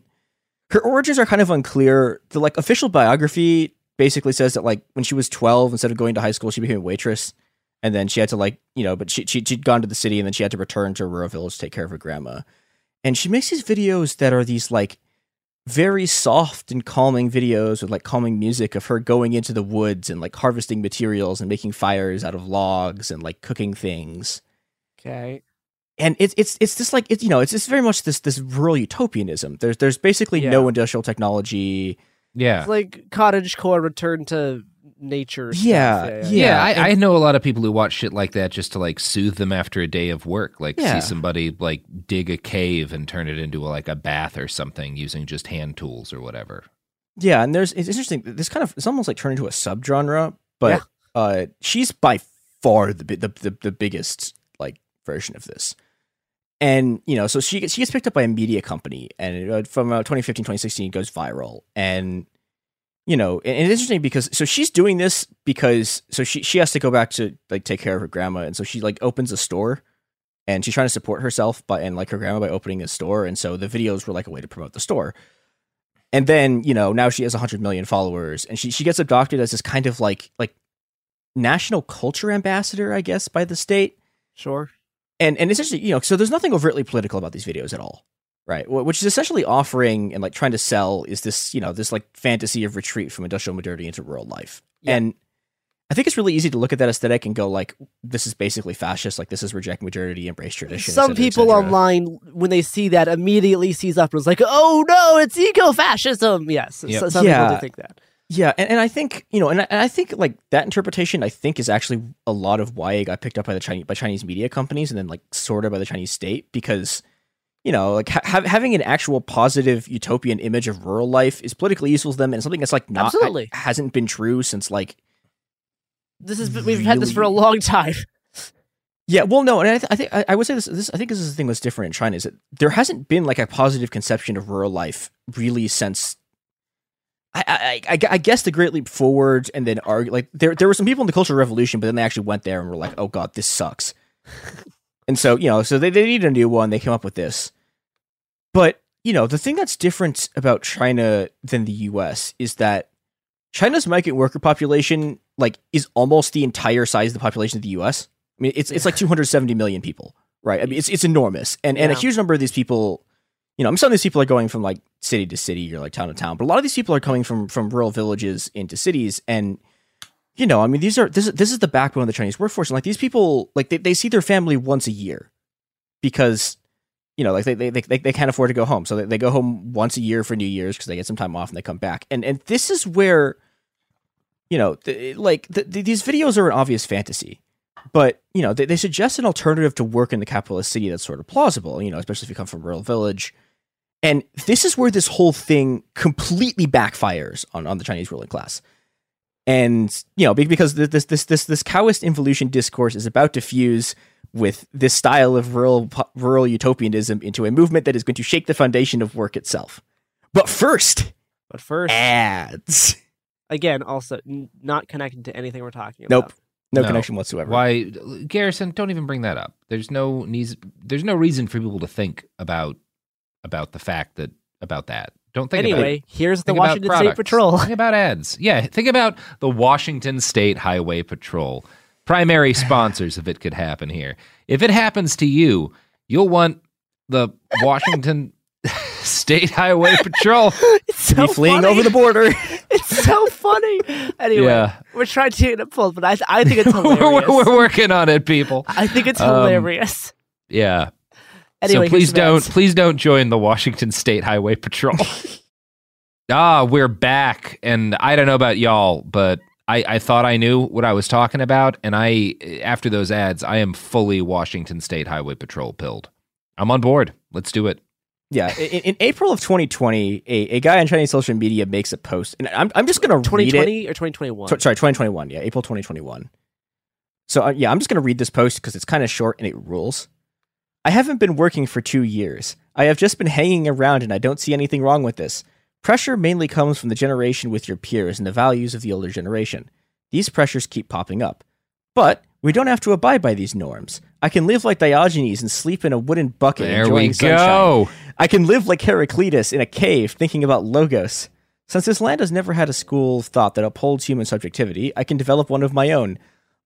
her origins are kind of unclear. The like official biography basically says that like when she was 12 instead of going to high school, she became a waitress. And then she had to like, you know, but she, she she'd gone to the city and then she had to return to rural village to take care of her grandma. And she makes these videos that are these like very soft and calming videos with like calming music of her going into the woods and like harvesting materials and making fires out of logs and like cooking things. Okay. And it's it's it's just like it's you know it's it's very much this this rural utopianism. There's there's basically no industrial technology. Yeah. It's like cottage core return to nature. stuff. Yeah, Yeah, I, I know a lot of people who watch shit like that just to like soothe them after a day of work. Like Yeah. see somebody like dig a cave and turn it into like a bath or something using just hand tools or whatever. Yeah, and there's it's interesting. This kind of it's almost like turned into a subgenre, but uh, she's by far the, the the the biggest like version of this. And you know, so she gets she gets picked up by a media company, and uh, from uh, 2015 2016 goes viral. And you know, and it's interesting because so she's doing this because so she she has to go back to like take care of her grandma, and so she like opens a store, and she's trying to support herself by and like her grandma by opening a store, and so the videos were like a way to promote the store. And then, you know, now she has 100 million followers and she, she gets adopted as this kind of like like national culture ambassador, I guess, by the state. Sure. And and essentially, you know, so there's nothing overtly political about these videos at all. Right. Which is essentially offering and like trying to sell is this, you know, this like fantasy of retreat from industrial modernity into rural life. And I think it's really easy to look at that aesthetic and go like, this is basically fascist. Like this is reject modernity, embrace tradition. Some cetera, people online, when they see that, immediately sees up and is like, "Oh no, it's eco-fascism." Yes, Yep. so, some Yeah. people do think that. Yeah, and, and I think you know, and I, and I think like that interpretation, I think is actually a lot of why it got picked up by the Chinese by Chinese media companies, and then like sorted by the Chinese state because you know, like ha- having an actual positive utopian image of rural life is politically useful to them, and something that's like not Absolutely. hasn't been true since like This is we've had this for a long time. Yeah, well, no, and I, th- I think I, I would say this, this. I think this is the thing that's different in China is that there hasn't been like a positive conception of rural life really since. I, I, I, I guess the Great Leap Forward, and then argue like there there were some people in the Cultural Revolution, but then they actually went there and were like, "Oh God, this sucks," and so you know, so they they needed a new one. They came up with this, but you know, the thing that's different about China than the U.S. is that China's migrant worker population like is almost the entire size of the population of the U.S. I mean, it's it's like 270 million people, right? I mean, it's it's enormous, and and a huge number of these people, you know, I mean, some of these people are going from like city to city or like town to town, but a lot of these people are coming from from rural villages into cities, and you know, I mean, these are this is this is the backbone of the Chinese workforce, and like these people, like they, they see their family once a year because you know, like they they they, they can't afford to go home, so they, they go home once a year for New Year's because they get some time off and they come back, and and this is where, you know, the, like the, the, these videos are an obvious fantasy, but you know they, they suggest an alternative to work in the capitalist city that's sort of plausible, you know, especially if you come from a rural village, and this is where this whole thing completely backfires on on the Chinese ruling class. And you know, because this this this this Taoist involution discourse is about to fuse with this style of rural rural utopianism into a movement that is going to shake the foundation of work itself. But first, but first ads. Again, also n- not connected to anything we're talking about. Nope, no, connection whatsoever. Why, Garrison? Don't even bring that up. There's no needs. There's no reason for people to think about about the fact that about that. Don't think. about it. Anyway, here's the Think about Washington State. Patrol. Think about ads. Yeah, think about the Washington State Highway Patrol. Primary sponsors if it could happen here. If it happens to you, you'll want the Washington [LAUGHS] State Highway Patrol. [LAUGHS] It's so Be fleeing funny. over the border. [LAUGHS] It's so funny. Anyway, Yeah. we're trying to get it pulled, but I, I think it's hilarious. we're- we're working on it, people. I think it's Um, hilarious. Yeah. Anyway, so please don't please don't join the Washington State Highway Patrol. ah, we're back, and I don't know about y'all, but I, I thought I knew what I was talking about, and I after those ads, I am fully Washington State Highway Patrol pilled. I'm on board. Let's do it. Yeah, in, in April of 2020, a, a guy on Chinese social media makes a post, and I'm I'm just gonna read it. 2020 or 2021? So- sorry, 2021. Yeah, April 2021. So uh, yeah, I'm just gonna read this post because it's kind of short and it rules. I haven't been working for two years. I have just been hanging around, and I don't see anything wrong with this. Pressure mainly comes from the generation with your peers and the values of the older generation. These pressures keep popping up. But we don't have to abide by these norms. I can live like Diogenes and sleep in a wooden bucket There enjoying we sunshine. go. I can live like Heraclitus in a cave thinking about logos. Since this land has never had a school of thought that upholds human subjectivity, I can develop one of my own.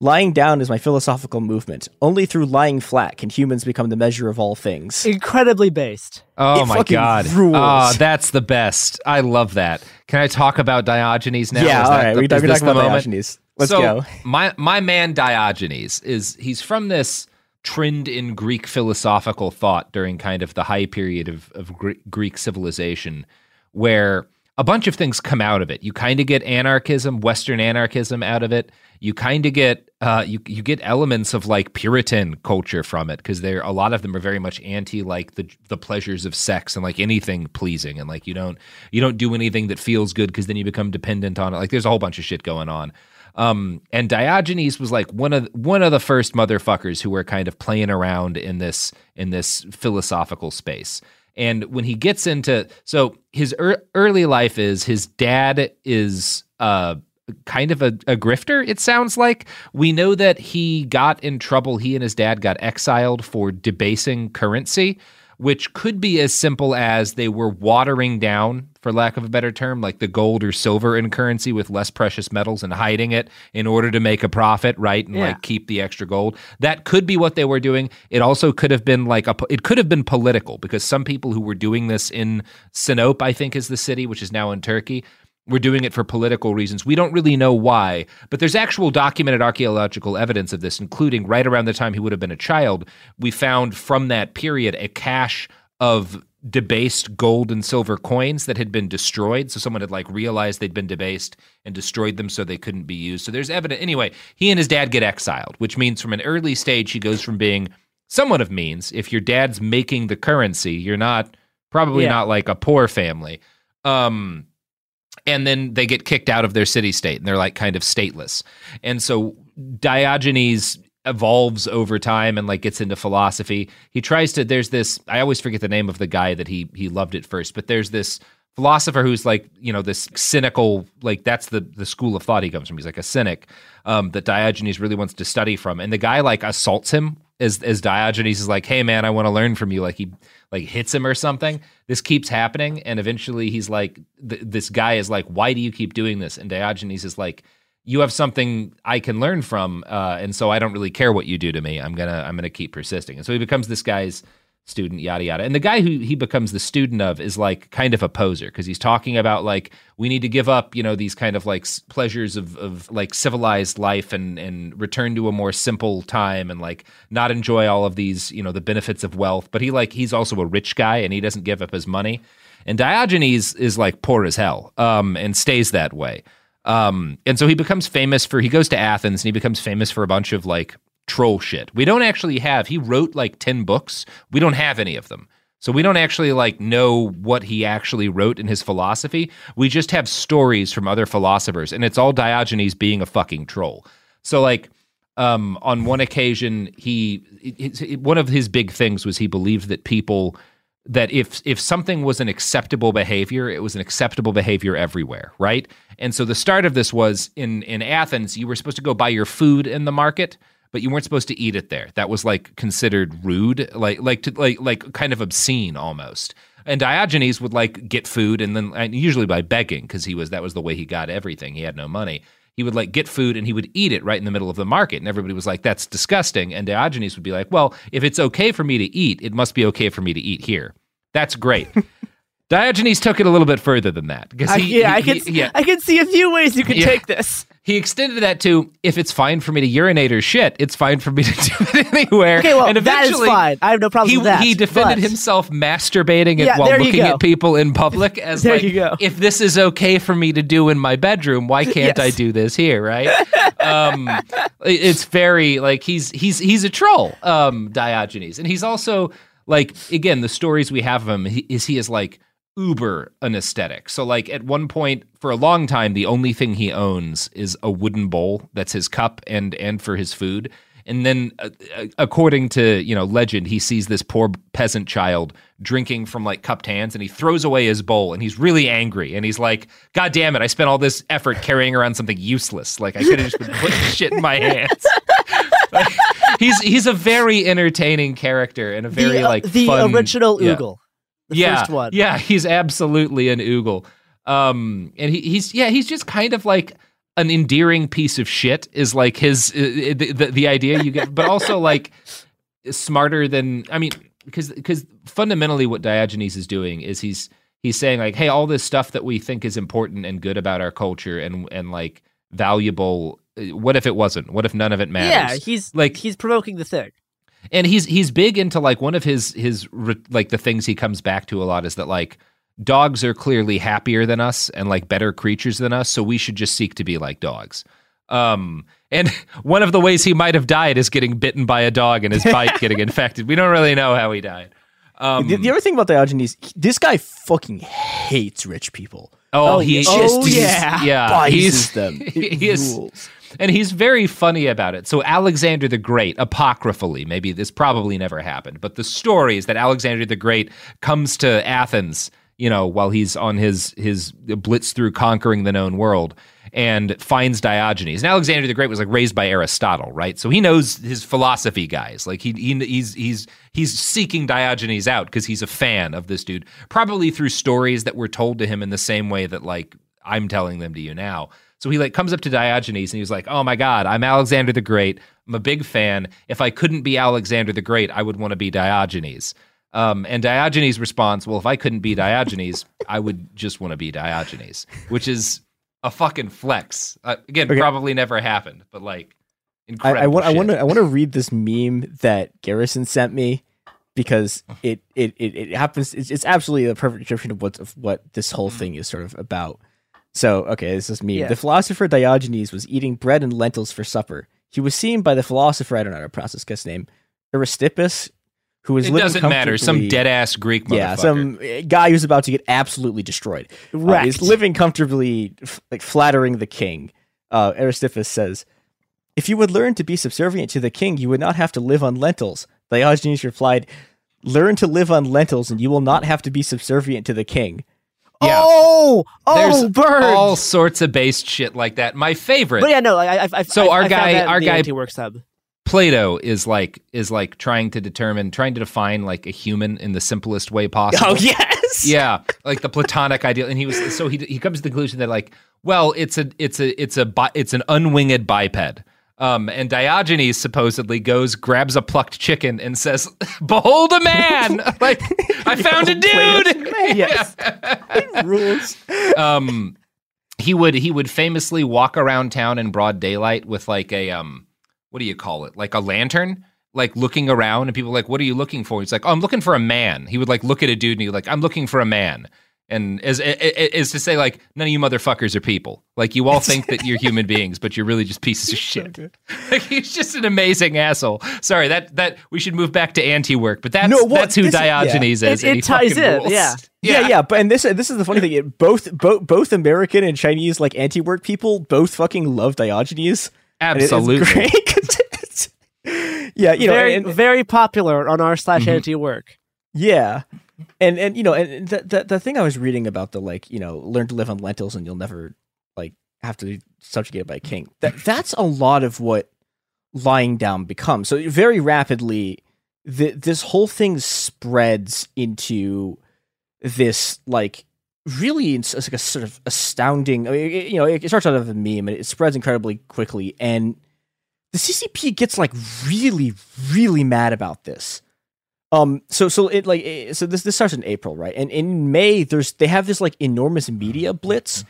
Lying down is my philosophical movement. Only through lying flat can humans become the measure of all things. Incredibly based. Oh It my god! rules. Oh, that's the best. I love that. Can I talk about Diogenes now? Yeah, Is all that right, the- we is talk- we this talk about the moment? Diogenes. Let's so, go. My my man Diogenes is he's from this trend in Greek philosophical thought during kind of the high period of of Gre- Greek civilization, where a bunch of things come out of it. You kind of get anarchism, Western anarchism out of it. You kind of get uh, you you get elements of like Puritan culture from it because there a lot of them are very much anti like the the pleasures of sex and like anything pleasing and like you don't you don't do anything that feels good because then you become dependent on it. Like there's a whole bunch of shit going on. Um, and Diogenes was like one of one of the first motherfuckers who were kind of playing around in this in this philosophical space. And when he gets into so his ear early life is his dad is uh kind of a, a grifter it sounds like. We know that he got in trouble. He and his dad got exiled for debasing currency which could be as simple as they were watering down for lack of a better term like the gold or silver in currency with less precious metals and hiding it in order to make a profit right and Yeah. like keep the extra gold that could be what they were doing it also could have been like a it could have been political because some people who were doing this in Sinope I think is the city which is now in Turkey we're doing it for political reasons. We don't really know why, but there's actual documented archaeological evidence of this, including right around the time he would have been a child. We found from that period a cache of debased gold and silver coins that had been destroyed. So someone had like realized they'd been debased and destroyed them so they couldn't be used. So there's evidence. Anyway, he and his dad get exiled, which means from an early stage, he goes from being somewhat of means. If your dad's making the currency, you're not probably Yeah. not like a poor family. Um, and then they get kicked out of their city state and they're like kind of stateless. And so Diogenes evolves over time and like gets into philosophy. He tries to there's this I always forget the name of the guy that he he loved at first, but there's this philosopher who's like, you know, this cynical like that's the the school of thought he comes from. He's like a cynic um that Diogenes really wants to study from. And the guy like assaults him as as Diogenes is like, "Hey man, I want to learn from you." Like he like hits him or something. This keeps happening and eventually he's like th- this guy is like, "Why do you keep doing this?" And Diogenes is like, you have something I can learn from, uh, and so I don't really care what you do to me. I'm gonna I'm gonna keep persisting, and so he becomes this guy's student, yada yada. And the guy who he becomes the student of is like kind of a poser because he's talking about like we need to give up, you know, these kind of like pleasures of of like civilized life and and return to a more simple time and like not enjoy all of these, you know, the benefits of wealth. But he like he's also a rich guy and he doesn't give up his money. And Diogenes is like poor as hell, um, and stays that way. Um, and so he becomes famous for he goes to Athens and he becomes famous for a bunch of like troll shit. We don't actually have he wrote like 10 books. We don't have any of them. So we don't actually like know what he actually wrote in his philosophy. We just have stories from other philosophers and it's all Diogenes being a fucking troll. So like um, on one occasion he one of his big things was he believed that people that if if something was an acceptable behavior, it was an acceptable behavior everywhere, right? And so the start of this was in in Athens, you were supposed to go buy your food in the market, but you weren't supposed to eat it there. That was like considered rude, like like to, like like kind of obscene almost. And Diogenes would like get food and then and usually by begging because he was that was the way he got everything. He had no money. He would like get food and he would eat it right in the middle of the market. And everybody was like, that's disgusting. And Diogenes would be like, well, if it's okay for me to eat, it must be okay for me to eat here. That's great. [LAUGHS] Diogenes took it a little bit further than that. Because I, he, yeah, he- I can. he- yeah. I can see a few ways you can Yeah. take this. He extended that to if it's fine for me to urinate or shit, it's fine for me to [LAUGHS] do it anywhere. Okay, well, and that is fine. I have no problem he, with that. He defended but- himself masturbating and Yeah, while looking at people in public [LAUGHS] as There like, if this is okay for me to do in my bedroom, why [LAUGHS] can't Yes. I do this here? Right? um, it's very like he's he's he's a troll, um, Diogenes, and he's also like again the stories we have of him he, is he is like uber anesthetic. So like at one point for a long time the only thing he owns is a wooden bowl that's his cup and and for his food. And then uh, uh, according to, you know, legend, he sees this poor peasant child drinking from like cupped hands and he throws away his bowl and he's really angry and he's like, God damn it, I spent all this effort carrying around something useless. Like I could have just been putting [LAUGHS] shit in my hands. [LAUGHS] Like, he's he's a very entertaining character and a very the, uh, like the fun- original yeah. The yeah, first one. Yeah, he's absolutely an oogle. Um, and he, he's yeah, he's just kind of like an endearing piece of shit. Is like his uh, the, the the idea you get, but also [LAUGHS] like smarter than I mean, because because fundamentally what Diogenes is doing is he's he's saying like, hey, all this stuff that we think is important and good about our culture and and like valuable. uh, What if it wasn't? What if none of it matters? Yeah, he's like he's provoking the thing. And he's he's big into like one of his his like the things he comes back to a lot is that like dogs are clearly happier than us and like better creatures than us so we should just seek to be like dogs um and [LAUGHS] one of the ways he might have died is getting bitten by a dog and his [LAUGHS] bite getting infected we don't really know how he died um the, the other thing about Diogenes, he- this guy fucking hates rich people. Oh, he just oh, yeah, yeah. despises He's them. [LAUGHS] It he is, rules. And he's very funny about it. So Alexander the Great, apocryphally, maybe this probably never happened, but the story is that Alexander the Great comes to Athens, you know, while he's on his his blitz through conquering the known world. And finds Diogenes. And Alexander the Great was like raised by Aristotle, right? So he knows his philosophy guys. Like he, he he's he's he's seeking Diogenes out because he's a fan of this dude. Probably through stories that were told to him in the same way that like I'm telling them to you now. So he like comes up to Diogenes and he's like, "Oh my God, I'm Alexander the Great. I'm a big fan. If I couldn't be Alexander the Great, I would want to be Diogenes." Um, and Diogenes responds, "Well, if I couldn't be Diogenes, I would just want to be Diogenes," which is a fucking flex. Uh, again, probably never happened, but like I, incredible. I want I want to I want to read this meme that Garrison sent me because [LAUGHS] it it it, it happens. It's, it's absolutely the perfect description of what of what this whole thing is sort of about. So okay, this is me. Yeah. The philosopher Diogenes was eating bread and lentils for supper. He was seen by the philosopher. I don't know how to pronounce this guy's name. Aristippus, who was It doesn't matter. Some dead ass Greek motherfucker. yeah, some uh, guy who's about to get absolutely destroyed. Uh, Wrecked. he's living comfortably, f- like flattering the king. Uh, Aristippus says, "If you would learn to be subservient to the king, you would not have to live on lentils." Diogenes replied, "Learn to live on lentils, and you will not have to be subservient to the king." Yeah. Oh, oh, There's bird. all sorts of based shit like that. My favorite. But yeah, no, I, I, I, So I- our I guy- our guy- anti-work sub. Plato is like is like trying to determine, trying to define like a human in the simplest way possible. Oh [LAUGHS] yes, yeah, like the platonic ideal. And he was so he he comes to the conclusion that like, well, it's a it's a it's a bi- it's an unwinged biped. Um, and Diogenes supposedly goes, grabs a plucked chicken, and says, "Behold a man! [LAUGHS] [LAUGHS] like I found a dude." yes, [LAUGHS] rules. um he would he would famously walk around town in broad daylight with like a um what do you call it like a lantern like looking around and people are like what are you looking for he's like oh i'm looking for a man he would like look at a dude and he'd like i'm looking for a man and as is to say like none of you motherfuckers are people like you all think that you're [LAUGHS] human beings but you're really just pieces of shit [LAUGHS] like he's just an amazing asshole sorry that that we should move back to anti-work but that's No, well, that's who this is- yeah. diogenes is It- it ties in, rules. [LAUGHS] yeah. Yeah, yeah, but and this this is the funny thing. It, both both both American and Chinese like anti-work people both fucking love Diogenes. And it- it's Absolutely. great 'cause it's- yeah, you know, very, and- very popular on r slash Mm-hmm. anti-work. Yeah. And and you know, and the, the the thing I was reading about the like, you know, learn to live on lentils and you'll never like have to be subjugated by a king. That that's a lot of what lying down becomes. So very rapidly the, this whole thing spreads into this like really it's, like a sort of astounding I mean, it- you know it starts out of a meme and it spreads incredibly quickly and the CCP gets like really really mad about this um so so it like eh, so this this starts in April right and in May there's they have this like enormous media blitz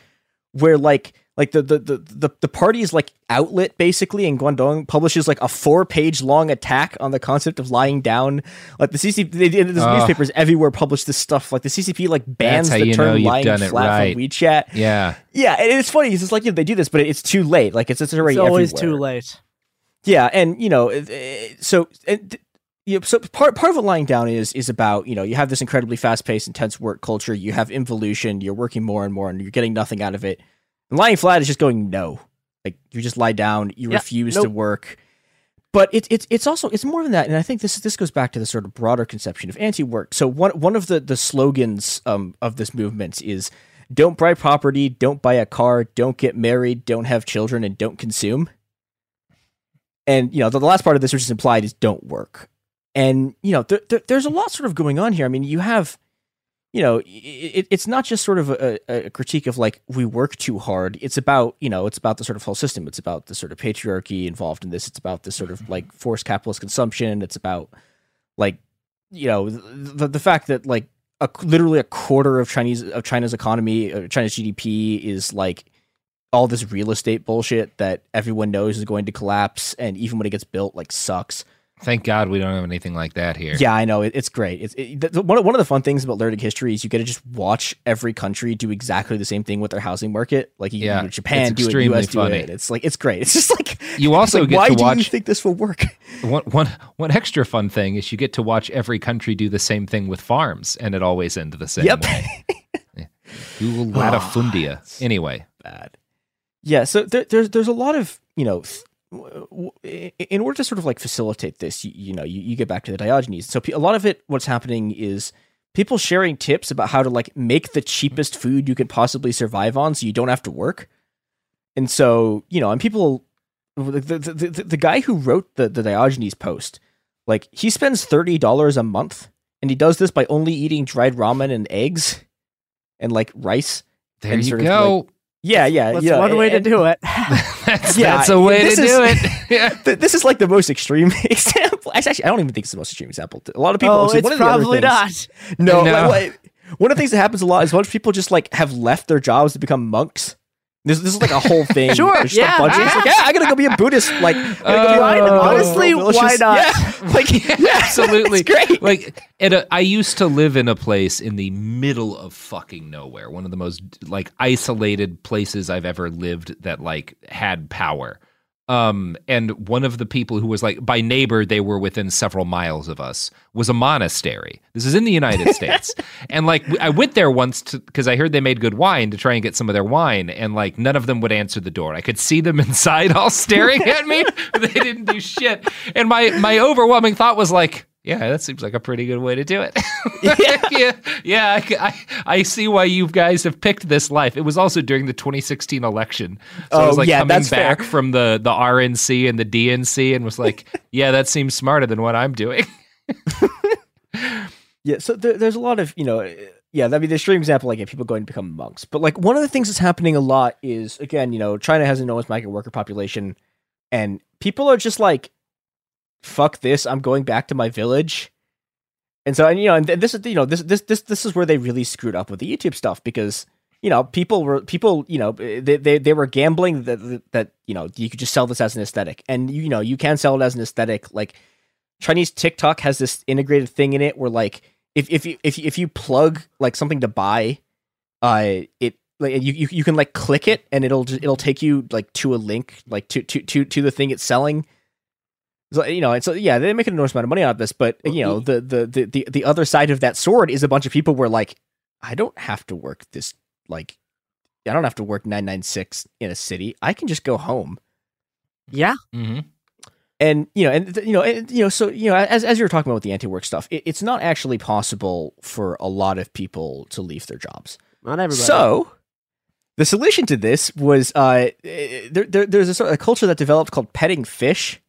where like like the the the the, the party's like outlet basically in Guangdong publishes like a four page long attack on the concept of lying down. Like the CCP, they, they, there's Ugh. newspapers everywhere publish this stuff. Like the CCP like bans the term lying done it flat right. from WeChat. yeah Yeah, and it's funny. It's just like yeah, they do this, but it's too late. Like it's it's already It's always everywhere. too late. Yeah, and you know, eh, so and you know, so part part of what lying down is is about you know you have this incredibly fast paced, intense work culture. You have involution. You're working more and more, and you're getting nothing out of it. And lying flat is just going no. Like you just lie down. You Yeah, refuse to work. But it's it's it's also it's more than that, and I think this this goes back to the sort of broader conception of anti-work. So one one of the the slogans um, of this movement is "Don't buy property, don't buy a car, don't get married, don't have children, and don't consume." And you know the, the last part of this, which is implied, is "Don't work." And you know there, there, there's a lot sort of going on here. I mean, you have you know, it, it's not just sort of a, a critique of like we work too hard. It's about you know, it's about the sort of whole system. It's about the sort of patriarchy involved in this. It's about the sort of like forced capitalist consumption. It's about like you know the the fact that like a, literally a quarter of Chinese of China's economy, uh, China's GDP is like all this real estate bullshit that everyone knows is going to collapse, and even when it gets built, like sucks. Thank God we don't have anything like that here. Yeah, I know it, it's great. It's it, the, one of, one of the fun things about learning history is you get to just watch every country do exactly the same thing with their housing market. Like you Yeah, can do Japan it's do it, US do it. It's like it's great. [LAUGHS] It's just like You also like, get why to do you think this will work? [LAUGHS] One, one, one extra fun thing is you get to watch every country do the same thing with farms, and it always ends the same Yep. way. [LAUGHS] Yeah. Google latifundia. [SIGHS] Anyway, bad. Yeah, so there, there's there's a lot of you know, th- in order to sort of like facilitate this, you, you know, you, you get back to the Diogenes. So a lot of it, what's happening is people sharing tips about how to like make the cheapest food you could possibly survive on, so you don't have to work. And so you know, and people, the the, the, the, the guy who wrote the the Diogenes post, like he spends thirty dollars a month, and he does this by only eating dried ramen and eggs, and like rice. there and you sort of, go. like- yeah, yeah, That's yeah. one way to do it. [LAUGHS] that's, yeah, that's a way to this do is- it. [LAUGHS] [LAUGHS] Yeah. Th- this is like the most extreme [LAUGHS] example. Actually, I don't even think it's the most extreme example. A lot of people. oh, so it's one the probably things- not. No, No. like, what- one of the things that happens a lot is a bunch of people just like have left their jobs to become monks, This, this is like a whole [LAUGHS] thing. Sure, There's just yeah, a bunch of yeah. like, yeah, I gotta go be a [LAUGHS] Buddhist. Like, I go Uh, Buddhist. honestly, Delicious. why not? Yeah, [LAUGHS] like, yeah, Absolutely. it's great. Like, at a, I used to live in a place in the middle of fucking nowhere. One of the most like isolated places I've ever lived that like had power. Um, and one of the people who was like by neighbor, they were within several miles of us, was a monastery. This is in the United [LAUGHS] States. And like, I went there once because I heard they made good wine to try and get some of their wine. And like, none of them would answer the door. I could see them [LAUGHS] inside all staring at me. [LAUGHS] they didn't do shit. And my, my overwhelming thought was like, yeah, that seems like a pretty good way to do it. [LAUGHS] [LAUGHS] yeah, yeah, I, I, I see why you guys have picked this life. It was also during the 2016 election, so I was Oh, like yeah, coming that's back fair. from the the RNC and the DNC, and was like, [LAUGHS] yeah, that seems smarter than what I'm doing. Yeah, so there, there's a lot of you know, yeah. I mean, the extreme example, like if people going to become monks, but like one of the things that's happening a lot is again, you know, China has an enormous migrant worker population, and people are just like, "Fuck this! I'm going back to my village." And so, and you know, and this is you know, this this this this is where they really screwed up with the YouTube stuff because you know people were people you know they they, they were gambling that that you know you could just sell this as an aesthetic, and you know you can sell it as an aesthetic like. Chinese TikTok has this integrated thing in it where like if if you if if you plug like something to buy, uh, it like you, you you can like click it and it'll just, it'll take you like to a link like to to to to the thing it's selling. So you know, and so yeah, they make an enormous amount of money out of this, but you know, the the the the, the other side of that sword is a bunch of people were like, I don't have to work this like, I don't have to work nine nine six in a city. I can just go home Yeah. Mm-hmm. and you know, and you know, and, you know, so you know, as as you were talking about with the anti-work stuff, it, it's not actually possible for a lot of people to leave their jobs. Not everybody. So, the solution to this was uh, eh, there, there there's a sort of a culture that developed called petting fish,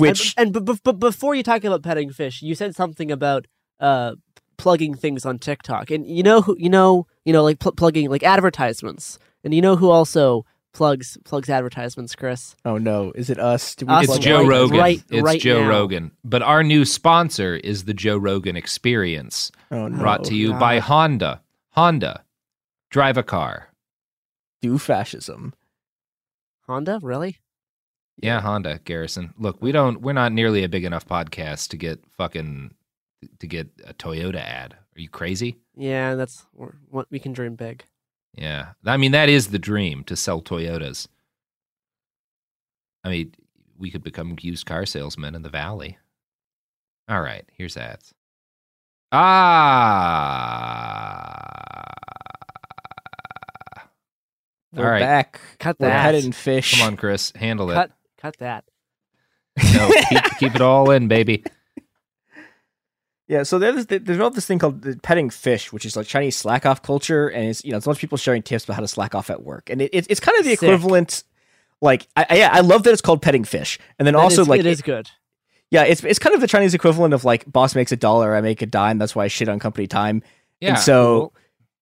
which and, and but, but before you talk about petting fish, you said something about uh plugging things on TikTok, and you know who you know you know like pl- plugging like advertisements, and you know who also plugs plugs advertisements, Chris. oh no, is it us? Do Us It's plug Joe right- Rogan. right- it's right Joe now. Rogan. But our new sponsor is the Joe Rogan Experience, Oh no, brought to you by Honda. Honda, drive a car. do fascism. Honda, really? Yeah, Honda, Garrison. Look, we don't. We're not nearly a big enough podcast to get fucking to get a Toyota ad. Are you crazy? Yeah, that's what we can dream big. Yeah, I mean that is the dream to sell Toyotas. I mean, we could become used car salesmen in the valley. All right, here's ads. Ah. We're All right. back. Cut We're that. petting fish. Come on, Chris, handle it. Cut cut that. No, keep, keep it all in, baby. Yeah, so there's they developed this thing called the petting fish, which is like Chinese slack off culture, and it's you know it's a bunch of people sharing tips about how to slack off at work, and it, it's it's kind of the Sick. equivalent. Like, I, I yeah, I love that it's called petting fish, and then That also is- like it is good. yeah, it's it's kind of the Chinese equivalent of like boss makes a dollar, I make a dime. That's why I shit on company time. Yeah, and so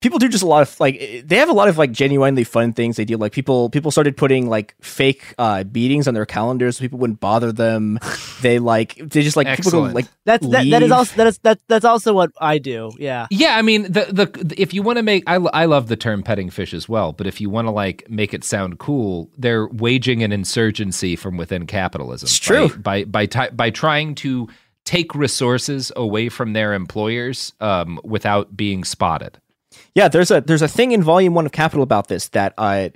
people do just a lot of like they have a lot of like genuinely fun things they do. Like people people started putting like fake uh meetings on their calendars so people wouldn't bother them. [LAUGHS] they like they just like people go Excellent. like That's that, that is also that is that that's also what I do. Yeah. Yeah, I mean, the, the if you want to make, I, I love the term petting fish as well. But if you want to like make it sound cool, they're waging an insurgency from within capitalism. It's true. by by by, by trying to take resources away from their employers um, without being spotted. Yeah, there's a there's a thing in volume one of Capital about this that I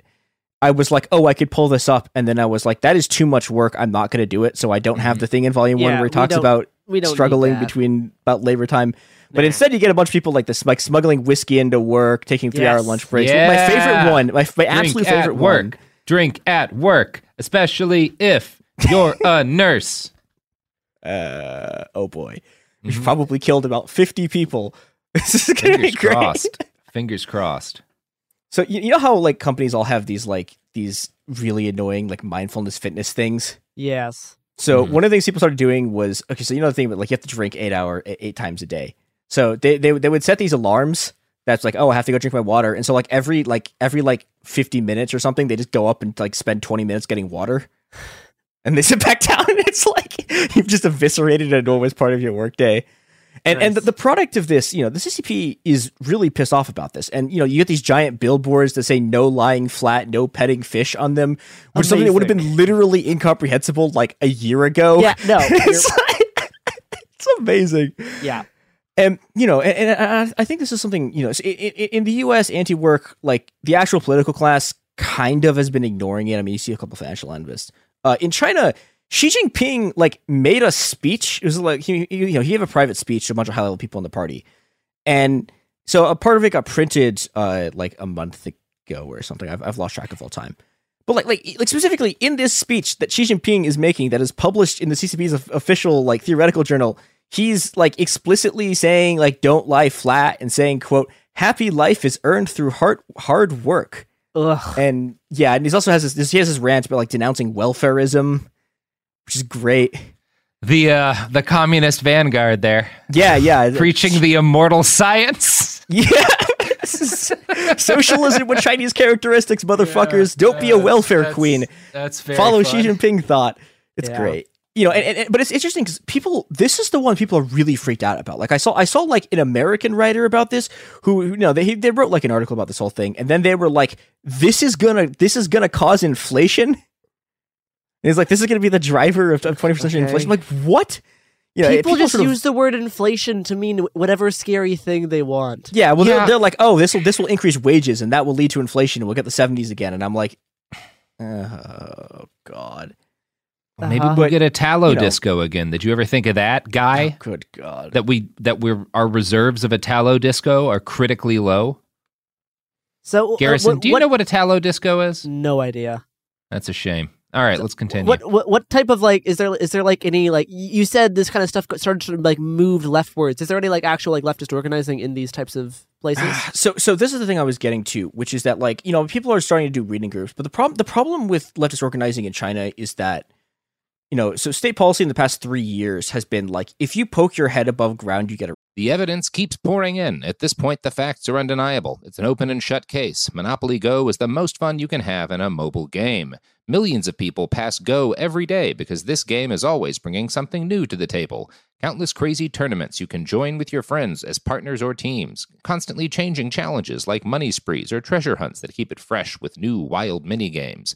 I was like, oh, I could pull this up, and then I was like, that is too much work. I'm not going to do it. So I don't have the thing in volume one where it talks about we don't need struggling between about labor time. But Nah. instead, you get a bunch of people like this, like smuggling whiskey into work, taking three hour lunch breaks. Yeah. My favorite one, my, my Drink absolute at favorite work. one. Drink at work, especially if you're a [LAUGHS] nurse. Uh, oh boy, we've probably killed about fifty people. This is gonna be. Fingers great. crossed. Fingers crossed. So you, you know how like companies all have these like these really annoying like mindfulness fitness things. Yes. So Mm-hmm. one of the things people started doing was okay. So you know the thing, but like you have to drink eight hour eight, eight times a day. So they, they they would set these alarms. That's like oh I have to go drink my water, and so like every like every like fifty minutes or something, they just go up and like spend twenty minutes getting water, and they sit back [LAUGHS] down. And it's like you've just eviscerated an enormous part of your workday. And and the, the product of this, you know, the CCP is really pissed off about this. And you know, you get these giant billboards that say "No lying flat, no petting fish" on them, which is something that would have been literally incomprehensible like a year ago. Yeah, no, [LAUGHS] it's, like- it's amazing. Yeah. And you know, and, and I, I think this is something you know, so i- i- in the U.S. anti-work, like the actual political class, kind of has been ignoring it. I mean, you see a couple of financial analysts uh, in China. Xi Jinping like made a speech. It was like he, you know he gave a private speech to a bunch of high level people in the party, and so a part of it got printed uh, like a month ago or something. I've, I've lost track of all time. But like, like, like specifically in this speech that Xi Jinping is making, that is published in the CCP's official like theoretical journal, he's like explicitly saying like, "Don't lie flat," and saying, "quote Happy life is earned through hard hard work." Ugh. And yeah, and he also has this, this. He has his rant about like denouncing welfareism, which is great. The uh the communist vanguard there. Yeah, yeah. Preaching the immortal science. [LAUGHS] Yeah. [LAUGHS] Socialism with Chinese characteristics, motherfuckers. Don't be a welfare that's- queen. that's very Follow fun. Xi Jinping thought. It's Yeah. great. You know, and, and, and- but it's interesting because people. This is the one people are really freaked out about. Like I saw, I saw like an American writer about this who, who you know, they they wrote like an article about this whole thing, and then they were like, "This is gonna, this is gonna cause inflation." And it's like this is gonna be the driver of twenty first century Okay. inflation. Like what? You know, people, just sort of- use the word inflation to mean whatever scary thing they want. Yeah, well, Yeah. They're, they're like, oh, this will this will increase wages, and that will lead to inflation, and we'll get the seventies again. And I'm like, oh god, Maybe Uh-huh. we'll get Italo you know- disco again. Did you ever think of that guy? good god. That we that we're our reserves of Italo disco are critically low. So, uh, Garrison, what- do you what- know what Italo disco is? No idea. That's a shame. All right, let's continue. What, what what type of like is there is there like any like you said this kind of stuff started to like move leftwards? Is there any like actual like leftist organizing in these types of places? [SIGHS] So so this is the thing I was getting to, which is that like you know people are starting to do reading groups, but the problem the problem with leftist organizing in China is that you know so state policy in the past three years has been like if you poke your head above ground, you get a The evidence keeps pouring in. At this point, the facts are undeniable. It's an open and shut case. Monopoly Go is the most fun you can have in a mobile game. Millions of people pass Go every day because this game is always bringing something new to the table. Countless crazy tournaments you can join with your friends as partners or teams. Constantly changing challenges like money sprees or treasure hunts that keep it fresh with new wild mini games.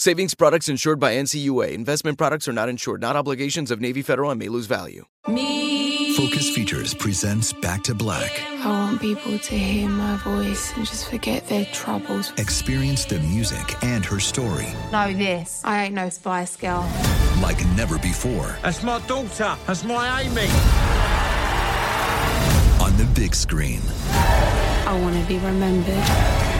Savings products insured by NCUA. Investment products are not insured, not obligations of Navy Federal and may lose value. Focus Features presents Back to Black. I want people to hear my voice and just forget their troubles. Experience the music and her story Know this. I ain't no Spice Girl. like never before That's my daughter. That's my Amy. on the big screen. I want to be remembered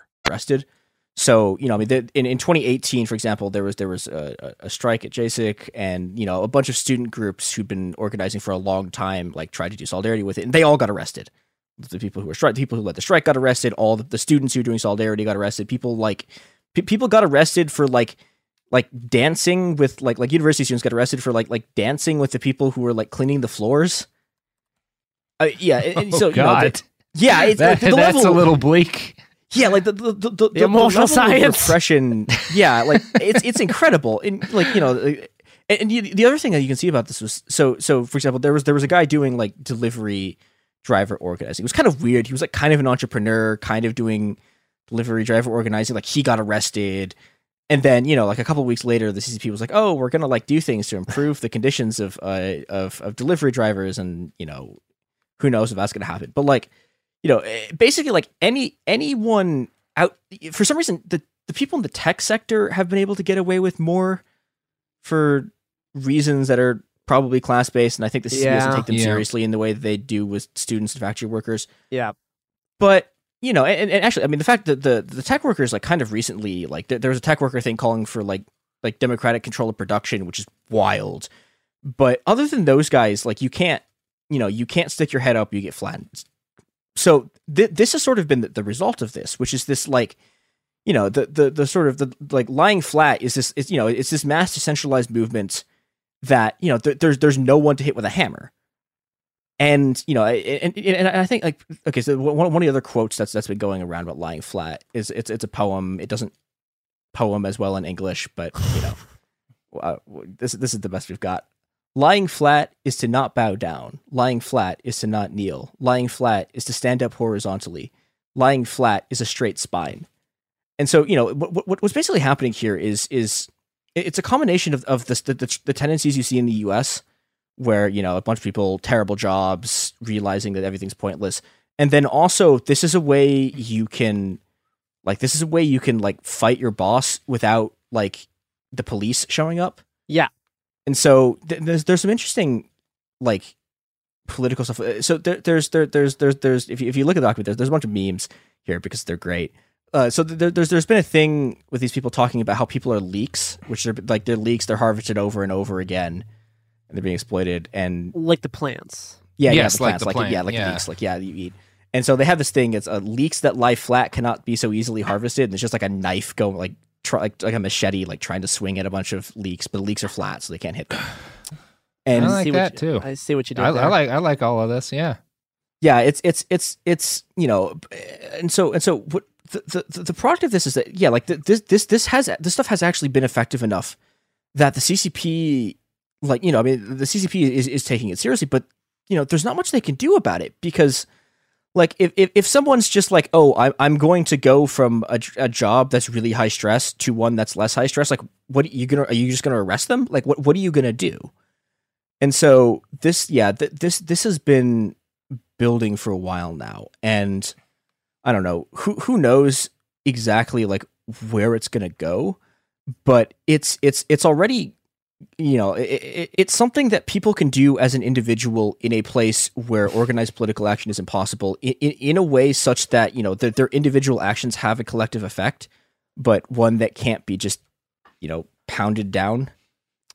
Arrested. So you know, I mean, the, in in 2018, for example, there was there was a, a strike at JASIC, and you know, a bunch of student groups who'd been organizing for a long time, like tried to do solidarity with it, and they all got arrested. The people who were strike, the people who led the strike got arrested. All the, the students who were doing solidarity got arrested. People like people got arrested for like like dancing with like like university students got arrested for like like dancing with the people who were like cleaning the floors. Uh, yeah, and Oh, so you know, God. the- yeah, it's That- the, the that's level, a little bleak. Yeah, like the the the, the, the emotional science. repression. [LAUGHS] Yeah, like it's it's incredible. And like you know, and, and the, the other thing that you can see about this was so so. For example, there was there was a guy doing like delivery driver organizing. It was kind of weird. He was like kind of an entrepreneur, kind of doing delivery driver organizing. Like he got arrested. And then, you know, like a couple weeks later, the CCP was like, "Oh, we're gonna like do things to improve the conditions of uh of of delivery drivers," and you know, who knows if that's gonna happen. But like, you know, eh, basically like any anyone out for some reason the the people in the tech sector have been able to get away with more for reasons that are probably class based, and I think the CCP doesn't Yeah. take them Yeah. seriously in the way that they do with students and factory workers. Yeah. But you know, and, and actually, I mean, the fact that the the tech workers like kind of recently like there, there was a tech worker thing calling for like like democratic control of production, which is wild. But other than those guys, like you can't, you know, you can't stick your head up, you get flattened. So th- this has sort of been the, the result of this, which is this like, you know, the the the sort of the like lying flat is this is you know it's this mass decentralized movement that you know th- there's there's no one to hit with a hammer. And you know, and, and, and I think like okay, so one one of the other quotes that's that's been going around about lying flat is it's it's a poem. It doesn't poem as well in English, but you know, [LAUGHS] uh, this this is the best we've got. Lying flat is to not bow down. Lying flat is to not kneel. Lying flat is to stand up horizontally. Lying flat is a straight spine. And so, you know, what, what what's basically happening here is is it's a combination of of the, the the tendencies you see in the U.S. where you know a bunch of people terrible jobs, realizing that everything's pointless, and then also this is a way you can like this is a way you can like fight your boss without like the police showing up. Yeah. And so th- there's there's some interesting like political stuff. Uh, So there, there's there, there's there's there's if you, if you look at the document, there's, there's a bunch of memes here because they're great. Uh, so there, there's there's been a thing with these people talking about how people are leaks, which are like they're leaks, they're harvested over and over again, and they're being exploited. And Like the plants. yeah, Yes, yeah, the like plants, the like, plant, yeah, like yeah. leeks, like yeah, you eat. And so they have this thing. It's uh, leeks that lie flat cannot be so easily harvested. And it's just like a knife going like try, like like a machete, like trying to swing at a bunch of leeks, but the leeks are flat, so they can't hit them. And I like see what that you- too. I see what you did I, I like I like all of this. Yeah. yeah it's it's it's it's you know and so and so what the the, the product of this is that yeah like th- this this this has this stuff has actually been effective enough that the ccp like you know i mean the ccp is, is taking it seriously but you know there's not much they can do about it because like if, if, if someone's just like oh I'm, I'm going to go from a, a job that's really high stress to one that's less high stress like what are you gonna are you just gonna arrest them? Like what what are you gonna do? And so this yeah th- this this has been building for a while now. And i don't know who who knows exactly like where it's to go but it's it's it's already you know it, it, it's something that people can do as an individual in a place where organized political action is impossible in, in, in a way such that you know that their individual actions have a collective effect but one that can't be just you know pounded down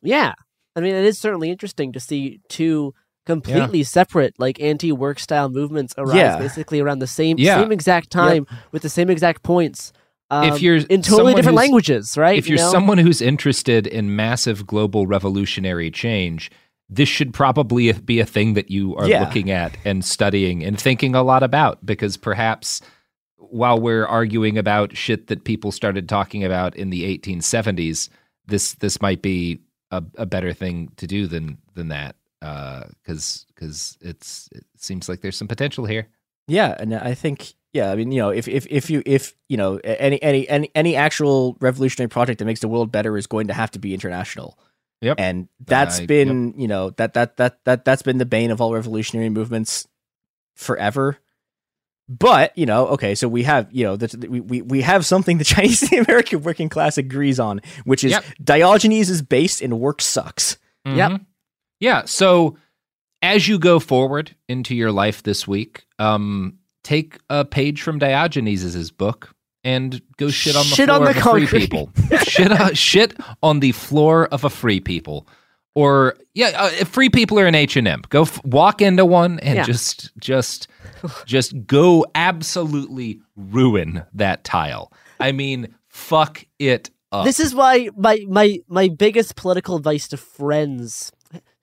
Yeah. I mean, it is certainly interesting to see two completely separate, like anti-work style movements arise Yeah. basically around the same Yeah. same exact time with the same exact points. Um, if you're in totally different languages, right? If You you're know? someone who's interested in massive global revolutionary change, this should probably be a thing that you are Yeah. looking at and studying and thinking a lot about because perhaps while we're arguing about shit that people started talking about in the 1870s, this this might be a, a better thing to do than than that because because it's it seems like there's some potential here. Yeah, and I think yeah, I mean, you know, if if if you if you know any any any any actual revolutionary project that makes the world better is going to have to be international. Yep. And that's I- been, you know, that that that that that's been the bane of all revolutionary movements forever. But, you know, okay, so we have, you know, the, we, we we have something the [LAUGHS] Chinese and the American working class agrees on, which is Yep. Diogenes is based and work sucks. Mhm. Yeah. So as you go forward into your life this week, um, take a page from Diogenes's book and go shit on the Shit floor on the of a free people. shit, on, [LAUGHS] shit on the floor of a free people. Or yeah, uh, free people are in H and M. Go f- walk into one and Yeah. just just just go absolutely ruin that tile. I mean, fuck it up. This is why my my my biggest political advice to friends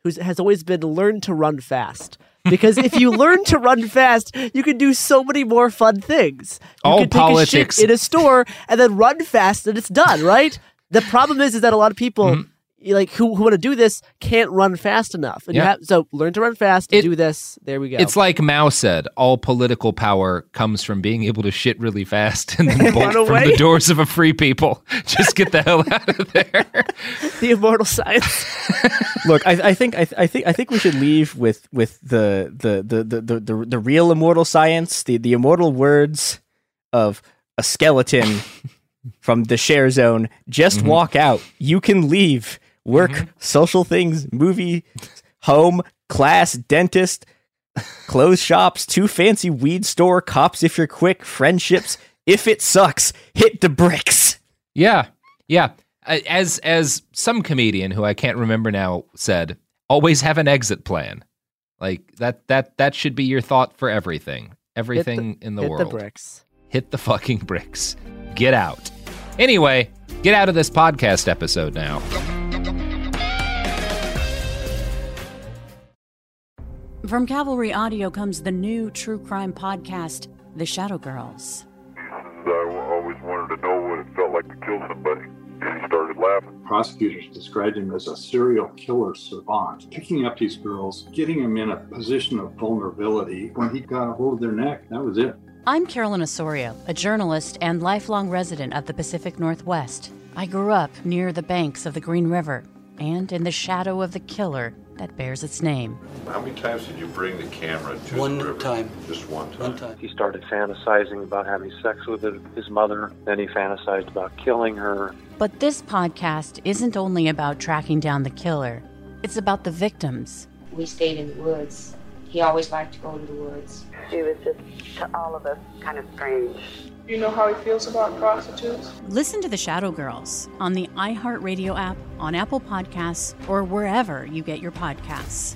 who's has always been learn to run fast. Because if you learn to run fast, you can do so many more fun things. You All can take politics. a shit in a store and then run fast and it's done, right? The problem is is that a lot of people Mm-hmm. You like who, who want to do this can't run fast enough. And you Yeah. have so learn to run fast, do this. There we go. It's like Mao said, all political power comes from being able to shit really fast and then [LAUGHS] bolt from away. the doors of a free people. [LAUGHS] Just get the hell out of there. [LAUGHS] the immortal science. Look, I, I think I, I think I think we should leave with with the the the the the, the, the real immortal science, the the immortal words of a skeleton from the share zone. Just Mm-hmm. walk out. You can leave. Work, mm-hmm. social things, movie, home, class, dentist, clothes shops, too fancy weed store, cops if you're quick, friendships. If it sucks, hit the bricks. Yeah. Yeah. As as some comedian who I can't remember now said, always have an exit plan. Like that that that should be your thought for everything. Everything in the hit world. Hit the bricks. Hit the fucking bricks. Get out. Anyway, get out of this podcast episode now. From Cavalry Audio comes the new true crime podcast, The Shadow Girls. I always wanted to know what it felt like to kill somebody. And he started laughing. Prosecutors described him as a serial killer savant, picking up these girls, getting them in a position of vulnerability. When he got a hold of their neck, that was it. I'm Carolyn Osorio, a journalist and lifelong resident of the Pacific Northwest. I grew up near the banks of the Green River and in the shadow of the killer that bears its name. How many times did you bring the camera to One the river? time. Just one time. One time. He started fantasizing about having sex with his mother. Then he fantasized about killing her. But this podcast isn't only about tracking down the killer, it's about the victims. We stayed in the woods. He always liked to go to the woods. She was just, to all of us, kind of strange. You know how he feels about prostitutes? Listen to The Shadow Girls on the iHeartRadio app, on Apple Podcasts, or wherever you get your podcasts.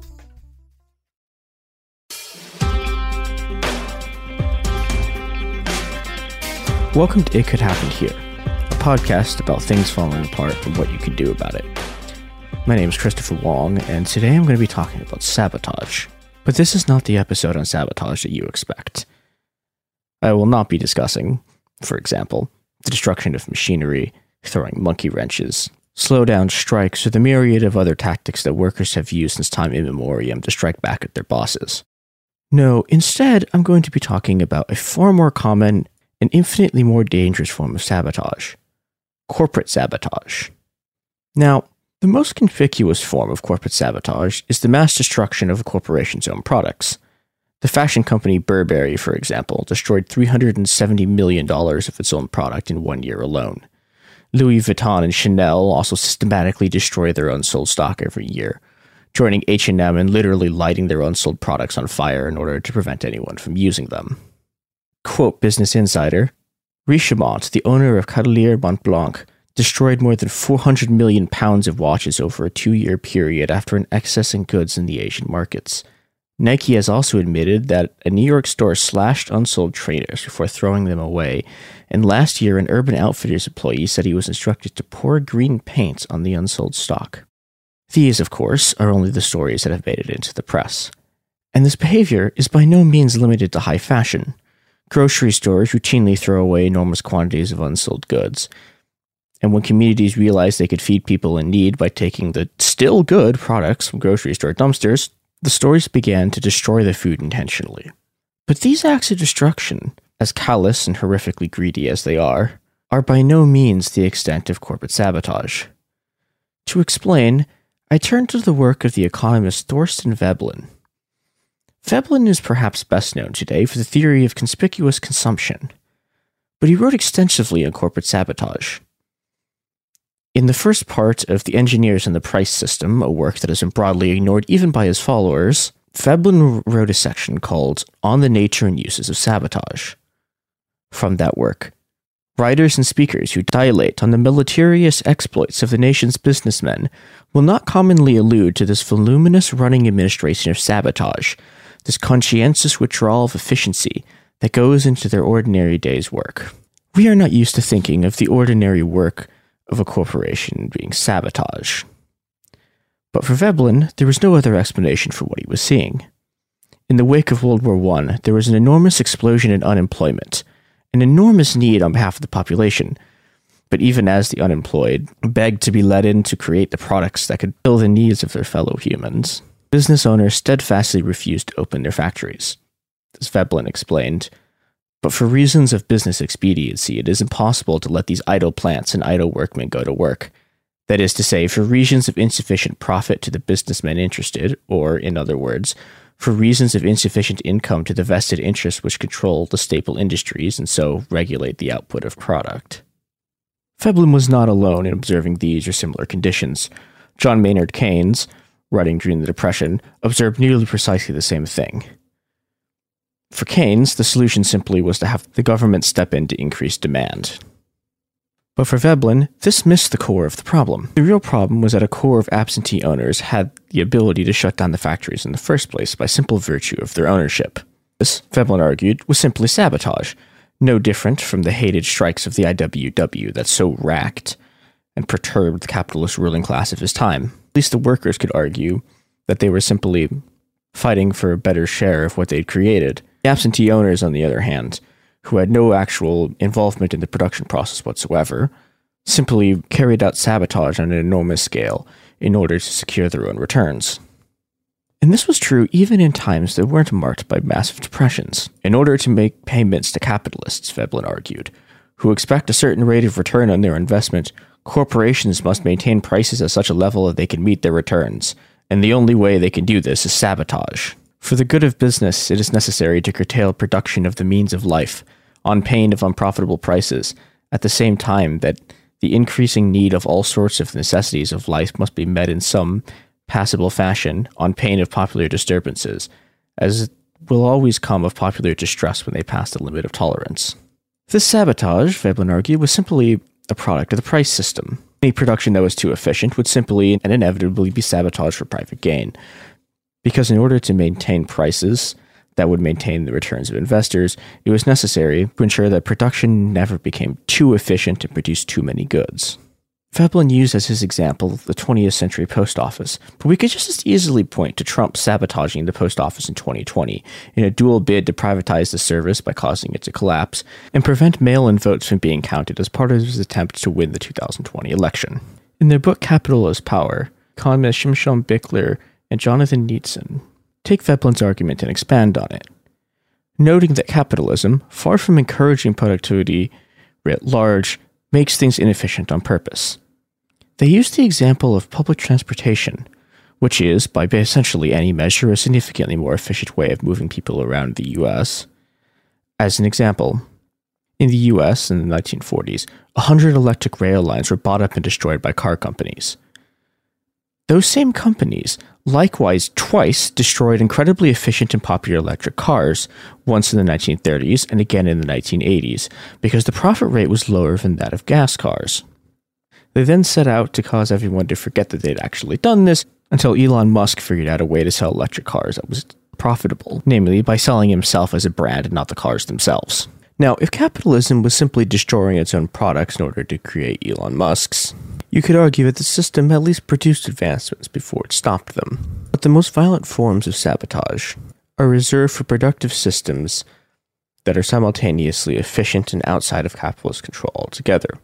Welcome to It Could Happen Here, a podcast about things falling apart and what you can do about it. My name is Christopher Wong, and today I'm going to be talking about sabotage. But this is not the episode on sabotage that you expect. I will not be discussing, for example, the destruction of machinery, throwing monkey wrenches, slowdown strikes, or the myriad of other tactics that workers have used since time immemorial to strike back at their bosses. No, instead, I'm going to be talking about a far more common and infinitely more dangerous form of sabotage corporate sabotage. Now, the most conspicuous form of corporate sabotage is the mass destruction of a corporation's own products. The fashion company Burberry, for example, destroyed $370 million of its own product in one year alone. Louis Vuitton and Chanel also systematically destroy their unsold stock every year, joining H&M in literally lighting their unsold products on fire in order to prevent anyone from using them. Quote Business Insider Richemont, the owner of Cartier Montblanc, destroyed more than 400 million pounds of watches over a two year period after an excess in goods in the Asian markets. Nike has also admitted that a New York store slashed unsold trainers before throwing them away, and last year an Urban Outfitters employee said he was instructed to pour green paint on the unsold stock. These, of course, are only the stories that have made it into the press. And this behavior is by no means limited to high fashion. Grocery stores routinely throw away enormous quantities of unsold goods. And when communities realized they could feed people in need by taking the still good products from grocery store dumpsters, the stores began to destroy the food intentionally. But these acts of destruction, as callous and horrifically greedy as they are, are by no means the extent of corporate sabotage. To explain, I turn to the work of the economist Thorstein Veblen. Veblen is perhaps best known today for the theory of conspicuous consumption, but he wrote extensively on corporate sabotage. In the first part of The Engineers and the Price System, a work that has been broadly ignored even by his followers, Veblen wrote a section called On the Nature and Uses of Sabotage. From that work, writers and speakers who dilate on the meritorious exploits of the nation's businessmen will not commonly allude to this voluminous running administration of sabotage, this conscientious withdrawal of efficiency that goes into their ordinary day's work. We are not used to thinking of the ordinary work of a corporation being sabotage. But for Veblen, there was no other explanation for what he was seeing. In the wake of World War I, there was an enormous explosion in unemployment, an enormous need on behalf of the population. But even as the unemployed begged to be let in to create the products that could fill the needs of their fellow humans, business owners steadfastly refused to open their factories. As Veblen explained, but for reasons of business expediency, it is impossible to let these idle plants and idle workmen go to work. That is to say, for reasons of insufficient profit to the businessmen interested, or, in other words, for reasons of insufficient income to the vested interests which control the staple industries and so regulate the output of product. Veblen was not alone in observing these or similar conditions. John Maynard Keynes, writing during the Depression, observed nearly precisely the same thing. For Keynes, the solution simply was to have the government step in to increase demand. But for Veblen, this missed the core of the problem. The real problem was that a core of absentee owners had the ability to shut down the factories in the first place by simple virtue of their ownership. This, Veblen argued, was simply sabotage, no different from the hated strikes of the IWW that so racked and perturbed the capitalist ruling class of his time. At least the workers could argue that they were simply fighting for a better share of what they'd created the absentee owners, on the other hand, who had no actual involvement in the production process whatsoever, simply carried out sabotage on an enormous scale in order to secure their own returns. And this was true even in times that weren't marked by massive depressions. In order to make payments to capitalists, Veblen argued, who expect a certain rate of return on their investment, corporations must maintain prices at such a level that they can meet their returns, and the only way they can do this is sabotage. For the good of business, it is necessary to curtail production of the means of life, on pain of unprofitable prices, at the same time that the increasing need of all sorts of necessities of life must be met in some passable fashion, on pain of popular disturbances, as will always come of popular distress when they pass the limit of tolerance. This sabotage, Veblen argued, was simply a product of the price system. Any production that was too efficient would simply and inevitably be sabotaged for private gain. Because in order to maintain prices that would maintain the returns of investors, it was necessary to ensure that production never became too efficient and produced too many goods. Veblen used as his example the 20th century post office, but we could just as easily point to Trump sabotaging the post office in 2020 in a dual bid to privatize the service by causing it to collapse and prevent mail in votes from being counted as part of his attempt to win the 2020 election. In their book Capital as Power, economists Shimshon Bichler and Jonathan Nitzan take Veblen's argument and expand on it, noting that capitalism, far from encouraging productivity writ large, makes things inefficient on purpose. They use the example of public transportation, which is, by essentially any measure, a significantly more efficient way of moving people around the US. As an example, in the US in the 1940s, 100 electric rail lines were bought up and destroyed by car companies. Those same companies likewise twice destroyed incredibly efficient and popular electric cars, once in the 1930s and again in the 1980s, because the profit rate was lower than that of gas cars. They then set out to cause everyone to forget that they'd actually done this until Elon Musk figured out a way to sell electric cars that was profitable, namely by selling himself as a brand and not the cars themselves. Now, if capitalism was simply destroying its own products in order to create Elon Musk's, you could argue that the system at least produced advancements before it stopped them. But the most violent forms of sabotage are reserved for productive systems that are simultaneously efficient and outside of capitalist control altogether.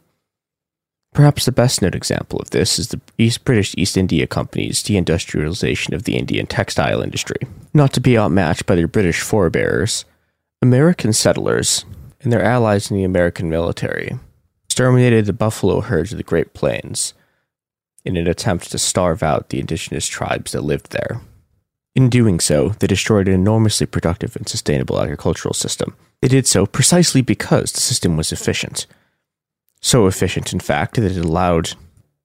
Perhaps the best known example of this is the East British East India Company's deindustrialization of the Indian textile industry. Not to be outmatched by their British forebears, American settlers and their allies in the American military exterminated the buffalo herds of the Great Plains in an attempt to starve out the indigenous tribes that lived there. In doing so, they destroyed an enormously productive and sustainable agricultural system. They did so precisely because the system was efficient so efficient, in fact, that it allowed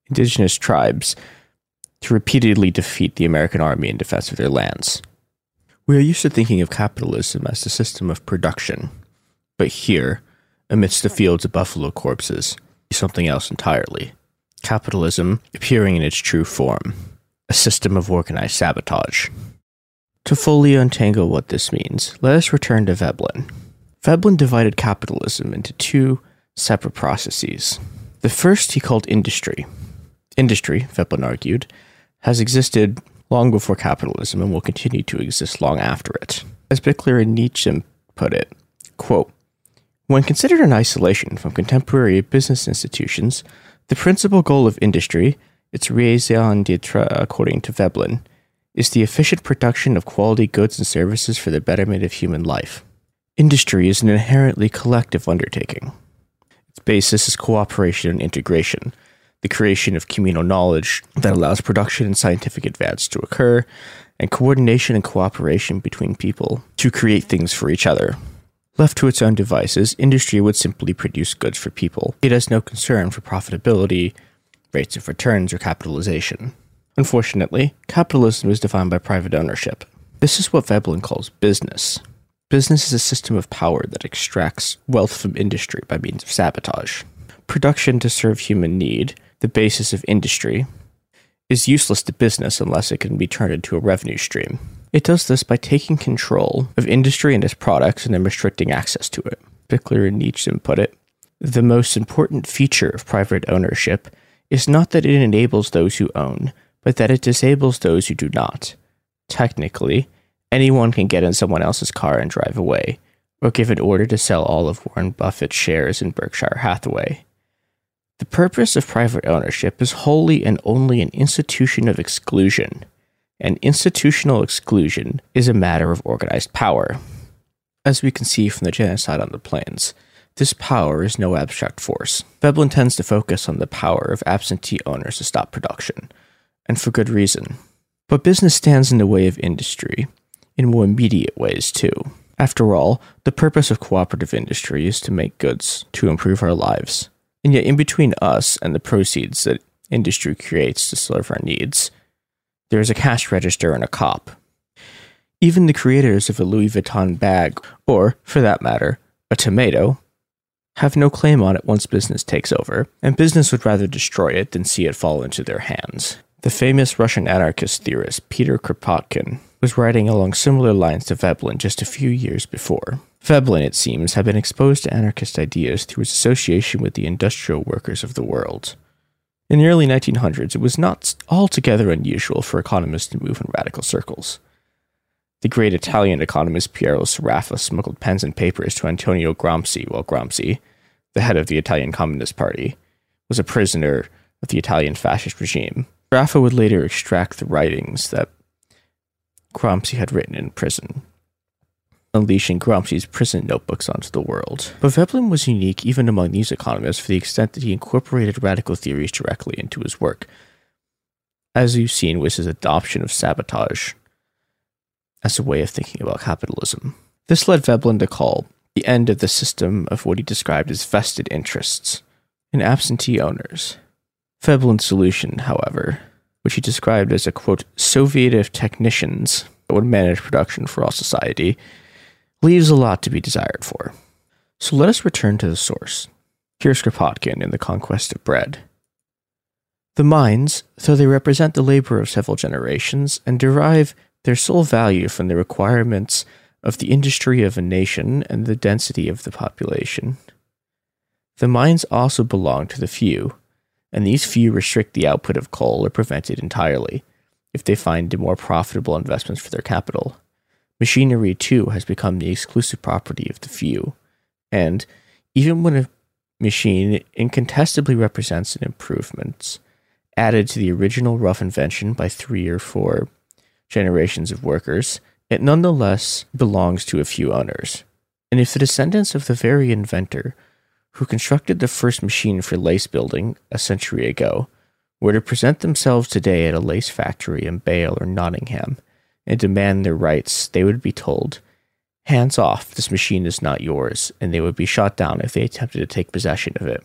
indigenous tribes to repeatedly defeat the American army in defense of their lands. We are used to thinking of capitalism as the system of production, but here, amidst the fields of buffalo corpses, is something else entirely. Capitalism appearing in its true form, a system of organized sabotage. To fully untangle what this means, let us return to Veblen. Veblen divided capitalism into two separate processes. The first he called industry. Industry, Veblen argued, has existed long before capitalism and will continue to exist long after it. As Bichler and Nitzan put it, quote, when considered in isolation from contemporary business institutions, the principal goal of industry, its raison d'etre according to Veblen, is the efficient production of quality goods and services for the betterment of human life. Industry is an inherently collective undertaking. Its basis is cooperation and integration, the creation of communal knowledge that allows production and scientific advance to occur, and coordination and cooperation between people to create things for each other. Left to its own devices, industry would simply produce goods for people. It has no concern for profitability, rates of returns, or capitalization. Unfortunately, capitalism is defined by private ownership. This is what Veblen calls business. Business is a system of power that extracts wealth from industry by means of sabotage. Production to serve human need, the basis of industry, is useless to business unless it can be turned into a revenue stream. It does this by taking control of industry and its products and then restricting access to it. Bichler and Nitzan put it The most important feature of private ownership is not that it enables those who own, but that it disables those who do not. Technically, anyone can get in someone else's car and drive away, or give an order to sell all of Warren Buffett's shares in Berkshire Hathaway. The purpose of private ownership is wholly and only an institution of exclusion, and institutional exclusion is a matter of organized power. As we can see from the genocide on the plains, this power is no abstract force. Veblen tends to focus on the power of absentee owners to stop production, and for good reason. But business stands in the way of industry, in more immediate ways, too. After all, the purpose of cooperative industry is to make goods to improve our lives. And yet, in between us and the proceeds that industry creates to serve our needs, there is a cash register and a cop. Even the creators of a Louis Vuitton bag, or, for that matter, a tomato, have no claim on it once business takes over, and business would rather destroy it than see it fall into their hands. The famous Russian anarchist theorist Peter Kropotkin was writing along similar lines to Veblen just a few years before. Veblen, it seems, had been exposed to anarchist ideas through his association with the industrial workers of the world. In the early 1900s, it was not altogether unusual for economists to move in radical circles. The great Italian economist Piero Sraffa smuggled pens and papers to Antonio Gramsci while Gramsci, the head of the Italian Communist Party, was a prisoner of the Italian fascist regime. Sraffa would later extract the writings that Gramsci had written in prison, unleashing Gramsci's prison notebooks onto the world. But Veblen was unique even among these economists for the extent that he incorporated radical theories directly into his work, as you've seen with his adoption of sabotage as a way of thinking about capitalism. This led Veblen to call the end of the system of what he described as vested interests and absentee owners. Veblen's solution, however, which he described as a quote, Soviet of technicians that would manage production for all society, leaves a lot to be desired for. So let us return to the source. Here's Kropotkin in The Conquest of Bread. The mines, though they represent the labor of several generations and derive their sole value from the requirements of the industry of a nation and the density of the population. The mines also belong to the few, and these few restrict the output of coal or prevent it entirely if they find more profitable investments for their capital. Machinery, too, has become the exclusive property of the few, and even when a machine incontestably represents an improvement added to the original rough invention by three or four generations of workers, it nonetheless belongs to a few owners. And if the descendants of the very inventor who constructed the first machine for lace building a century ago were to present themselves today at a lace factory in Bale or Nottingham and demand their rights, they would be told, Hands off, this machine is not yours, and they would be shot down if they attempted to take possession of it.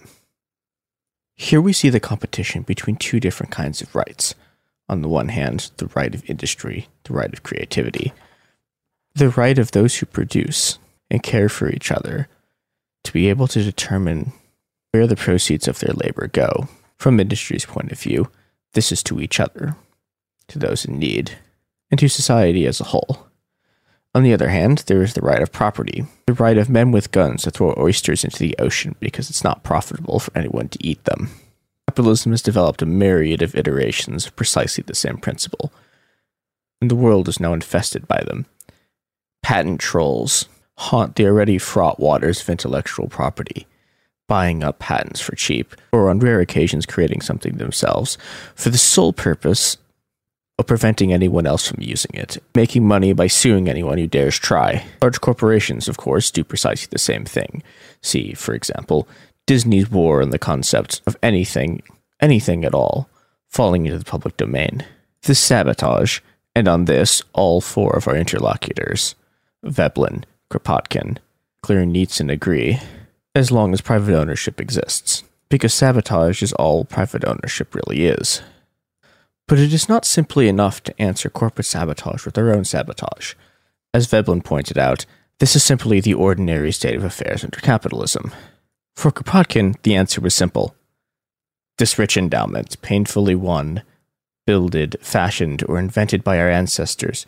Here we see the competition between two different kinds of rights. On the one hand, the right of industry, the right of creativity, the right of those who produce and care for each other to be able to determine where the proceeds of their labor go. From industry's point of view, this is to each other, to those in need, and to society as a whole. On the other hand, there is the right of property, the right of men with guns to throw oysters into the ocean because it's not profitable for anyone to eat them. Capitalism has developed a myriad of iterations of precisely the same principle, and the world is now infested by them. Patent trolls haunt the already fraught waters of intellectual property, buying up patents for cheap, or on rare occasions creating something themselves, for the sole purpose of preventing anyone else from using it, making money by suing anyone who dares try. Large corporations, of course, do precisely the same thing. See, for example, Disney's war on the concept of anything, anything at all, falling into the public domain. This sabotage, and on this, all four of our interlocutors, Veblen, Kropotkin, Bichler-Nitzan agree, as long as private ownership exists, because sabotage is all private ownership really is. But it is not simply enough to answer corporate sabotage with their own sabotage. As Veblen pointed out, this is simply the ordinary state of affairs under capitalism. For Kropotkin, the answer was simple. This rich endowment, painfully won, builded, fashioned, or invented by our ancestors,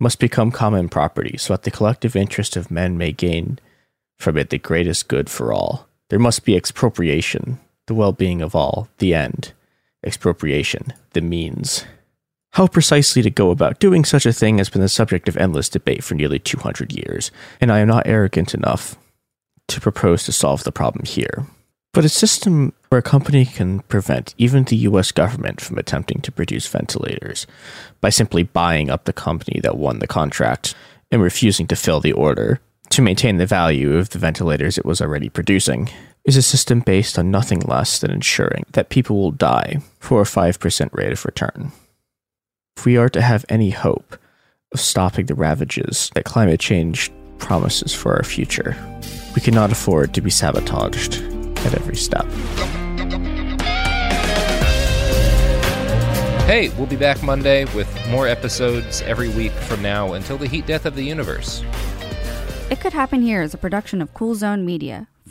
must become common property so that the collective interest of men may gain from it the greatest good for all. There must be expropriation, the well being of all, the end expropriation, the means. How precisely to go about doing such a thing has been the subject of endless debate for nearly 200 years, and I am not arrogant enough to propose to solve the problem here. But a system where a company can prevent even the US government from attempting to produce ventilators by simply buying up the company that won the contract and refusing to fill the order to maintain the value of the ventilators it was already producing is a system based on nothing less than ensuring that people will die for a 5% rate of return. If we are to have any hope of stopping the ravages that climate change promises for our future, we cannot afford to be sabotaged at every step. Hey, we'll be back Monday with more episodes every week from now until the heat death of the universe. It Could Happen Here is a production of Cool Zone Media.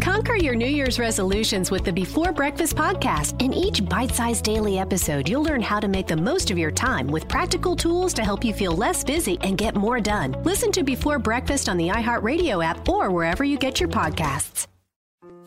Conquer your New Year's resolutions with the Before Breakfast podcast. In each bite sized daily episode, you'll learn how to make the most of your time with practical tools to help you feel less busy and get more done. Listen to Before Breakfast on the iHeartRadio app or wherever you get your podcasts.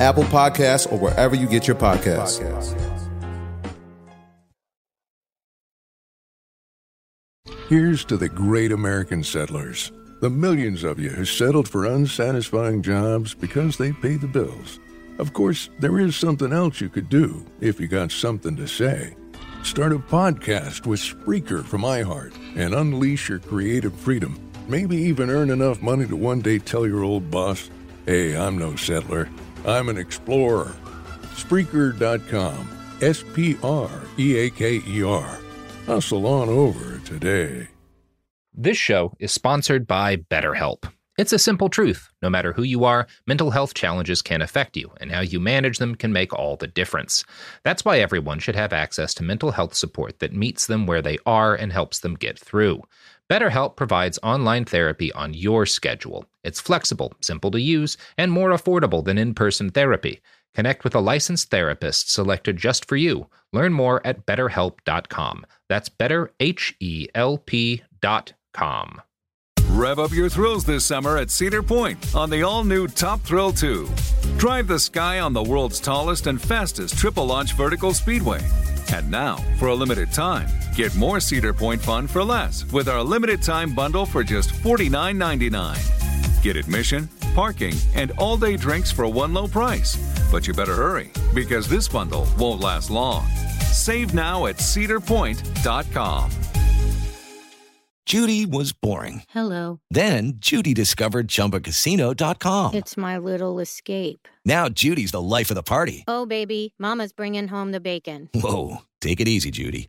Apple Podcasts, or wherever you get your podcasts. Here's to the great American settlers, the millions of you who settled for unsatisfying jobs because they pay the bills. Of course, there is something else you could do if you got something to say. Start a podcast with Spreaker from iHeart and unleash your creative freedom. Maybe even earn enough money to one day tell your old boss, hey, I'm no settler, I'm an explorer. Spreaker.com. S P R E A K E R. Hustle on over today. This show is sponsored by BetterHelp. It's a simple truth. No matter who you are, mental health challenges can affect you, and how you manage them can make all the difference. That's why everyone should have access to mental health support that meets them where they are and helps them get through. BetterHelp provides online therapy on your schedule. It's flexible, simple to use, and more affordable than in person therapy. Connect with a licensed therapist selected just for you. Learn more at betterhelp.com. That's betterhelp.com. Rev up your thrills this summer at Cedar Point on the all new Top Thrill 2. Drive the sky on the world's tallest and fastest triple launch vertical speedway. And now, for a limited time, get more Cedar Point fun for less with our limited time bundle for just $49.99. Get admission, parking, and all day drinks for one low price. But you better hurry because this bundle won't last long. Save now at cedarpoint.com. Judy was boring. Hello. Then Judy discovered ChumbaCasino.com. It's my little escape. Now Judy's the life of the party. Oh, baby, Mama's bringing home the bacon. Whoa, take it easy, Judy.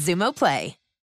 Xumo Play.